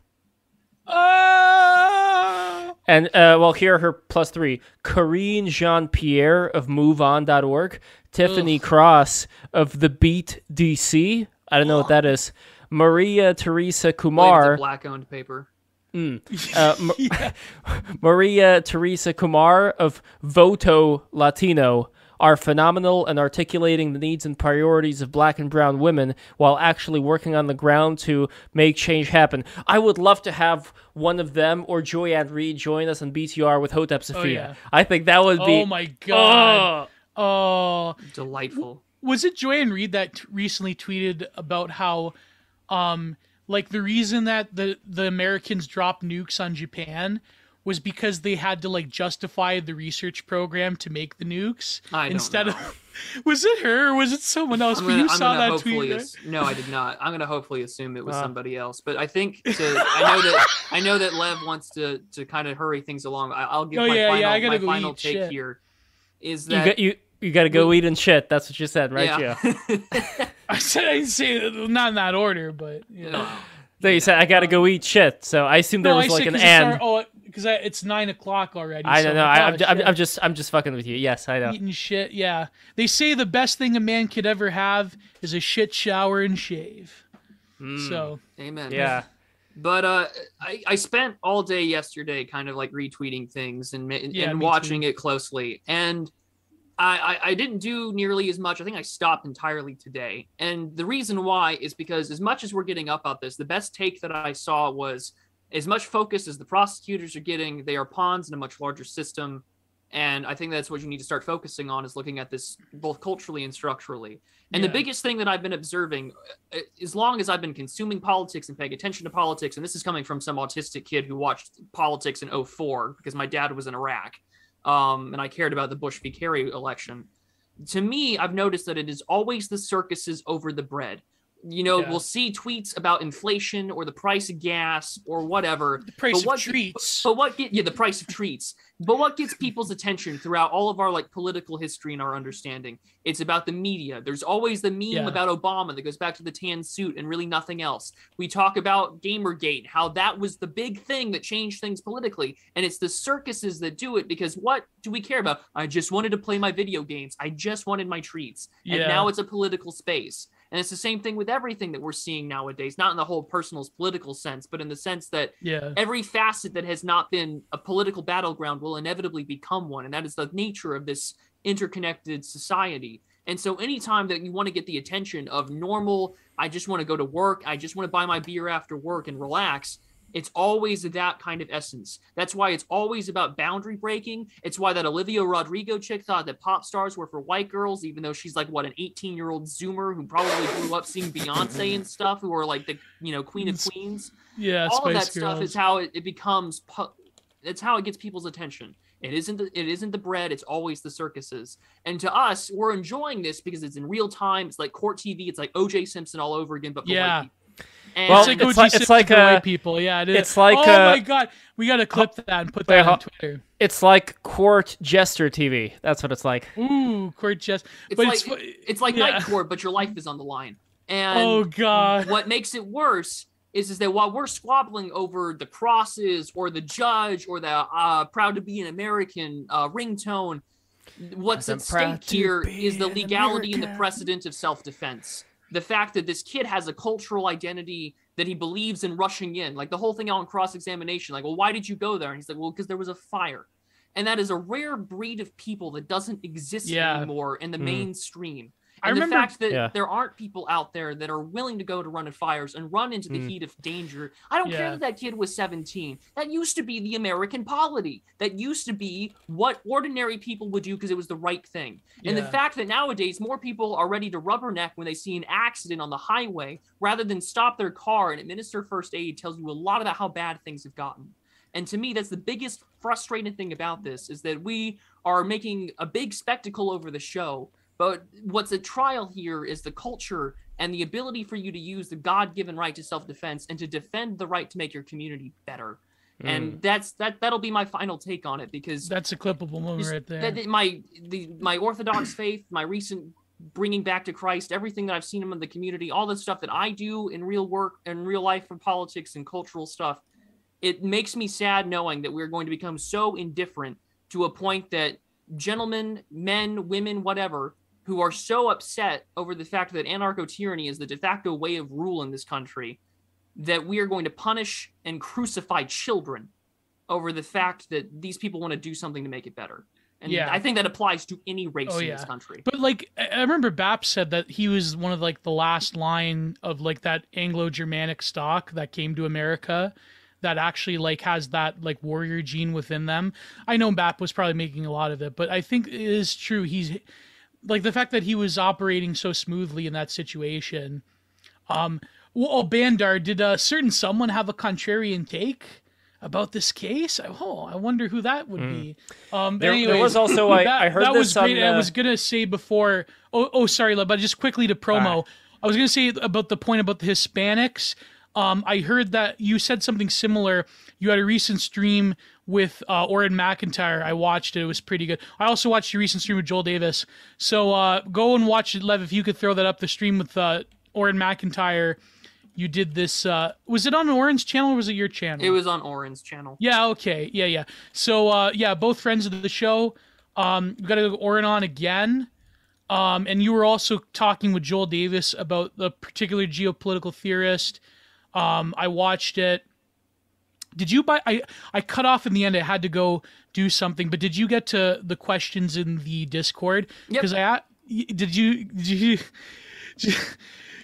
Ah! And uh, well, here are her plus three: Karine Jean-Pierre of MoveOn.org, Tiffany Ugh. Cross of The Beat DC. I don't know what that is. Maria Teresa Kumar. black owned paper. Uh, M- Maria Teresa Kumar of Voto Latino are phenomenal in articulating the needs and priorities of black and brown women while actually working on the ground to make change happen. I would love to have one of them or Joy-Ann Reid join us on BTR with Hotep Sophia. yeah. I think that would be Oh my god. Oh. Oh, Delightful. was it Joanne Reed that t- recently tweeted about how, um, like the reason that the the Americans dropped nukes on Japan was because they had to like justify the research program to make the nukes I don't instead know. of. Was it her or was it someone else? I'm gonna, you I'm saw that tweet. ass- no, I did not. I'm gonna hopefully assume it was Ah. somebody else. But I think to I know that I know that Lev wants to to kind of hurry things along. I, I'll give Oh, my yeah, final yeah, my final take shit. here. Is You that got you you got to go eat and shit. That's what you said, right? Yeah. yeah. I said I didn't say not in that order, but you know. No. So you said I got to go eat shit. So I assumed there No, was I like an an 'cause and. our- oh, because it's nine o'clock already. I don't know. I'm I, I'm, oh, I'm, just I'm just fucking with you. Yes, I know. eating shit. Yeah, they say the best thing a man could ever have is a shit shower and shave. Mm, So Amen. yeah. But uh, I, I spent all day yesterday kind of like retweeting things and, ma- Yeah, and me watching it closely. And I, I, I didn't do nearly as much. I think I stopped entirely today. And the reason why is because as much as we're getting up about this, the best take that I saw was as much focus as the prosecutors are getting, they are pawns in a much larger system. And I think that's what you need to start focusing on is looking at this both culturally and structurally. And the biggest thing that I've been observing, uh, as long as I've been consuming politics and paying attention to politics, and this is coming from some autistic kid who watched politics in 04 because my dad was in Iraq, um, and I cared about the Bush v. Kerry election. To me, I've noticed that it is always the circuses over the bread. You know, Yeah. we'll see tweets about inflation or the price of gas or whatever. the price But of what- treats. But what get yeah, the price of treats. But what gets people's attention throughout all of our like political history and our understanding? It's about the media. There's always the meme Yeah. about Obama that goes back to the tan suit and really nothing else. We talk about Gamergate, how that was the big thing that changed things politically. And it's the circuses that do it because what do we care about? I just wanted to play my video games. I just wanted my treats. And now it's a political space. And it's the same thing with everything that we're seeing nowadays, not in the whole personal political sense, but in the sense that yeah, every facet that has not been a political battleground will inevitably become one and that is the nature of this interconnected society. And so anytime that you want to get the attention of normal i just want to go to work i just want to buy my beer after work and relax it's always that kind of essence. That's why it's always about boundary breaking. It's why that olivia rodrigo chick thought that pop stars were for white girls even though she's like what an 18 year old zoomer who probably grew up seeing beyonce and stuff who are like the you know queen of queens. yeah. all of that Spice stuff is how it, it becomes pu- it's how it gets people's attention. It isn't the, it isn't the bread it's always the circuses. And to us we're enjoying this because it's in real time. It's like court tv it's like oj simpson all over again but for Yeah. White people and Well, it's like it's like- it's like, for white people. Yeah, it is. it's like, oh uh, my god, we gotta clip that and put wait, that on Twitter. It's like court jester TV. That's what it's like. Ooh, court jester. it's but like it's it's like yeah. night court but your life is on the line and Oh god. what makes it worse is, is that while we're squabbling over the crosses or the judge or the uh, proud to be an American uh, ringtone, what's at stake here is here be the an legality and the precedent of self defense. The fact that this kid has a cultural identity that he believes in rushing in, like the whole thing out on cross examination, like, well, why did you go there? And he's like, well, because there was a fire. And that is a rare breed of people that doesn't exist Yeah. anymore in the Mm. mainstream. I And the fact that Yeah. there aren't people out there that are willing to go to run at fires and run into the Mm. heat of danger. I don't care that that kid was 17. That used to be the American polity. That used to be what ordinary people would do because it was the right thing. And the fact that nowadays more people are ready to rubberneck when they see an accident on the highway rather than stop their car and administer first aid tells you a lot about how bad things have gotten. And to me, that's the biggest frustrating thing about this is that we are making a big spectacle over the show. But what's at trial here is the culture and the ability for you to use the God-given right to self-defense and to defend the right to make your community better. Mm. And that's that. That'll be my final take on it because That's a clippable moment right there. that- that my the my Orthodox faith, my recent bringing back to Christ, everything that I've seen him in the community, all the stuff that I do in real work and real life for politics and cultural stuff, it makes me sad knowing that we're going to become so indifferent to a point that gentlemen, men, women, whatever, who are so upset over the fact that anarcho tyranny is the de facto way of rule in this country that we are going to punish and crucify children over the fact that these people want to do something to make it better. And Yeah. I think that applies to any oh, race Oh, in yeah. this country. But like I I remember Bap said that he was one of like the last line of like that Anglo-Germanic stock that came to America that actually like has that like warrior gene within them. I know Bap was probably making a lot of it, but I think it is true. He's like the fact that he was operating so smoothly in that situation. Um well, oh, Bandar, did a certain someone have a contrarian take about this case? Oh, I wonder who that would be. Um. There- there was also- I- that, I heard that this was great. and I uh, was gonna say before. Oh, oh, sorry, but just quickly to promo. Right. I was gonna say about the point about the Hispanics. Um, I heard that you said something similar. You had a recent stream with uh, Auron MacIntyre. I watched it. It was pretty good. I also watched your recent stream with Joel Davis. So uh, go and watch it, Lev. If you could throw that up, the stream with uh, Auron MacIntyre. You did this. Uh, was it on Auron's channel or was it your channel? It was on Auron's channel. Yeah, okay. Yeah, yeah. So uh yeah, both friends of the show. Um we got to go Auron on again. Um and you were also talking with Joel Davis about the particular geopolitical theorist. Um I watched it. Did you buy I I cut off in the end I had to go do something, but did you get to the questions in the Discord? Yep. Cuz I a- did you did you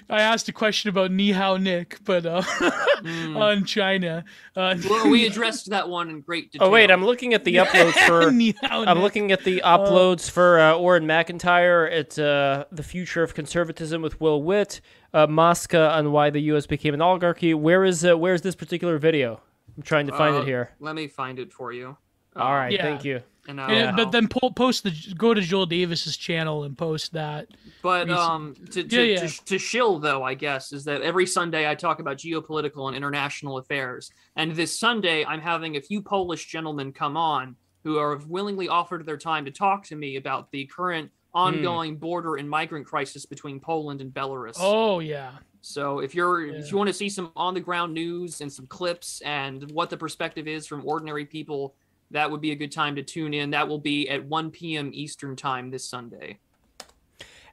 I asked a question about Ni Hao Nick, but uh, on China. Uh. Well, we addressed that one in great detail. Oh wait, I'm looking at the uploads for. Ni Hao I'm Nick. looking at the uploads for uh, Auron MacIntyre. It's uh, the future of conservatism with Will Witt, uh, Mosca on why the U.S. became an oligarchy. Where is uh, where is this particular video? I'm trying to find Uh, it here. Let me find it for you. All right, yeah. thank you. And, uh, Yeah, I'll- but then po- post the go to Joel Davis's channel and post that. But recent- um, to to, Yeah, yeah. to to shill though, I guess is that every Sunday I talk about geopolitical and international affairs, and this Sunday I'm having a few Polish gentlemen come on who are willingly offered their time to talk to me about the current Hmm. ongoing border and migrant crisis between Poland and Belarus. Oh yeah, So if you're Yeah. if you want to see some on the ground news and some clips and what the perspective is from ordinary people, that would be a good time to tune in. That will be at 1 p.m. Eastern time this Sunday.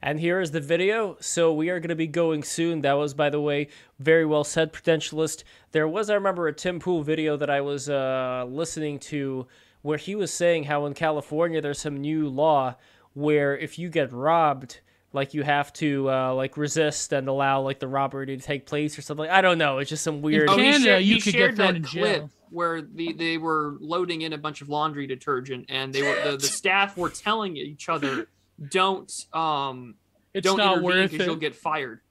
And here is the video. So we are going to be going soon. That was, by the way, very well said, Prudentialist. There was, I remember, a Tim Pool video that I was uh, listening to where he was saying how in California there's some new law where if you get robbed, like you have to uh, like resist and allow like the robbery to take place or something. I don't know. It's just some weird. He Canada, shared, you could get shared that in clip jail. where the, they were loading in a bunch of laundry detergent and they were the, the staff were telling each other, "Don't um it's don't not intervene worth because you'll get fired."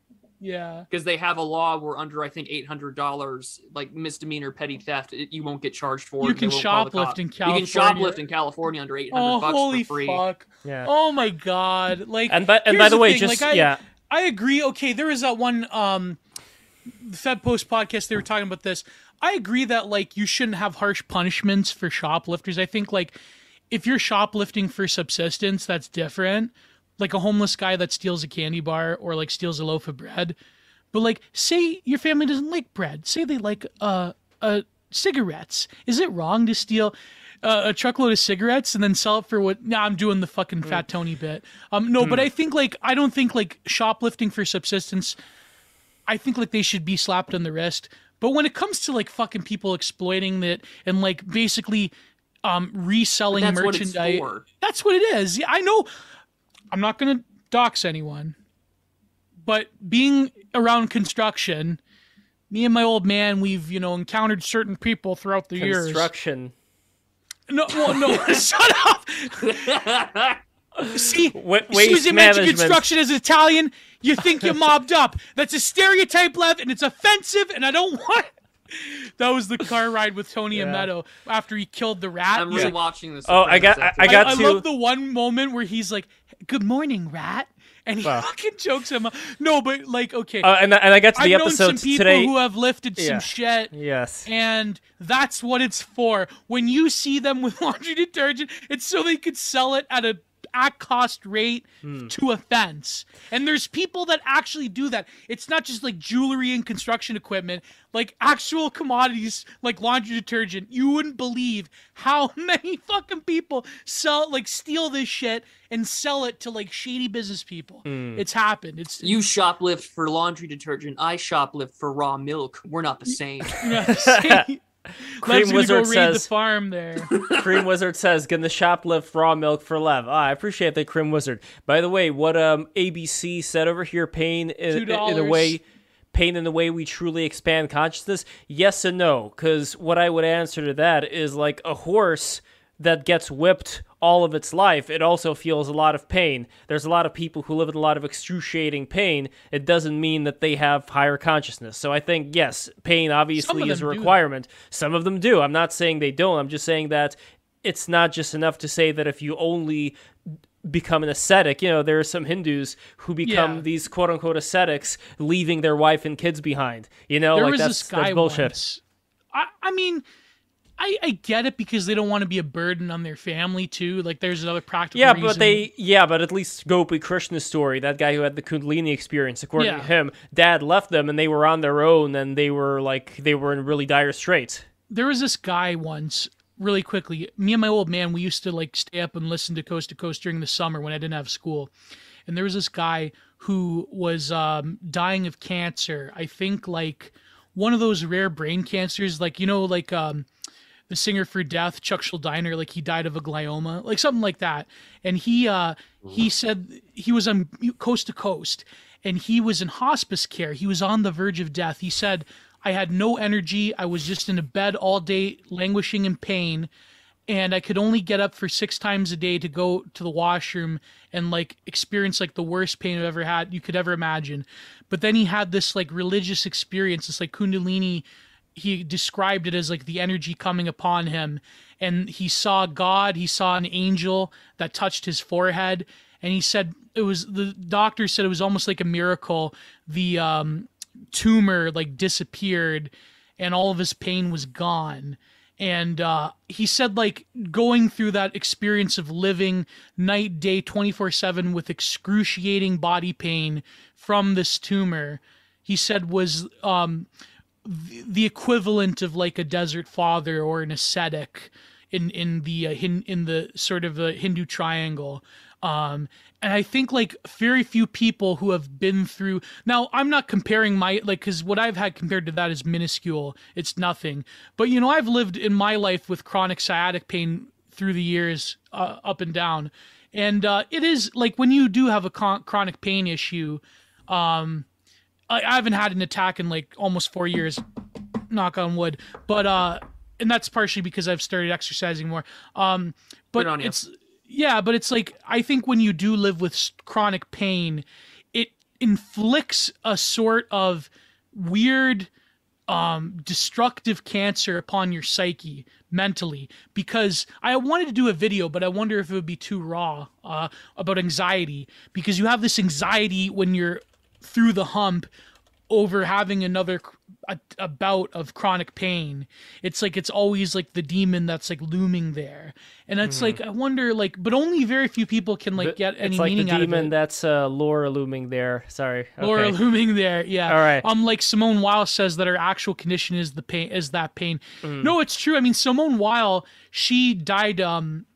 Yeah, Because they have a law where under I think eight hundred dollars, like misdemeanor petty theft, it, you won't get charged for. You it. They can won't call the shoplift cops. in You can California. shoplift in California under eight hundred Oh bucks holy for free. fuck! Yeah. Oh my god! Like And by, and by the, way, thing, just like, I, yeah, I agree. Okay, there is that one um the Fed Post podcast they were talking about this. I agree that like you shouldn't have harsh punishments for shoplifters. I think like if you're shoplifting for subsistence, that's different. Like a homeless guy that steals a candy bar or like steals a loaf of bread. But like say your family doesn't like bread. Say they like uh uh cigarettes. Is it wrong to steal uh, a truckload of cigarettes and then sell it for what? Nah, I'm doing the fucking fat Tony bit. Um, no, but I think like I don't think like shoplifting for subsistence. I think like they should be slapped on the wrist. But when it comes to like fucking people exploiting that and like basically um reselling That's what it's merchandise, for. that's what it is. Yeah, I know. I'm not gonna dox anyone, but being around construction, me and my old man, we've you know encountered certain people throughout the years. construction. No, well, no, shut up. See, Wa- as soon as you mention construction as Italian, you think you're mobbed up. That's a stereotype, Lev, and it's offensive, and I don't want. That was the car ride with Tony and Meadow after he killed the rat. I'm He's really like, watching this. Oh, I got- I- I got I, to- love the one moment where he's like, "Good morning, rat," and he Wow. fucking chokes him. up. No, but like, okay, Uh, and, and I got to I've the known some episodes people today. who have lifted Yeah. some shit. yes. And that's what it's for. When you see them with laundry detergent, it's so they could sell it at a at cost rate Hmm. to offense. And there's people that actually do that. It's not just like jewelry and construction equipment, like actual commodities like laundry detergent. You wouldn't believe how many fucking people sell like steal this shit and sell it to like shady business people. Hmm. It's happened. It's You shoplift for laundry detergent. I shoplift for raw milk. We're not the same. Cream Lev's gonna Wizard raid the says- farm there. Cream Wizard says, "Gonna shoplift raw milk for Lev." Ah, I appreciate that, Cream Wizard. By the way, what um ABC said over here, pain in, in, in a way, pain in the way we truly expand consciousness. Yes and no, because what I would answer to that is like a horse that gets whipped all of its life, it also feels a lot of pain. There's a lot of people who live in a lot of excruciating pain. It doesn't mean that they have higher consciousness. So I think yes, pain obviously is a them do. requirement. Some of them do. I'm not saying they don't. I'm just saying that it's not just enough to say that if you only become an ascetic, you know, there are some Hindus who become Yeah. these quote unquote ascetics, leaving their wife and kids behind. You know, there like that's, this guy that's bullshit. once. I, I mean, I, I get it because they don't want to be a burden on their family too. Like, there's another practical. Yeah, reason. but they yeah, but at least Gopi Krishna's story, that guy who had the Kundalini experience, according to him, dad left them and they were on their own and they were like they were in really dire straits. there was this guy once really quickly me and my old man we used to like stay up and listen to coast to coast during the summer when i didn't have school and there was this guy who was um, dying of cancer i think like one of those rare brain cancers like you know like um, the singer for death chuck Schuldiner, like he died of a glioma like something like that. And he uh he said he was on coast to coast and he was in hospice care. He was on the verge of death. He said i had no energy. I was just in a bed all day languishing in pain and i could only get up for six times a day to go to the washroom and like experience like the worst pain i've ever had you could ever imagine. But then he had this like religious experience this like kundalini he described it as like the energy coming upon him. And he saw god he saw an angel that touched his forehead. And he said it was the doctor said it was almost like a miracle. The um tumor like disappeared and all of his pain was gone. And uh, he said like going through that experience of living night day 24-7 with excruciating body pain from this tumor he said was um, the equivalent of like a desert father or an ascetic in in the uh, hin- in the sort of the Hindu triangle. Um, and I think like very few people who have been through. Now I'm not comparing my like because what I've had compared to that is minuscule. It's nothing. But you know I've lived in my life with chronic sciatic pain through the years, uh, up and down, and uh, it is like when you do have a con- chronic pain issue. Um, I, I haven't had an attack in like almost four years knock on wood. But uh and that's partially because i've started exercising more. Um but Good on you. it's yeah but it's like i think when you do live with chronic pain it inflicts a sort of weird um destructive cancer upon your psyche mentally. Because i wanted to do a video but i wonder if it would be too raw uh about anxiety. Because you have this anxiety when you're through the hump over having another a, a bout of chronic pain it's like it's always like the demon that's like looming there and it's like i wonder like but only very few people can like get any it's like the meaning out of demon it that's uh, Laura looming there. Sorry. Laura Okay. looming there, yeah. All right. Um, like Simone Weil says that her actual condition is the pain, is that pain. Mm. No, it's true. I mean, Simone Weil, she died um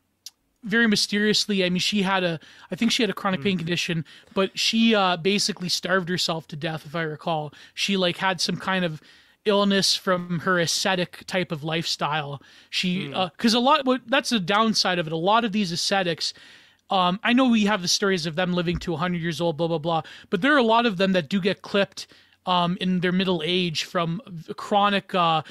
very mysteriously. I mean, she had a, I think she had a chronic Mm. pain condition, but she uh basically starved herself to death, if I recall. She like had some kind of illness from her ascetic type of lifestyle. She, Mm. uh, because a lot, what that's the downside of it. A lot of these ascetics. Um, I know we have the stories of them living to 100 years old, blah blah blah, but there are a lot of them that do get clipped um, in their middle age from chronic, uh,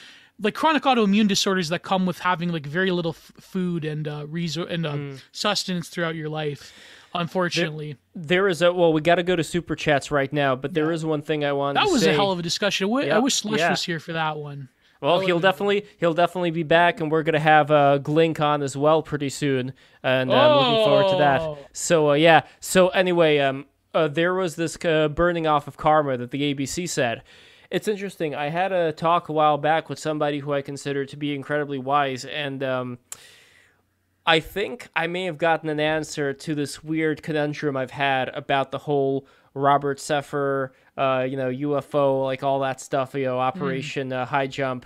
like chronic autoimmune disorders that come with having like very little f- food and uh, resor- and uh, Hmm. sustenance throughout your life. Unfortunately, There is a well, we got to go to super chats right now, but there is one thing I want. that to was say. a hell of a discussion. I wi- I wish Slush yeah. was here for that one. Well, he'll definitely he'll definitely be back, and we're gonna have uh, Glink on as well pretty soon, and uh, I'm looking forward to that. Oh. So uh, yeah. So anyway, um, uh, there was this uh, burning off of karma that the ABC said. It's interesting. I had a talk a while back with somebody who I consider to be incredibly wise, and um, I think I may have gotten an answer to this weird conundrum I've had about the whole Robert Sepehr, uh, you know, UFO, like all that stuff, you know, Operation uh, High Jump.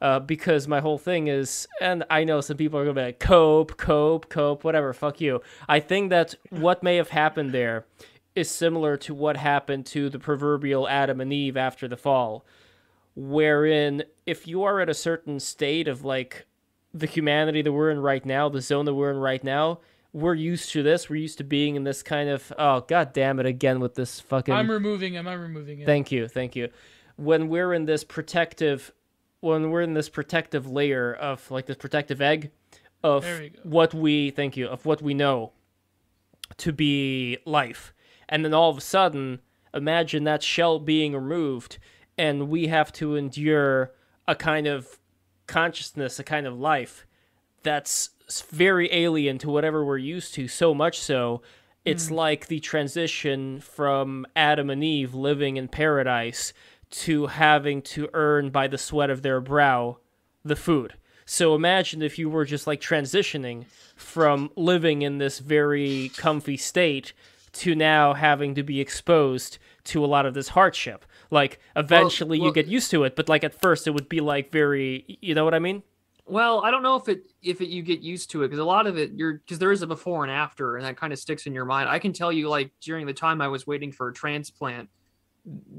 Uh, because my whole thing is, and I know some people are gonna be like, cope, cope, cope, whatever, fuck you. I think that what may have happened there is similar to what happened to the proverbial Adam and Eve after the fall, wherein if you are at a certain state of like the humanity that we're in right now, the zone that we're in right now, we're used to this. We're used to being in this kind of oh god damn it again with this fucking I'm removing him. I'm removing him. Thank you, thank you. When we're in this protective, when we're in this protective layer of like this protective egg of we what we thank you of what we know to be life, and then all of a sudden, imagine that shell being removed, and we have to endure a kind of consciousness, a kind of life that's very alien to whatever we're used to. So much so, it's hmm. like the transition from Adam and Eve living in paradise to having to earn by the sweat of their brow the food. So imagine if you were just like transitioning from living in this very comfy state to now having to be exposed to a lot of this hardship. Like eventually well- you get used to it, but like at first it would be like very, you know what I mean? Well, I don't know if it if it you get used to it because a lot of it you're because there is a before and after and that kind of sticks in your mind. I can tell you like during the time I was waiting for a transplant,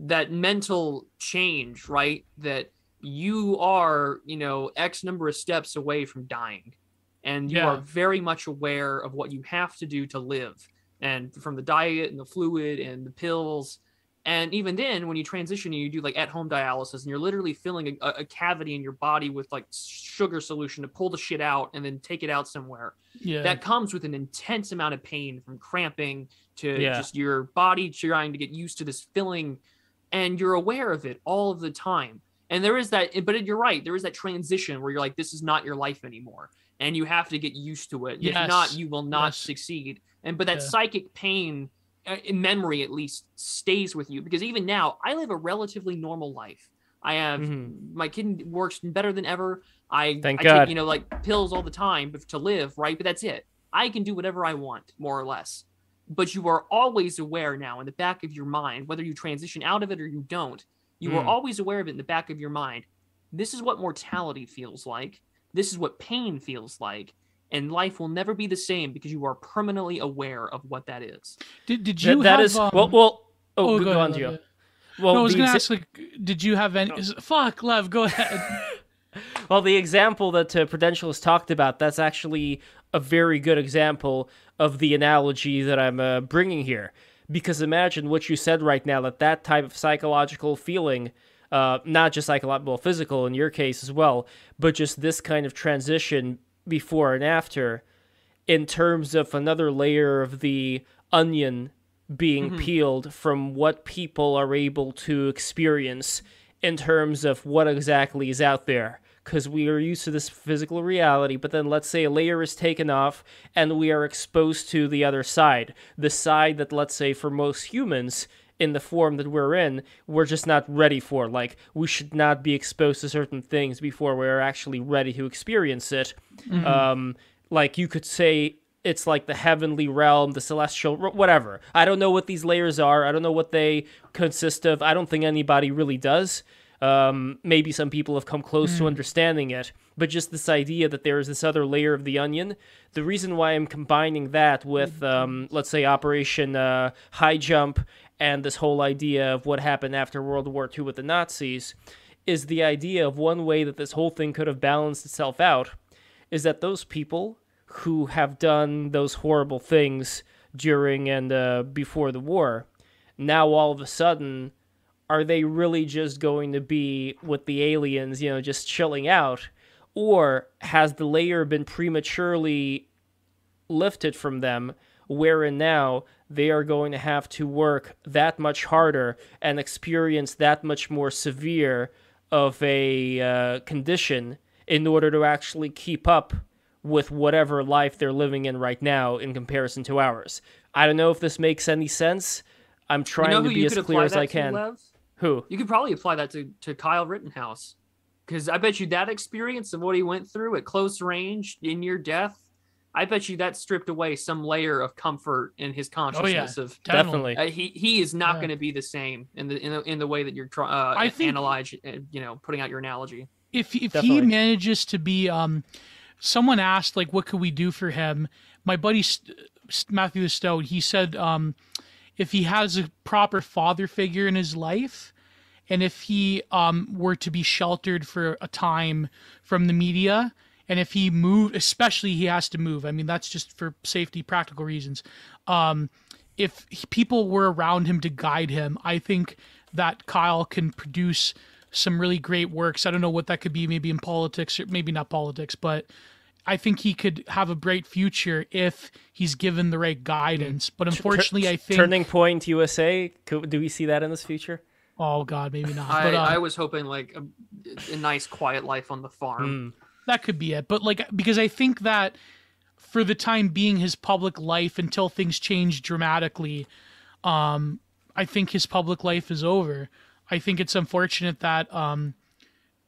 that mental change, right? That you are, you know, X number of steps away from dying. And you Yeah. are very much aware of what you have to do to live. And from the diet and the fluid and the pills. And even then, when you transition and you do like at home dialysis and you're literally filling a, a cavity in your body with like sugar solution to pull the shit out and then take it out somewhere, Yeah. that comes with an intense amount of pain from cramping to Yeah. just your body trying to get used to this filling and you're aware of it all of the time and there is that but you're right there is that transition where you're like this is not your life anymore and you have to get used to it if not you will not Yes. succeed and but that Yeah. psychic pain uh, in memory at least stays with you. Because even now i live a relatively normal life. I have Mhm. my kid works better than ever. I Thank I God. take you know like pills all the time to live right? But that's it. I can do whatever i want more or less. But you are always aware now in the back of your mind whether you transition out of it or you don't you are Mm. always aware of it in the back of your mind. This is what mortality feels like. This is what pain feels like and life will never be the same because you are permanently aware of what that is did, did That- you that have, is um, well well oh, oh, go, go go ahead, on Gio. Lev, Well, no, I was gonna exa- ask like, did you have any? Is, fuck, love. go ahead. Well, the example that uh, Prudential has talked about, that's actually a very good example of the analogy that I'm uh, bringing here. Because imagine what you said right now that that type of psychological feeling, uh, not just psychological, well, physical in your case as well, but just this kind of transition before and after, in terms of another layer of the onion being mm-hmm. peeled from what people are able to experience in terms of what exactly is out there. Because we are used to this physical reality, but then let's say a layer is taken off and we are exposed to the other side. The side that, let's say, for most humans, in the form that we're in, we're just not ready for. Like, we should not be exposed to certain things before we're actually ready to experience it. Um, like, you could say it's like the heavenly realm, the celestial, whatever. I don't know what these layers are. I don't know what they consist of. I don't think anybody really does. Um, maybe some people have come close to understanding it, but just this idea that there is this other layer of the onion. The reason why I'm combining that with, um, let's say, Operation uh, High Jump and this whole idea of what happened after World War II with the Nazis is the idea of one way that this whole thing could have balanced itself out is that those people who have done those horrible things during and uh, before the war, now all of a sudden, are they really just going to be with the aliens, you know, just chilling out? Or has the layer been prematurely lifted from them, wherein now they are going to have to work that much harder and experience that much more severe of a uh, condition in order to actually keep up with whatever life they're living in right now in comparison to ours. I don't know if this makes any sense. I'm trying you know to be as clear as I can. Lev? Who? You could probably apply that to, to Kyle Rittenhouse. Because I bet you that experience of what he went through at close range in your death I bet you that stripped away some layer of comfort in his consciousness of Definitely. uh, he he is not Yeah. going to be the same in the in the, in the way that you're trying uh, I think- analyze uh, you know putting out your analogy. if if he manages to be um someone asked like what could we do for him my buddy St- St- matthew stout he said um if he has a proper father figure in his life and if he um were to be sheltered for a time from the media and if he moved especially he has to move i mean that's just for safety practical reasons um if he- people were around him to guide him i think that kyle can produce some really great works i don't know what that could be maybe in politics or maybe not politics but i think he could have a bright future if he's given the right guidance but unfortunately i think Turning Point USA. Could, do we see that in this future? oh god maybe not I, but um, I was hoping like a, a nice quiet life on the farm. That could be it. But like because i think that for the time being his public life until things change dramatically um i think his public life is over. I think it's unfortunate that um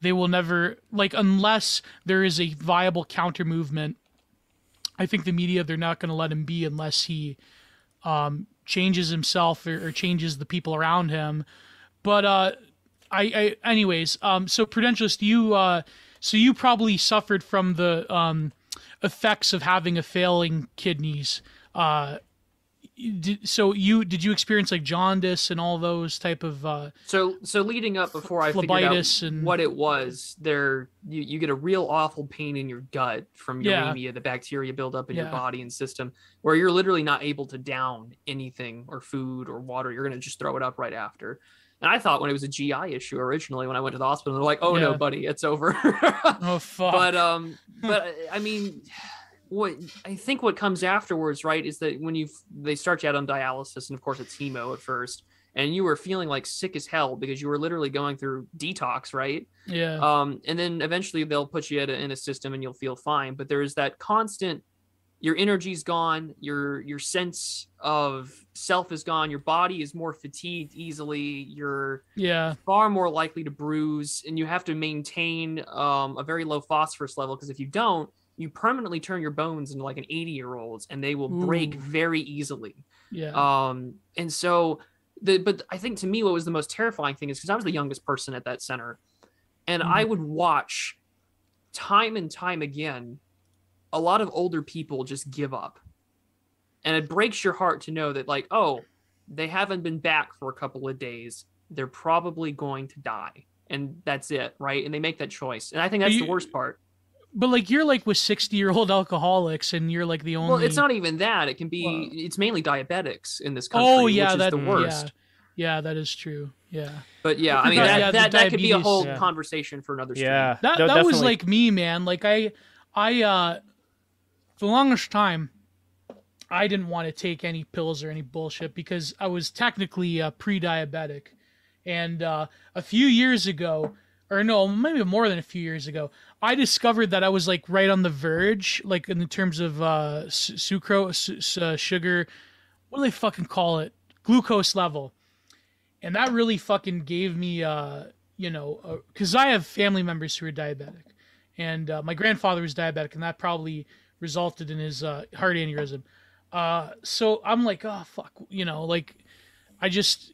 they will never like unless there is a viable counter movement i think the media they're not going to let him be unless he um changes himself or, or changes the people around him. But uh I, I anyways, um so Prudentialist, you uh so you probably suffered from the um effects of having a failing kidneys. Uh did, so you did you experience like jaundice and all those type of uh So so leading up before I figured out and- what it was, there you, you get a real awful pain in your gut from Yeah. uremia, the bacteria build up in your body and system, where you're literally not able to down anything or food or water. You're gonna just throw it up right after. And I thought when it was a GI issue originally, when I went to the hospital, they're like, "Oh no, buddy, it's over." oh fuck. but um but I mean what I think what comes afterwards, right, is that when you they start you out on dialysis, and of course it's hemo at first, and you were feeling like sick as hell because you were literally going through detox, right? yeah. Um, and then eventually they'll put you in a, in a system and you'll feel fine. But there is that constant, your energy's gone, your your sense of self is gone, your body is more fatigued easily, you're yeah. far more likely to bruise and you have to maintain um, a very low phosphorus level because if you don't you permanently turn your bones into like an 80 year olds and they will break very easily Yeah. um, and so the but i think to me what was the most terrifying thing is because i was the youngest person at that center and i would watch time and time again a lot of older people just give up and it breaks your heart to know that like oh they haven't been back for a couple of days they're probably going to die and that's it right and they make that choice and i think that's you- the worst part but like you're like with 60 year old alcoholics and you're like the only well it's not even that it can be Well- it's mainly diabetics in this country Oh yeah, which is that the worst Yeah. yeah, that is true. Yeah. But yeah, I mean that, yeah, that, that could be a whole Yeah. conversation for another stream. Yeah. that no, that was like me man like i i uh for the longest time i didn't want to take any pills or any bullshit because i was technically uh, pre-diabetic. And uh a few years ago or no maybe more than a few years ago i discovered that i was like right on the verge like in the terms of uh sucrose uh, sugar what do they fucking call it? Glucose level. And that really fucking gave me uh you know because i have family members who are diabetic. And uh, my grandfather was diabetic and that probably resulted in his uh, heart aneurysm. Uh so i'm like oh fuck you know like i just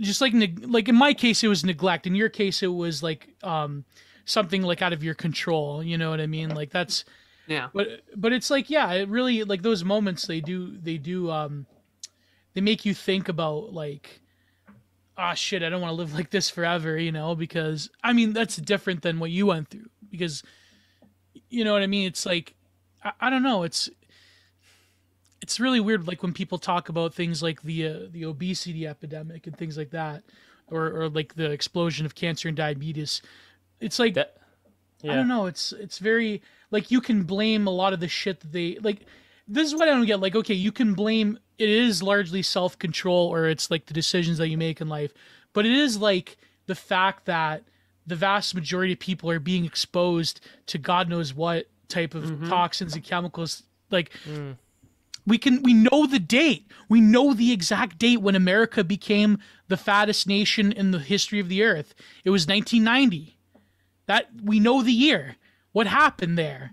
just like neg- like in my case it was neglect. In your case it was like um something like out of your control you know what i mean? Like that's Yeah. but but it's like yeah it really like those moments they do they do um they make you think about like ah shit i don't want to live like this forever you know because i mean that's different than what you went through because you know what i mean? It's like i, I don't know it's it's really weird like when people talk about things like the uh, the obesity epidemic and things like that or or like the explosion of cancer and diabetes it's like That- I don't know. It's it's very like you can blame a lot of the shit that they like. This is what I don't get. Like, okay, you can blame. It is largely self control, or it's like the decisions that you make in life, but it is like the fact that the vast majority of people are being exposed to God knows what type of mm-hmm. toxins and chemicals. Like, mm. we can we know the date. We know the exact date when America became the fattest nation in the history of the earth. It was 1990. That we know the year. What happened there?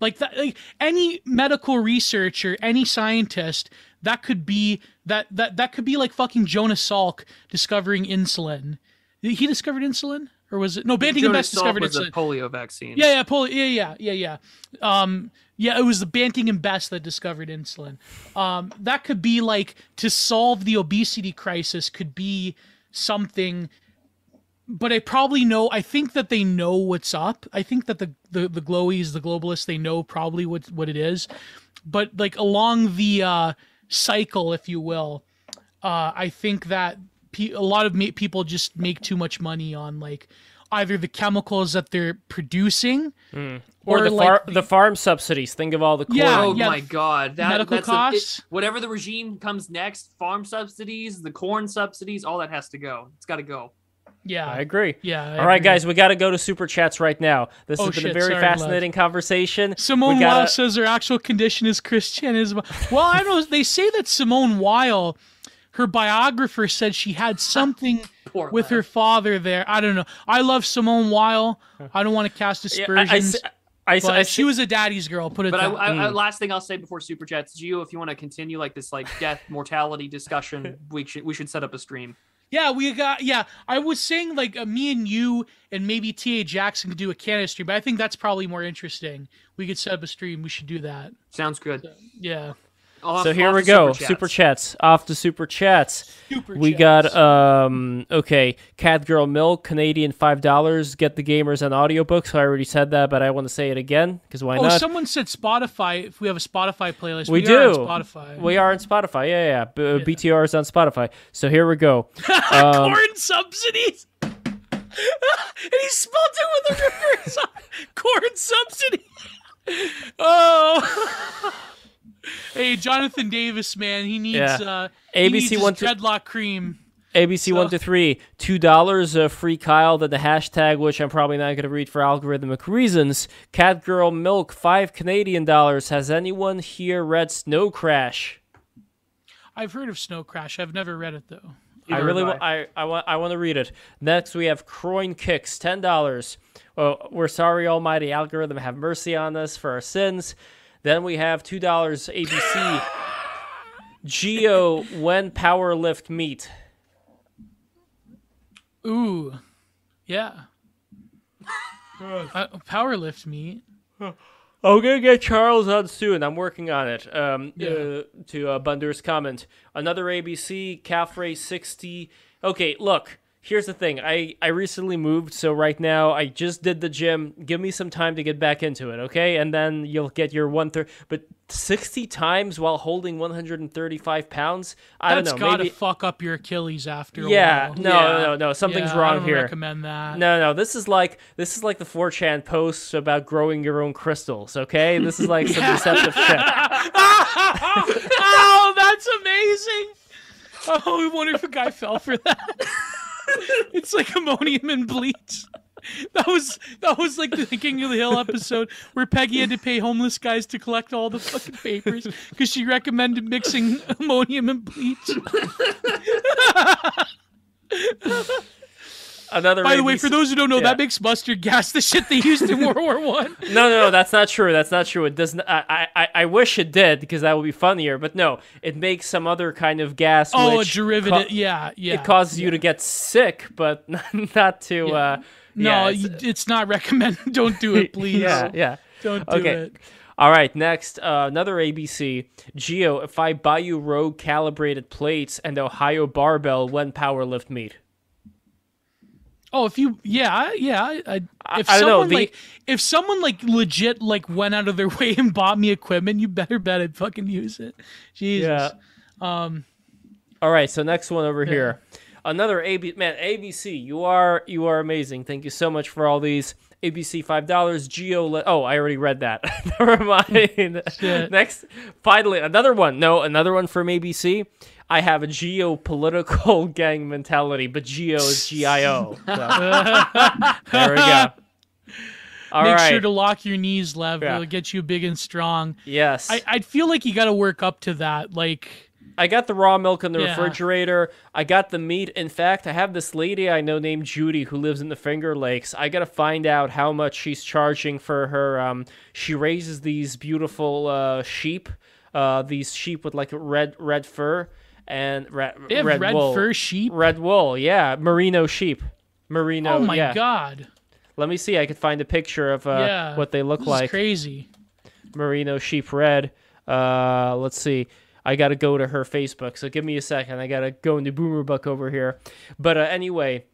Like that, like any medical researcher, any scientist, that could be that that that could be like fucking Jonas Salk discovering insulin. He discovered insulin, or was it no? Banting and Best discovered was insulin. a polio vaccine. Yeah, yeah, poli- yeah, yeah, yeah, yeah. Um, yeah, it was the Banting and Best that discovered insulin. Um, that could be like to solve the obesity crisis. Could be something, but I probably know. I think that they know what's up. I think that the the the glowies, the globalists, they know probably what what it is. But like along the uh, cycle, if you will, uh, I think that pe- a lot of ma- people just make too much money on like either the chemicals that they're producing hmm. or, or, the, like, far, the- the farm subsidies. Think of all the corn. Yeah, Oh yeah, my god, that medical that's a- it- costs. whatever the regime comes next, farm subsidies, the corn subsidies, all that has to go. It's got to go. yeah, I agree. yeah. I All right, agree. guys, we got to go to super chats right now. This Oh, has been a very sorry, fascinating conversation. Simone gotta- Weil says her actual condition is Christianism. Well, I don't know. They say that Simone Weil, her biographer, said she had something with her father there. I don't know. I love Simone Weil. I don't want to cast Yeah, aspersions. I, I, I but I she was a daddy's girl. Put it But I. I, Hmm. Last thing I'll say before super chats, Gio, if you want to continue like this like death mortality discussion, we should we should set up a stream. Yeah, we got. Yeah, I was saying like uh, me and you and maybe Ta Jackson could do a Canada stream, but I think that's probably more interesting. We could set up a stream. We should do that. Sounds good. Yeah. Off- so here we go. Super Super chats. chats. Off to super chats. Super. We chats. got um okay, Cat Girl Milk, Canadian five dollars. Get the gamers on audiobooks. I already said that, but I want to say it again because why Oh, not? someone said Spotify. If we have a Spotify playlist, We we, are do. on Spotify. we are on Spotify. Yeah, yeah. B- BTR is on Spotify. So here we go. Um, corn subsidies. and he spelled it with a reverse. corn subsidy. oh. hey, Jonathan Davis, man, he needs Yeah. uh, he ABC needs one dreadlock cream. ABC one to three, two dollars uh, free Kyle. Then the hashtag, which I'm probably not going to read for algorithmic reasons. Cat Girl Milk, five Canadian dollars. Has anyone here read Snow Crash? I've heard of Snow Crash. I've never read it though. I really want. I, I want. I want to read it. Next, we have Croin Kicks, ten dollars. Well, we're sorry, Almighty Algorithm, have mercy on us for our sins. Then we have two dollars ABC. Geo, when power lift meet. Ooh, yeah. uh, power lift meet. I'm gonna get Charles on soon. I'm working on it. Um, Yeah. uh, to uh, Bunder's comment, another ABC calf race sixty. Okay, look. Here's the thing. I I recently moved, so right now I just did the gym. Give me some time to get back into it, okay? And then you'll get your one third. But sixty times while holding 135 pounds. I That's don't know. That's gotta Maybe. fuck up your Achilles after a yeah. while. No, Yeah. no, no. Something's Yeah, I wrong don't here. recommend that. No, no, this is like this is like the 4chan posts about growing your own crystals. Okay, this is like some deceptive shit. oh, that's amazing. Oh, I wonder if a guy fell for that. it's like ammonium and bleach. That was that was like the King of the Hill episode where Peggy had to pay homeless guys to collect all the fucking papers because she recommended mixing ammonium and bleach. Another. By the way, for those who don't know, Yeah. that makes mustard gas the shit they used in World War One. no, no, no, that's not true. That's not true. It doesn't. I, I, I wish it did because that would be funnier. But no, it makes some other kind of gas. Oh, a derivative. ca- yeah, yeah. It causes you to get sick, but not to. Yeah. Uh, no, yeah, it's- it's not recommended. Don't do it, please. Yeah, yeah. Don't do Okay. it. All right, next, uh, another ABC. Geo, if I buy you Rogue calibrated plates and Ohio barbell, when power lift meet? Oh, if you, yeah, I- yeah. I, I, I- if I don't know, someone the- like, if someone like legit like went out of their way and bought me equipment, you better bet I'd fucking use it. Jesus. Um, All right, so next one over here. Another AB man, ABC. You are you are amazing. Thank you so much for all these. ABC five dollars. Geo. Le- oh, I already read that. Never mind. Shit. Next, finally another one. No, another one from ABC. I have a geopolitical gang mentality, but Geo is G I O. So, there we go. All make right. sure to lock your knees, Lev. Yeah. It'll get you big and strong. yes. I, I'd feel like you got to work up to that. Like, I got the raw milk in the Yeah. refrigerator. I got the meat. In fact, I have this lady I know named Judy who lives in the Finger Lakes. I gotta find out how much she's charging for her. Um, she raises these beautiful uh, sheep. Uh, these sheep with like red red fur and red They have red, red, wool. fur sheep. Red wool, yeah, merino sheep. Merino. oh my yeah. god. Let me see. I could find a picture of uh, yeah. what they look like crazy. merino sheep red. Uh, let's see. I gotta go to her Facebook, so give me a second. I gotta go into Boomer Buck over here. But uh, anyway,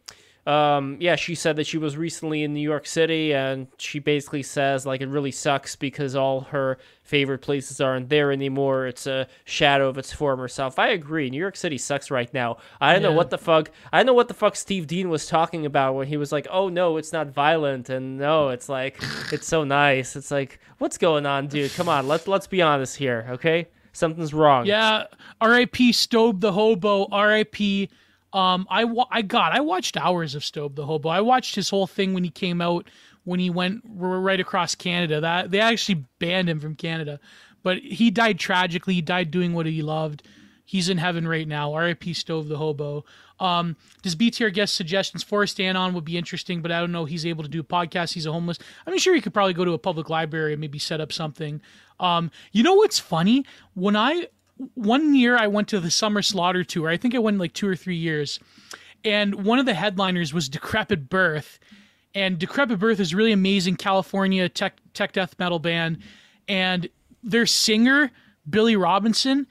um, yeah, she said that she was recently in New York City, and she basically says like it really sucks because all her favorite places aren't there anymore. It's a shadow of its former self. I agree. New York City sucks right now. I don't know what the fuck. I don't know what the fuck Steve Dean was talking about when he was like, "Oh no, it's not violent," and no, it's like it's so nice. It's like, what's going on, dude? Come on, let's let's be honest here, okay? Something's wrong. Yeah. R.I.P. Stobe the Hobo. R.I.P. Um, I I got I watched hours of Stobe the Hobo. I watched his whole thing when he came out when he went right across Canada. That they actually banned him from Canada, but he died tragically. He died doing what he loved. He's in heaven right now. R.I.P. Stobe the Hobo. Um, does BTR guest suggestions? Forrest Anon would be interesting, but I don't know. He's able to do a podcast. He's a homeless. I'm sure he could probably go to a public library and maybe set up something. Um, you know what's funny? When I one year I went to the summer slaughter tour. I think I went like two or three years, and one of the headliners was Decrepit Birth, and Decrepit Birth is a really amazing California tech tech death metal band, and their singer Billy Robinson,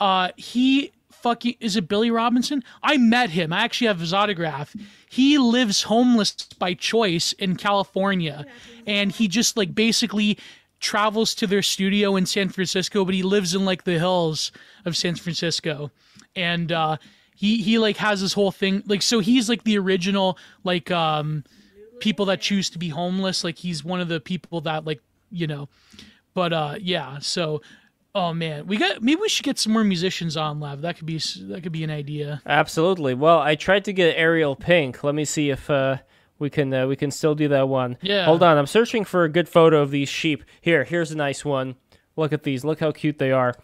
uh, he fucking is it Billy Robinson? I met him. I actually have his autograph. He lives homeless by choice in California, and he just like basically travels to their studio in San Francisco, but he lives in like the hills of San Francisco, and uh, he he like has this whole thing like so he's like the original like um people that choose to be homeless. Like he's one of the people that like you know but uh yeah so oh man. We got maybe we should get some more musicians on live that could be that could be an idea. Absolutely. Well, I tried to get Ariel Pink. Let me see if uh, we can uh, we can still do that one. Yeah. Hold on. I'm searching for a good photo of these sheep. Here, here's a nice one. Look at these. Look how cute they are.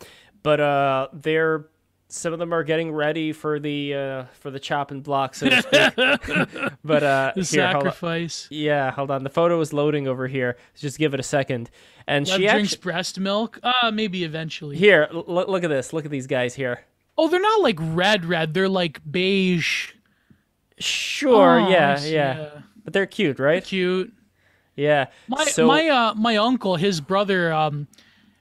But uh, they're some of them are getting ready for the uh, for the chop and block, so to speak. but uh, the here, hold sacrifice Yeah, hold on. The photo is loading over here. Just give it a second. And Lev she drinks actually breast milk uh maybe eventually here. L- look at this. Look at these guys here. oh they're not like red red they're like beige Sure. Oh, yeah, I see, yeah. But they're cute, right? cute Yeah. My so, my uh my uncle, his brother, um,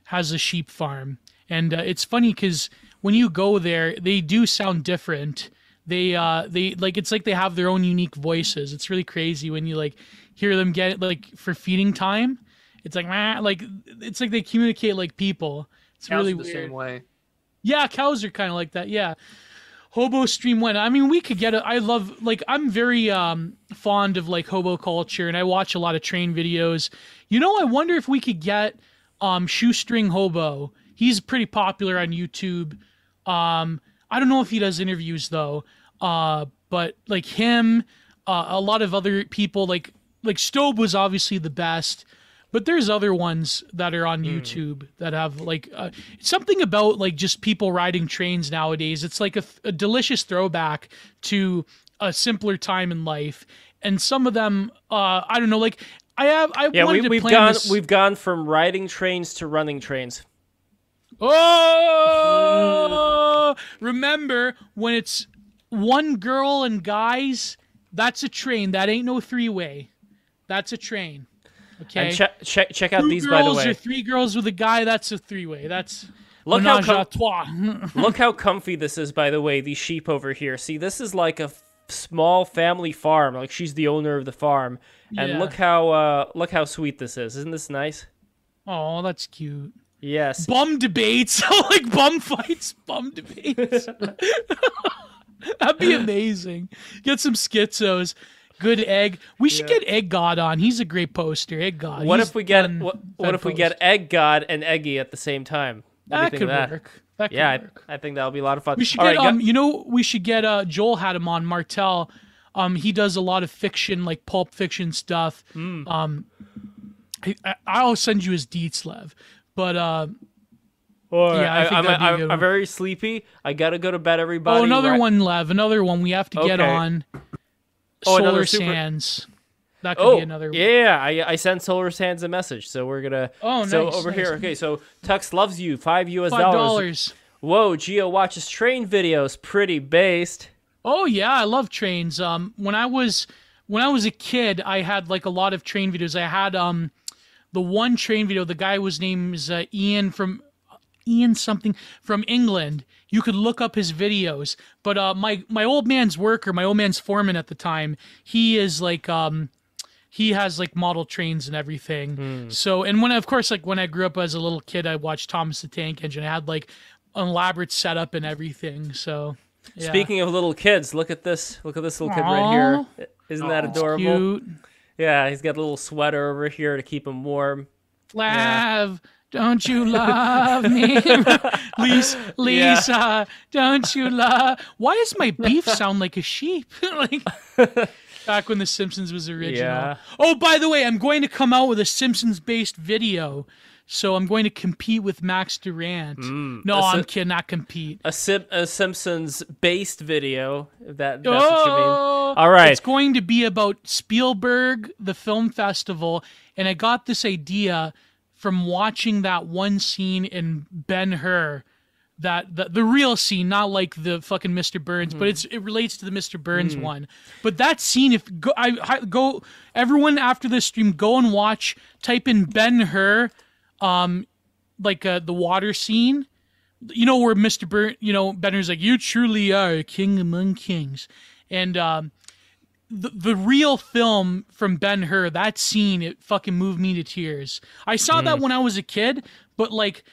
has a sheep farm, and uh, it's funny because when you go there, they do sound different. They uh they like it's like they have their own unique voices. It's really crazy when you like hear them get like for feeding time. It's like "Meh," like it's like they communicate like people. It's Cows really the weird. same way. Yeah, cows are kind of like that. Yeah. Hobo stream one. I mean, we could get it. I love like I'm very um fond of like hobo culture, and I watch a lot of train videos. You know, I wonder if we could get um shoestring hobo. He's pretty popular on YouTube. Um, I don't know if he does interviews though. Uh, but like him, uh, a lot of other people like like Stobe was obviously the best. But there's other ones that are on YouTube that have like uh, something about like just people riding trains nowadays. It's like a, a delicious throwback to a simpler time in life. And some of them, uh, I don't know, like I have, I yeah, wanted we, we've plan gone this. we've gone from riding trains to running trains. Oh, remember when it's one girl and guys? That's a train. That ain't no three way. That's a train. Okay. And check check check out Two these by the girls way. or three girls with a guy. That's a three way. That's Look how com-. Look how comfy this is, by the way. These sheep over here. See, this is like a f- small family farm. Like she's the owner of the farm, and Yeah. look how uh, look how sweet this is. Isn't this nice? oh, that's cute. Yes. Bum debates, like bum fights, bum debates. That'd be amazing. Get some schizos. Good egg. We should get Egg God on. He's a great poster. Egg God. What He's if we get done what, what that if we get Egg God and Eggy at the same time? What that could that? work. That could Yeah, work. I, I think that'll be a lot of fun. We should All get right, um go- you know we should get uh Joel had him on Martel. Um he does a lot of fiction like pulp fiction stuff. Hmm. Um I, I- I'll send you his deets, Lev. But uh Or Yeah, I I, think am that'd be a I'm, I'm very sleepy. I gotta go to bed, everybody. Oh, another right- one, Lev. Another one. We have to get on. Oh, Solar another super- Sands. That could Oh, be another. yeah, I, I sent Solar Sands a message, so we're gonna. Oh, so nice, over nice. here, okay. So Tux loves you, five U.S. Dollars. Whoa, Geo watches train videos, pretty based. Oh yeah, I love trains. Um, when I was when I was a kid, I had like a lot of train videos. I had um, the one train video. The guy was name is uh, Ian from Ian something from England. You could look up his videos. But uh, my my old man's worker, my old man's foreman at the time, he is like um, he has like model trains and everything. So and when of course like when I grew up as a little kid, I watched Thomas the Tank Engine. I had like an elaborate setup and everything. So. Yeah. Speaking of little kids, look at this. Look at this little kid right here. Isn't that adorable? Cute. Yeah, he's got a little sweater over here to keep him warm. Love, don't you love me? Lisa, Lisa, don't you love? Why does my beef sound like a sheep? like back when The Simpsons was original. Yeah. Oh, by the way, I'm going to come out with a Simpsons-based video. So I'm going to compete with Max Durant. no, Mm, a I'm Sim- kidding, not compete. A, Sim- a Simpsons based video. That, that's what you mean. Oh, All right. It's going to be about Spielberg, the film festival, and I got this idea from watching that one scene in Ben Hur, that the, the real scene, not like the fucking Mr. Burns, but it's it relates to the Mr. Burns one. But that scene, if go, I, I go, everyone after this stream, go and watch. Type in Ben Hur, um, like uh, the water scene you know where Mr. Burn, you know, Ben Hur's like, "You truly are a king among kings," and um, the the real film from Ben Hur, that scene, it fucking moved me to tears. I saw that mm. when I was a kid, but like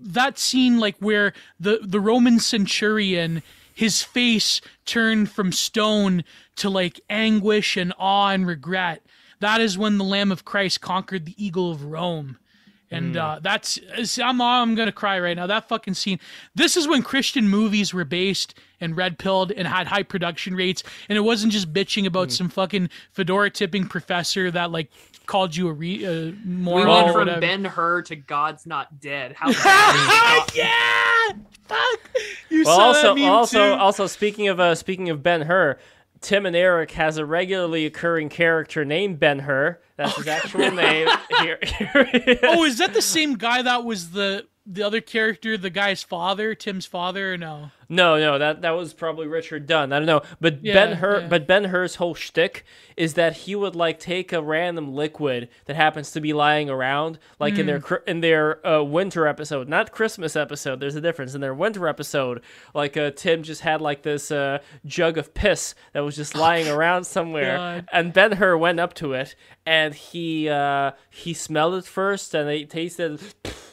that scene, like where the the Roman centurion, his face turned from stone to like anguish and awe and regret. That is when the Lamb of Christ conquered the eagle of Rome. And uh, that's it's- I'm I'm gonna cry right now. That fucking scene. This is when Christian movies were based and red pilled and had high production rates, and it wasn't just bitching about some fucking fedora tipping professor that like called you a, re- a We went from whatever. Ben Hur to God's Not Dead. How yeah, fuck. You Well, saw also, that meme also, too? also speaking of uh, speaking of Ben Hur, Tim and Eric has a regularly occurring character named Ben Hur. That's his oh, actual name. Here, here oh, is that the same guy that was the the other character, the guy's father, Tim's father, or no? No, no, that that was probably Richard Dunn. I don't know, but Yeah, Ben Hur, yeah. but Ben Hur's whole shtick is that he would like take a random liquid that happens to be lying around, like in their Hmm. in their uh, winter episode, not Christmas episode. There's a difference in their winter episode. Like uh, Tim just had like this uh, jug of piss that was just lying around somewhere, God. and Ben Hur went up to it and he uh, he smelled it first and he tasted.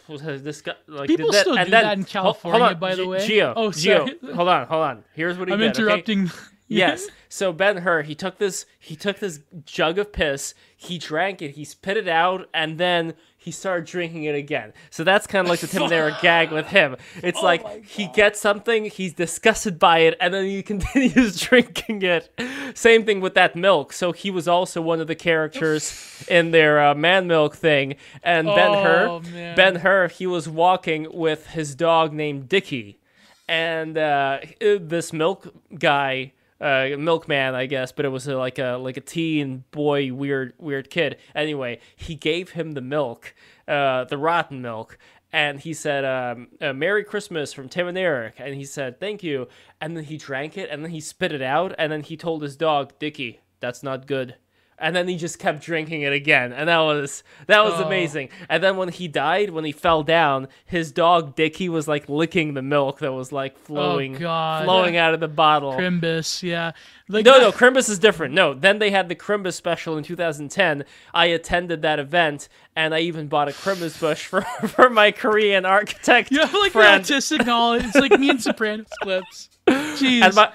This guy, like, People that, still and do then, that in California, on, by the way. Gio, Oh, Gio, sorry. hold on, hold on. Here's what he I'm did. okay? interrupting. Yes. So Ben Hur, he took this he took this jug of piss, he drank it, he spit it out, and then he started drinking it again. So that's kind of like the Tim and Eric gag with him. It's Oh like he gets something, he's disgusted by it, and then he continues drinking it. Same thing with that milk. So he was also one of the characters in their uh, man milk thing. And Ben Oh, Hur. Ben Hur, he was walking with his dog named Dickie and uh, this milk guy, uh, milkman, I guess, but it was uh like a like a teen boy, weird weird kid. Anyway, he gave him the milk, uh, the rotten milk, and he said, um, uh, "Merry Christmas from Tim and Eric," and he said, "Thank you," and then he drank it, and then he spit it out, and then he told his dog, Dicky, that's not good." And then he just kept drinking it again, and that was that was Oh. amazing. And then when he died, when he fell down, his dog Dickie was like licking the milk that was like oh, flowing, Oh, flowing out of the bottle. Crimbus, yeah. Like no, no, Crimbus is different. No, then they had the Crimbus special in 2010. I attended that event, and I even bought a Crimbus bush for for my Korean architect You have like friend. autistic knowledge. It's like me and Sopranos clips. Jeez. and my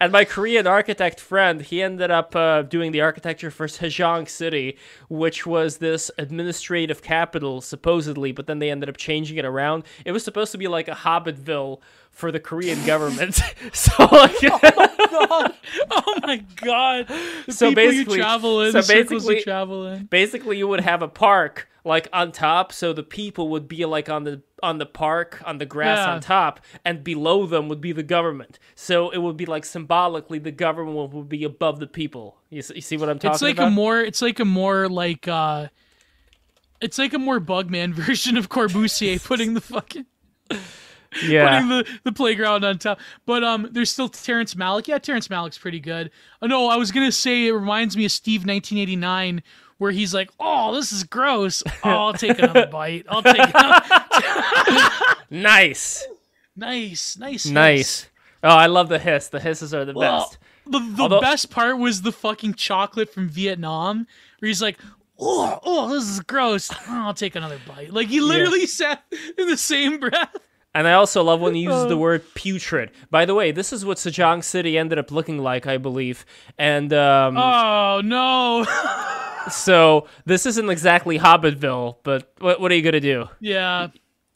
and my Korean architect friend, he ended up uh, doing the architecture for Sejong City, which was this administrative capital supposedly, but then they ended up changing it around. It was supposed to be like a Hobbitville for the Korean government. so like, oh my god. The So basically- you travel in, so basically- you travel in. basically you would have a park like on top, so the people would be like on the on the park on the grass Yeah. on top, and below them would be the government. So it would be like symbolically the government would be above the people. You, you see what I'm talking about? It's like about? a more it's like a more like uh it's like a more Bugman version of Corbusier putting the fucking yeah. putting the, the playground on top. But um there's still Terrence Malick. Yeah, Terrence Malick's pretty good. Oh no, I was gonna say it reminds me of Steve nineteen eighty nine where he's like, Oh, this is gross. Oh, I'll take another bite. I'll take another. Nice, nice, nice, nice. Oh, I love the hiss. The hisses are the Well, best. The, the Although- best part was the fucking chocolate from Vietnam, where he's like, "Oh, oh, this is gross. Oh, I'll take another bite." Like he literally said in the same breath. And I also love when he uses the Oh. word putrid. By the way, this is what Sejong City ended up looking like, I believe. And um, Oh no. so this isn't exactly Hobbitville, but what, what are you gonna do? yeah.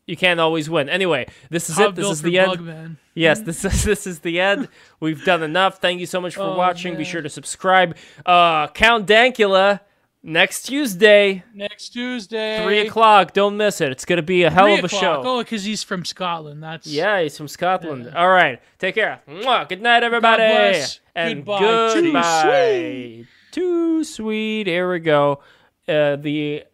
You can't always win. Anyway, this is it. This is the end. Yes, this is this is the end. We've done enough. Thank you so much for Oh, watching. Be sure to subscribe. Uh, Count Dankula next Tuesday, Next Tuesday. three o'clock. Don't miss it. It's gonna be a hell of a show. Oh, because he's from Scotland. That's Yeah, he's from Scotland. All right. Take care. Mwah. Good night, everybody. And Goodbye. Too goodbye. Too sweet. Here we go. Uh, the